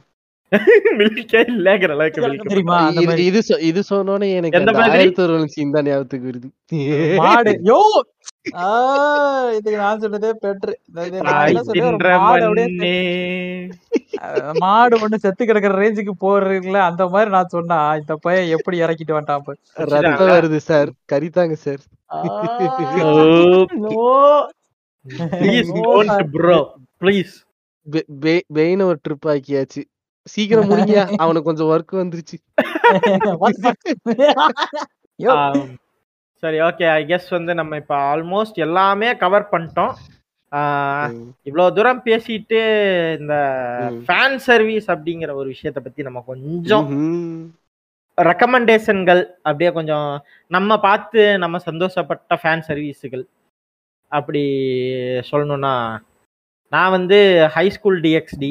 மில்கே இல்லங்கிற அளவுக்கு milk தெரியுமா? அந்த இது மாதிரி இது சொன்னோனே எனக்கு எந்த அந்த மாதிரி? ஆயிரத்தி ஒரு சீன் தான் ஞாபகத்துக்கு வருது. மாடு. யோ! இதுக்கு நான் சொன்னதே பெட்ரு. மாடு ஒண்ணு செத்து கிடக்குற ரேஞ்சுக்கு போறீங்கள அந்த மாதிரி நான் சொன்னா இந்த பையன் எப்படி இறக்கிட்டு வந்துட்டான் பாரு. ரத்தம் வருது சார். கரித்தாங்க சார். பெயின் ஒரு ட்ரிப் ஆக்கியாச்சு. சீக்கிரம் முடிங்க. அவனுக்கு கொஞ்சம் ஒர்க் வந்துருச்சு. சரி ஓகே ஐ கெஸ் வந்து நம்ம இப்ப ஆல்மோஸ்ட் எல்லாமே கவர் பண்ணிட்டோம். இவ்வளவு தூரம் பேசிட்டு இந்த. ஃபேன் சர்வீஸ் அப்படிங்கிற ஒரு விஷயத்த பத்தி நம்ம கொஞ்சம். ரெக்கமெண்டேஷன்கள் அப்படியே கொஞ்சம் நம்ம பார்த்து நம்ம சந்தோஷப்பட்ட ஃபேன் சர்வீஸுகள் அப்படி சொல்லணும்னா நான் வந்து ஹை ஸ்கூல் டிஎக்ஸ்டி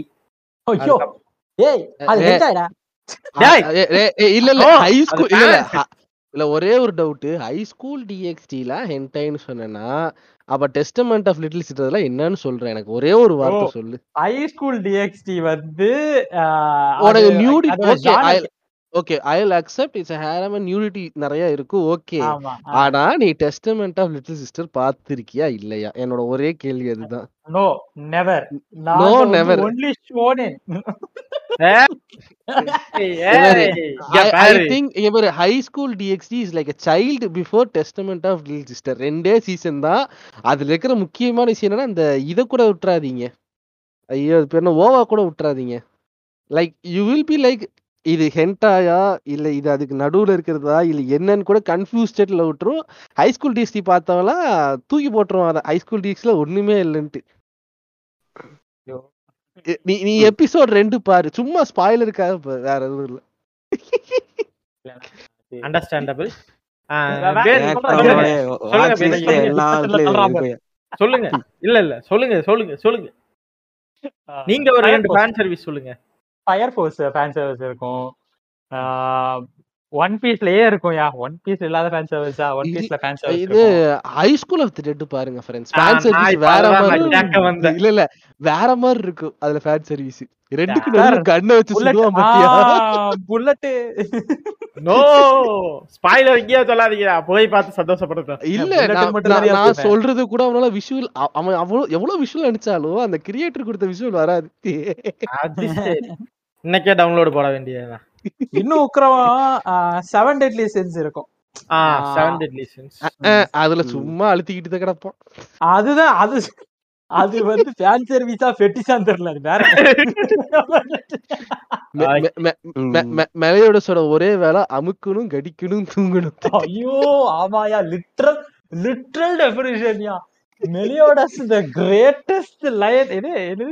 இல்ல இல்ல ஹை ஸ்கூல் இல்ல இல்ல ஒரே ஒரு டவுட் ஹை ஸ்கூல் டிஎக்ஸ்டில ஹென்டைன்னு சொன்னேன்னா அப்ப டெஸ்டமெண்ட் ஆஃப் லிட்டில் சிட்டர்ல என்னன்னு சொல்றேன் எனக்கு ஒரே ஒரு வார்த்தை. சொல்லு ஹை ஸ்கூல் டிஎக்ஸ்டி வந்து உனக்கு நியூடி okay okay I accept it's harem nudity நிறைய இருக்கு ஓகே. ஆனா நீ டெஸ்டமெண்ட் ஆஃப் லிட்டில் சிஸ்டர் பார்த்திருக்கியா இல்லையா? என்னோட ஒரே கேள்வி அதுதான். No never No, never. Only shonen high school DxD is like child before testament of little sister ரெண்டே சீசன் தான். அதுல இருக்கிற முக்கியமான விஷயம் என்னன்னா அந்த இதை கூட விட்டுறாதீங்க. ஐயோ அது பேர் என்ன? ஓவா கூட விட்டுறாதீங்க. Like you will be like இது ஹென்டாயா இல்ல இது அதுக்கு நடுவுல இருக்கிறதா? இல்ல என்னன்னு கூட கன்ஃபியூஸ் ஸ்டேட்ல விட்டுரும். ஹை ஸ்கூல் டிஎஸ்டி பார்த்தவங்களாம் தூக்கி போட்டுருவோம் அதை. ஹை ஸ்கூல் டிஎக்ஸ்ல ஒண்ணுமே இல்லைன்ட்டு. நீ நீ எபிசோட் ரெண்டு பாரு. சும்மா ஸ்பாயிலருக்காக பாரு வேற எதுவும் இல்ல. அண்டர்ஸ்டாண்டபிள். சொல்லுங்க இல்ல இல்ல. சொல்லுங்க சொல்லுங்க சொல்லுங்க. நீங்க ஒரு ரெண்டு ஃபேன் சர்வீஸ் சொல்லுங்க. ஃபயர் ஃபோர்ஸ் ஃபேன் சர்வீஸ் இருக்கும் ஒன் பீஸ்லயே இருக்கும் யா. ஒன் பீஸ் இல்லாத ஃபேன் சர்வீஸா ஒன் பீஸ்ல ஃபேன் சர்வீஸ் இது high school of the dead பாருங்க ஆ, ஃபேன் சர்வீஸ் வேற மாதிரி. இல்ல இல்ல. வேற மாதிரி இருக்கும் அதுல ஃபேன் சர்வீஸ் ரெண்டுக்கு நடுவுல கண்ணை வச்சு சுடுவான் பாத்தியா? புல்லட் நோ ஸ்பாயிலர் எங்கேயா சொல்லாதீங்க. போய் பார்த்து சந்தோஷப்படுறேன். இல்ல நான். சொல்றது கூட அவனால விஷுவல் அவன் அவ்வளவு எவ்வளவு விஷுவல் அடிச்சாலும் அந்த கிரியேட்டர் கொடுத்த விஷுவல் வராது. இன்னைக்கே டவுன்லோட் போட வேண்டியதுதான். இன்னும் உக்கிரவம் செவன் டெட்லி சென்ஸ் இருக்கும். அதுல. சும்மா அழுத்திக்கிட்டு தான் கிடப்பான் அதுதான் அது அது வந்து ஃபேன் சர்வீஸா ஃபெட்டிஸான்னு தெரியல அது வேற. மெ- ஆய். மெ- மெ- ம். மெ- மெ- மெலையோடஸோட ஒரே வேலை அமுக்கணும் கடிக்கணும் தூங்கணும். ஐயோ ஆமாயா லிட்ரல் லிட்ரல் டெஃபினிஷன்யா மெலியோடஸ் த கிரேட்டஸ்ட் லயன் இது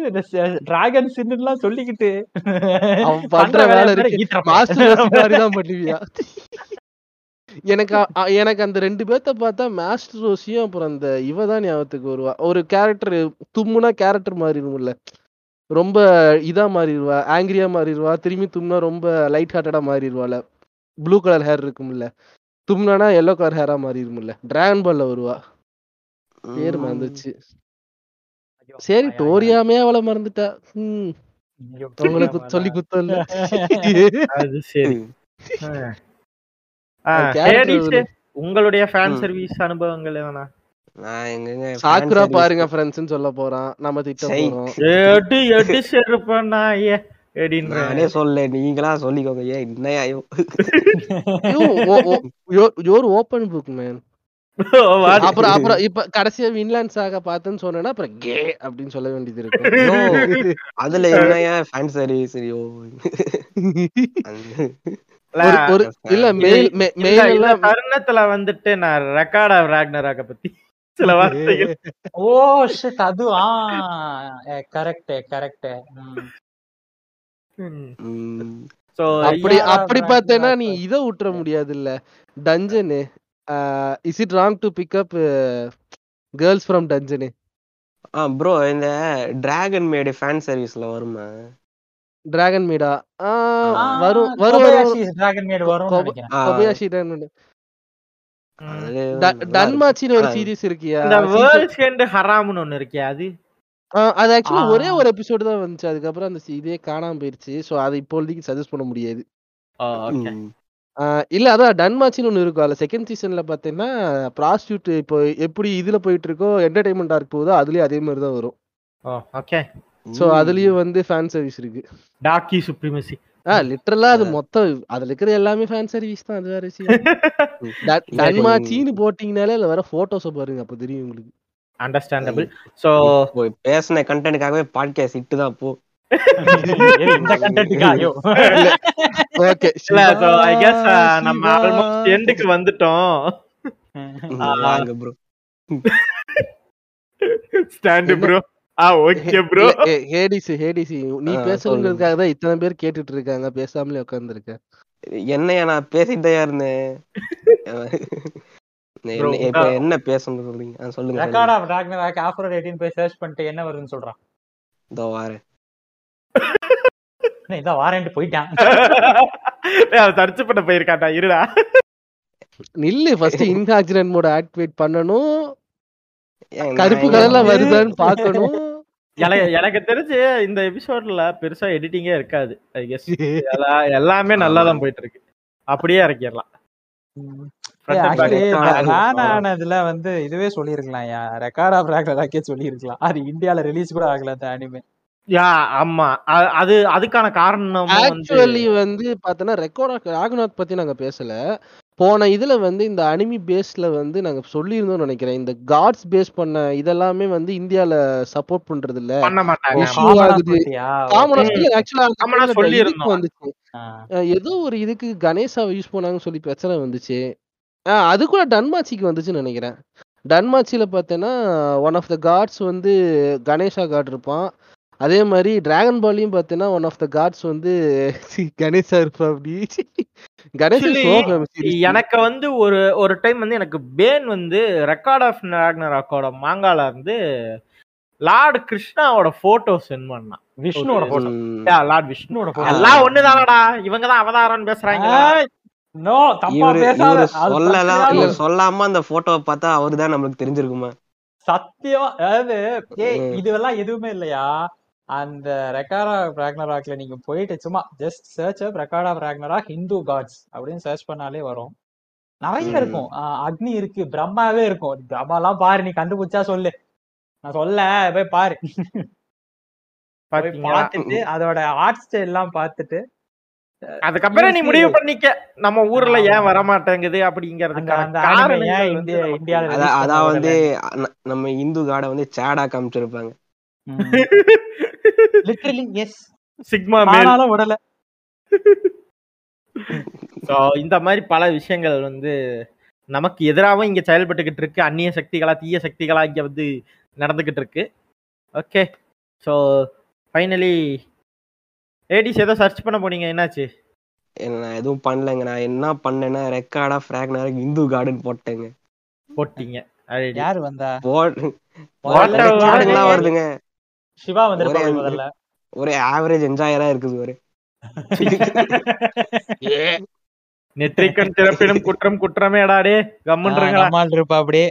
இது டிராகன் சின்னுலாம் சொல்லிக்கிட்டு அவன் பண்ற வேலை இருக்கு. மாஸ்டர் மாதிரி தான் பண்ணுவியா? எனக்கு எனக்கு அந்த ரெண்டு பேர்த்த பார்த்தா மாஸ்டர் ரோசியும் அப்புறம் அந்த இவ தான் ஞாபகத்துக்கு வருவா. ஒரு கேரக்டர் தும்முனா கேரக்டர் மாறிடும்ல ரொம்ப இதா மாறிடுவா ஆங்கிரியா மாறிடுவா திரும்பி தும்னா ரொம்ப லைட் ஹார்ட்டடா மாறிடுவாள். ப்ளூ கலர் ஹேர் இருக்கும்ல. தும்னானா எல்லோ கலர் ஹேரா மாறிடும்ல. டிராகன் பால்ல வருவா. பேர் மறந்துச்சு. சரி டோரியாமே அவளை மறந்துட்டா. ம். உங்களுக்கு சொல்லி குத்தம் இல்ல அது சரி. உங்களுடைய ஃபேன். சர்வீஸ் அனுபவங்கள் எதனா? நான் எங்கங்க fan சாக்குரா பாருங்க ஃப்ரெண்ட்ஸ்னு சொல்ல போறான். நம்ம திட்ட. போறோம். எடி எடி செருப்பண்ணா ஏ நானே சொல்ல நீங்களா சொல்லிக்கோங்க. ஏன் என்னையா ஐயோ. யோர் ஓப்பன் புக் மேன் அப்புறம் அப்புறம் இப்ப கடைசியா வின்லாண்ட் சாக பார்த்தேன்னு சொன்னேன்னா அப்புறம் கே அப்படின்னு சொல்ல வேண்டியது இருக்கும் அதுல என்னையா ஃபேன் சர்வீஸ் ஐயோ ஒரு- இல்ல மெயில் மெயில் எல்லாம் தருணத்துல வந்துட்டு நான் ரெக்கார்ட் ஆஃப் ராக்னராக பத்தி சில வார்த்தைகள். ஓ ஷிட் அது ஆ கரெக்ட் கரெக்ட் அப்படி அப்படி பார்த்தேன்னா நீ இத விட்டுற முடியாது இல்ல dungeon is it wrong to pick up girls from dungeon ah bro இந்த டிராகன் மேடு ஃபேன் சர்வீஸ்ல வருமா? டிராகன் மீடா வரும் வரும் வரும். கொப- நினைக்கிறேன். ஆ, கொபயாஷி இருக்கு. டன்மாச்சின்னு ஒரு. சீரிஸ் இருக்கியா? இந்த வேர்ல்ட்ஸ் எண்ட் ஹராம்னு ஒண்ணு இருக்கே அது? அது ஆக்சுவலி. ஒரே ஒரு எபிசோடு தான் வந்துச்சு. அதுக்கப்புறம் அந்த இதே காணாம போயிருச்சு. சோ அதை இப்போதைக்கு சஜஸ்ட் பண்ண முடியாது. இல்ல அதான் டன்மாச்சின்னு ஒன்று இருக்கும். அதுல செகண்ட் சீசன்ல பாத்தீங்கன்னா ப்ராஸ்டியூட் இப்போ எப்படி இதுல போயிட்டு இருக்கோ என்டர்டைன்மெண்ட் ஆர்க் போகுதோ அதுலயும் அதே மாதிரி தான் வரும். ஓகே சோ அதுலயும் வந்து ஃபேன் சர்வீஸ் இருக்கு. டாக்கி சுப்ரிமசி ஆ லிட்டரலா அது மொத்தம் அதுல இருக்கிற எல்லாமே ஃபேன் சர்வீஸ் தான் அது வேற விஷயம். டன்மாச்சின்னு போட்டீங்கனாலே அதுல வர போட்டோஸ பாருங்க அப்ப தெரியும் உங்களுக்கு. அண்டர்ஸ்டாண்டபிள் இப்போ பேசின கண்டென்ட்டுக்காகவே பாட்காஸ்ட் இட்டு தான் போ. இந்த கண்டென்ட்டுக்கா ஐயோ ஓகே இல்ல ஸோ ஐ கெஸ் நம்ம ஆல்மோஸ்ட் எண்டுக்கு வந்துட்டோம். வாங்க ப்ரோ ஸ்டாண்ட் ப்ரோ ஆ ஓகே ப்ரோ ஹேடிசி ஹேடிசி நீ ஆ, பேசணுங்கிறதுக்காக தான் இத்தனை பேர் கேட்டுட்டு இருக்காங்க. பேசாமலே உட்கார்ந்துருக்க என்னையா நான் பேசிட்டே இருந்தேன்? என்ன- பேசணும்னு சொல்றீங்க? சொல்லுங்க ரெக்கார்ட். ஆஃப் ராக்னராக் ஆஃப்டர் 18 போய் சர்ச் பண்ணிட்டு என்ன வருதுன்னு சொல்றான்? இதோ வாரேன். இதான் வாரேன்ட்டு போயிட்டான். சர்ச் பண்ண போயிருக்காட்டா இருடா. நில்லு ஃபர்ஸ்ட் இன்ஹாக்சிடென்ட் மோட ஆக்டிவேட் நான் கருப்பு கலர்ல வருதான்னு பார்க்கணும். எனக்கு எனக்கு தெரிஞ்சு இந்த எபிசோட்ல பெருசா எடிட்டிங்கே இருக்காது ஐ கெஸ் எல்லாமே நல்லா தான் போயிட்டு இருக்கு அப்படியே இறக்கிடலாம் ஆனதுல வந்து இதுவே சொல்லியிருக்கலாம் யா ரெக்கார்ட் ஆஃப் ராக்னராக்கே சொல்லியிருக்கலாம். அது இந்தியால ரிலீஸ் கூட ஆகல அந்த அனிமே யா ஆமா. அ- அது அதுக்கான காரணம் வந்து ஆக்சுவலி வந்து பார்த்தோன்னா ரெக்கார்ட் ராகுநாத் பத்தி நாங்க பேசல. போன இதுல வந்து இந்த அனிமி பேஸ்ல வந்து நாங்க சொல்லியிருந்தோம்னு நினைக்கிறேன். இந்த காட்ஸ் பேஸ் பண்ண இதெல்லாமே வந்து இந்தியால சப்போர்ட் பண்றது இல்ல பண்ண மாட்டாங்க. காமனா ஆகுது. ஆக்சுவலா காமனா சொல்லியிருந்தோம். வந்துச்சு. ஆ. அஹ் ஏதோ ஒரு இதுக்கு கணேசாவை யூஸ் பண்ணாங்கன்னு சொல்லி பிரச்சனை வந்துச்சு. அஹ் அது கூட டன்மாச்சிக்கு வந்துச்சுன்னு நினைக்கிறேன். டன்மாச்சியில பார்த்தேன்னா ஒன் ஆஃப் த காட்ஸ் வந்து கணேசா காட் இருப்பான். அதே மாதிரி டிராகன் பாலையும் பார்த்தேன்னா ஒன் ஆஃப் த காட்ஸ் வந்து கணேசா இருப்பான் அப்படி. எனக்கு வந்து ஒரு ஒரு டைம் வந்து எனக்கு பேன் வந்து ரெக்கார்ட் ஆஃப் ராக்னராக்கோட மாங்கால இருந்து லார்ட் கிருஷ்ணாவோட போட்டோ சென்ட் பண்ணான். விஷ்ணுவோட போட்டோ. லார்ட் விஷ்ணு விஷ்ணுவோட போட்டோ எல்லாம் ஒண்ணுதானடா? இவங்க தான் அவதாரம் பேசுறாங்க நோ தப்பா பேசாத. சொல்லலாம் சொல்லாம அந்த போட்டோவை பார்த்தா அவருதான் நம்மளுக்கு தெரிஞ்சிருக்குமா? சத்தியமா அதாவது ஏய். இதுவெல்லாம் எதுவுமே இல்லையா? அந்த ரெக்கார்ட் ஆஃப் ராக்னராக்ல நீங்க போயிட்டு சும்மா just search up record of ragnarok Hindu gods அப்படின்னு சர்ச் பண்ணாலே வரும். நிறைய. இருக்கும். ஆஹ் அக்னி இருக்கு பிரம்மாவே இருக்கும். பிரம்மாலாம் பாரு நீ கண்டுபிடிச்சா சொல்லு. நான் சொல்ல போய் பாரு. பார்த்துட்டு அதோட ஆர்ட் ஸ்டைல் எல்லாம் பார்த்துட்டு அதுக்கப்புறம் நீ முடிவு பண்ணிக்க. நம்ம ஊர்ல. ஏன் வர மாட்டேங்குது அப்படிங்கறதுக்கான அதான் வந்து நம்ம இந்து காடை வந்து சேடா காமிச்சிருப்பாங்க. லிட்டரலி எஸ் சிக்மா மேல் விடல. So, இந்த மாதிரி பல விஷயங்கள் வந்து நமக்கு எதிராகவும் இங்க செயல்பட்டுக்கிட்டு இருக்கு. அந்நிய சக்திகளா தீய சக்திகளா இங்க வந்து நடந்துகிட்டு இருக்கு. ஓகே ஸோ ஃபைனலி ஏடிஸ் ஏதோ சர்ச் பண்ண போனீங்க. என்னாச்சு? என்ன, நான் எதுவும் பண்ணலைங்க. நான் என்ன பண்ணேன்னா ரெக்கார்டா ஃபிராக்னாருக்கு இந்து கார்டன் போட்டேங்க. போட்டீங்க. யாரு வந்தா? வருதுங்க. சிவா வந்திருப்பாங்க ஒரே முதல்ல. ஒரே ஆவரேஜ் என்ஜாயரா இருக்குது ஒரு நெற்றிக்கண் திறப்பினும் குற்றம் குற்றமேடாடே கம்முன்றீங்களா நம்மால் இருப்பா அப்படியே.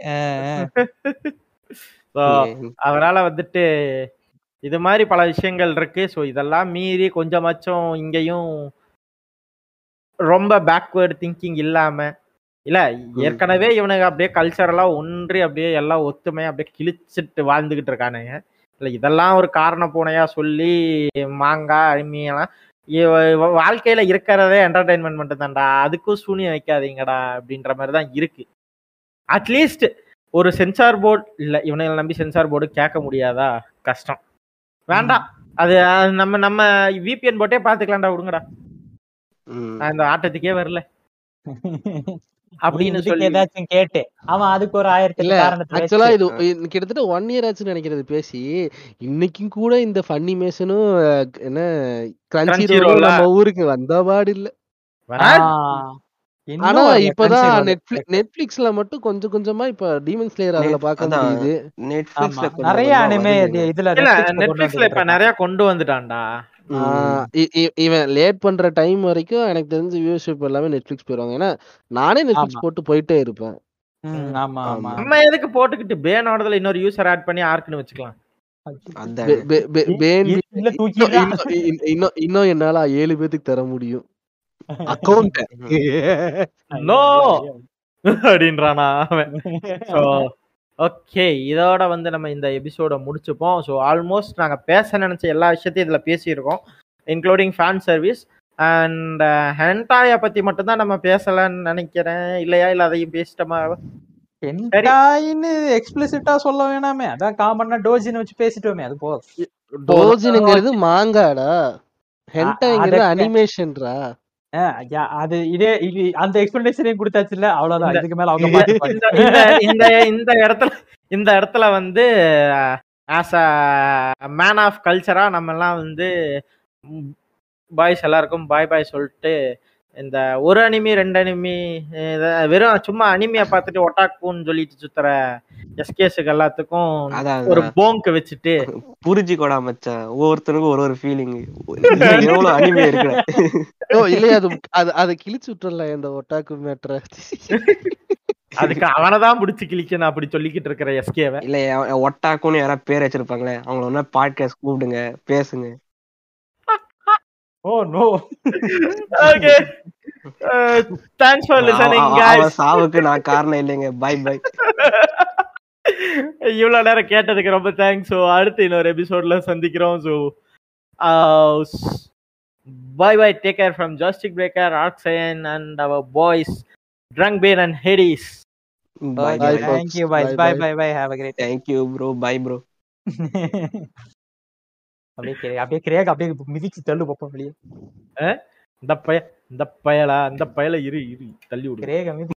அதனால வந்துட்டு இது மாதிரி பல விஷயங்கள் இருக்கு. ஸோ இதெல்லாம் மீறி கொஞ்சமாச்சும் இங்கேயும் ரொம்ப பேக்வேர்டு திங்கிங் இல்லாம இல்ல ஏற்கனவே இவனுங்க அப்படியே கல்ச்சரெல்லாம் ஒன்றி அப்படியே எல்லாம் ஒத்துமையா அப்படியே கிழிச்சிட்டு வாழ்ந்துகிட்டு இருக்கானுங்க. இல்ல இதெல்லாம் ஒரு காரண பூனையா சொல்லி மாங்காய் அருமையெல்லாம் வாழ்க்கையில இருக்கிறதே என்டர்டைன்மெண்ட் மட்டும் தான்டா அதுக்கும் சூனியம் வைக்காதீங்கடா அப்படின்ற மாதிரி தான் இருக்கு அட்லீஸ்ட் ஒரு சென்சார் போர்டு இல்ல இவனை நம்பி சென்சார் போர்டு கேட்க முடியாதா? கஷ்டம். வேண்டாம். அது நம்ம நம்ம விபிஎன் போட்டே பாத்துக்கலாம்டா விடுங்கடா. இந்த ஆட்டத்துக்கே வரல. அப்படின்னு சொல்லி ஏதாச்சும் கேட்டு. அவன் அதுக்கு ஒரு ஆயிரத்தி இல்ல ஆக்சுவலா இது கிட்டத்தட்ட ஒன் இயர் ஆச்சுன்னு நினைக்கிறது பேசி. இன்னைக்கும் கூட இந்த ஃபன்னி மேஷனும் என்ன கிரன்ச்சி? நம்ம ஊருக்கு வந்த பாடு இல்ல. ஆனா இப்பதான் Crunchyroll. நெட்ஃபிளிக் நெட்ஃபிளிக்ஸ்ல மட்டும் கொஞ்சம் கொஞ்சமா இப்ப டீமன் ஸ்லேயர் அதுல பார்க்க. முடியுது. நெட்ஃபிளிக்ஸ்ல நிறைய அனிமே. இதுல நெட்ஃபிளிக்ஸ்ல இப்ப நிறைய கொண்டு வந்துட்டான்டா. இவன் லேட் பண்ற டைம் வரைக்கும் எனக்கு தெரிஞ்சு வியூவர்ஷிப் எல்லாமே நெட்ஃபிளிக்ஸ் போயிருவாங்க ஏன்னா நானே நெட்ஃபிளிக்ஸ். போட்டு போயிட்டே இருப்பேன். ம், ஆமா ஆமா. நம்ம எதுக்கு போட்டுக்கிட்டு பேனோடதுல இன்னொரு யூசர் ஆட் பண்ணி ஆர்க்குன்னு வச்சுக்கலாம். பெ- பெ- பெ- இன்னும் இன்னும் என்னால ஏழு பேத்துக்கு தர முடியும். அக்கௌண்ட் நோ அப்படின்றானா அவன். ஓகே இதோட வந்து நம்ம இந்த எபிசோட முடிச்சுப்போம். ஸோ ஆல்மோஸ்ட் நாங்கள் பேச நினைச்ச எல்லா விஷயத்தையும் இதில் பேசியிருக்கோம் இன்க்ளூடிங் ஃபேன் சர்வீஸ் அண்ட் ஹென்டாயை பற்றி மட்டும்தான் நம்ம பேசலாம்னு நினைக்கிறேன். இல்லையா? இல்லை அதையும் பேசிட்டோமா? ஹென்டாயின்னு எக்ஸ்பிளிசிட்டா சொல்ல வேணாமே. அதான் காமன்னா டோஜின்னு வச்சு பேசிட்டோமே அது போதும். டோஜினுங்கிறது மாங்காடா ஹென்டாங்கிறது அத- அனிமேஷன்ரா அது இதே இது அந்த எக்ஸ்பிளனேஷனையும் கொடுத்தாச்சுல்ல அவ்வளவுதான். இதுக்கு மேல அவங்க இந்த இந்த இடத்துல இந்த இடத்துல வந்து ஆஸ் அ மேன் ஆஃப் கல்ச்சரா நம்ம எல்லாம் வந்து பாய்ஸ் எல்லாருக்கும் பாய் பாய் சொல்லிட்டு இந்த ஒரு அனிமி ரெண்டு அனிமி வெறும் சும்மா அனிமியை பார்த்துட்டு ஒட்டாக்குன்னு சொல்லிட்டு சுத்துற எஸ்கேஸுக்கு எல்லாத்துக்கும் ஒரு. போங்க் வச்சுட்டு புரிஞ்சுக்கோடா மச்சான். ஒவ்வொருத்தருக்கும் ஒரு ஒரு ஃபீலிங் எவ்வளவு அனிமே இருக்கு ஓ இல்லையா அது அது அதை கிழிச்சு விட்டுறல இந்த ஒட்டாக்கு மேட்ர அதுக்கு அவனை தான் பிடிச்சி கிழிக்கணும் அப்படி சொல்லிக்கிட்டு இருக்கிற எஸ்கேவை. இல்ல ஒட்டாக்குன்னு யாராவது பேர் வச்சிருப்பாங்களே அவங்கள ஒன்னா பாட்காஸ்ட் கூப்பிடுங்க பேசுங்க. ஓ no okay thanks for listening guys. அவ சாவுக்கு நான் காரணம் இல்லைங்க. பை பை இவ்வளவு நேரம் கேட்டதுக்கு ரொம்ப தேங்க்ஸ் ஸோ அடுத்து இன்னொரு எபிசோட்ல சந்திக்கிறோம். So bye bye take care from joystick breaker ஆக்சயன் அண்ட் அவர் பாய்ஸ் ட்ரங்க் pan and Hades bye Bye, bye folks. Thank you bye Bye, bye bye. Bye bye have a great thank you bro bye bro அப்படியே அப்படியே Craig அப்படியே மிதிச்சு தள்ளு பாப்போம் வெளியே. இந்த பய இந்த பயலா இந்த பயல இரு இரு தள்ளி விடு. கிரேக மிதி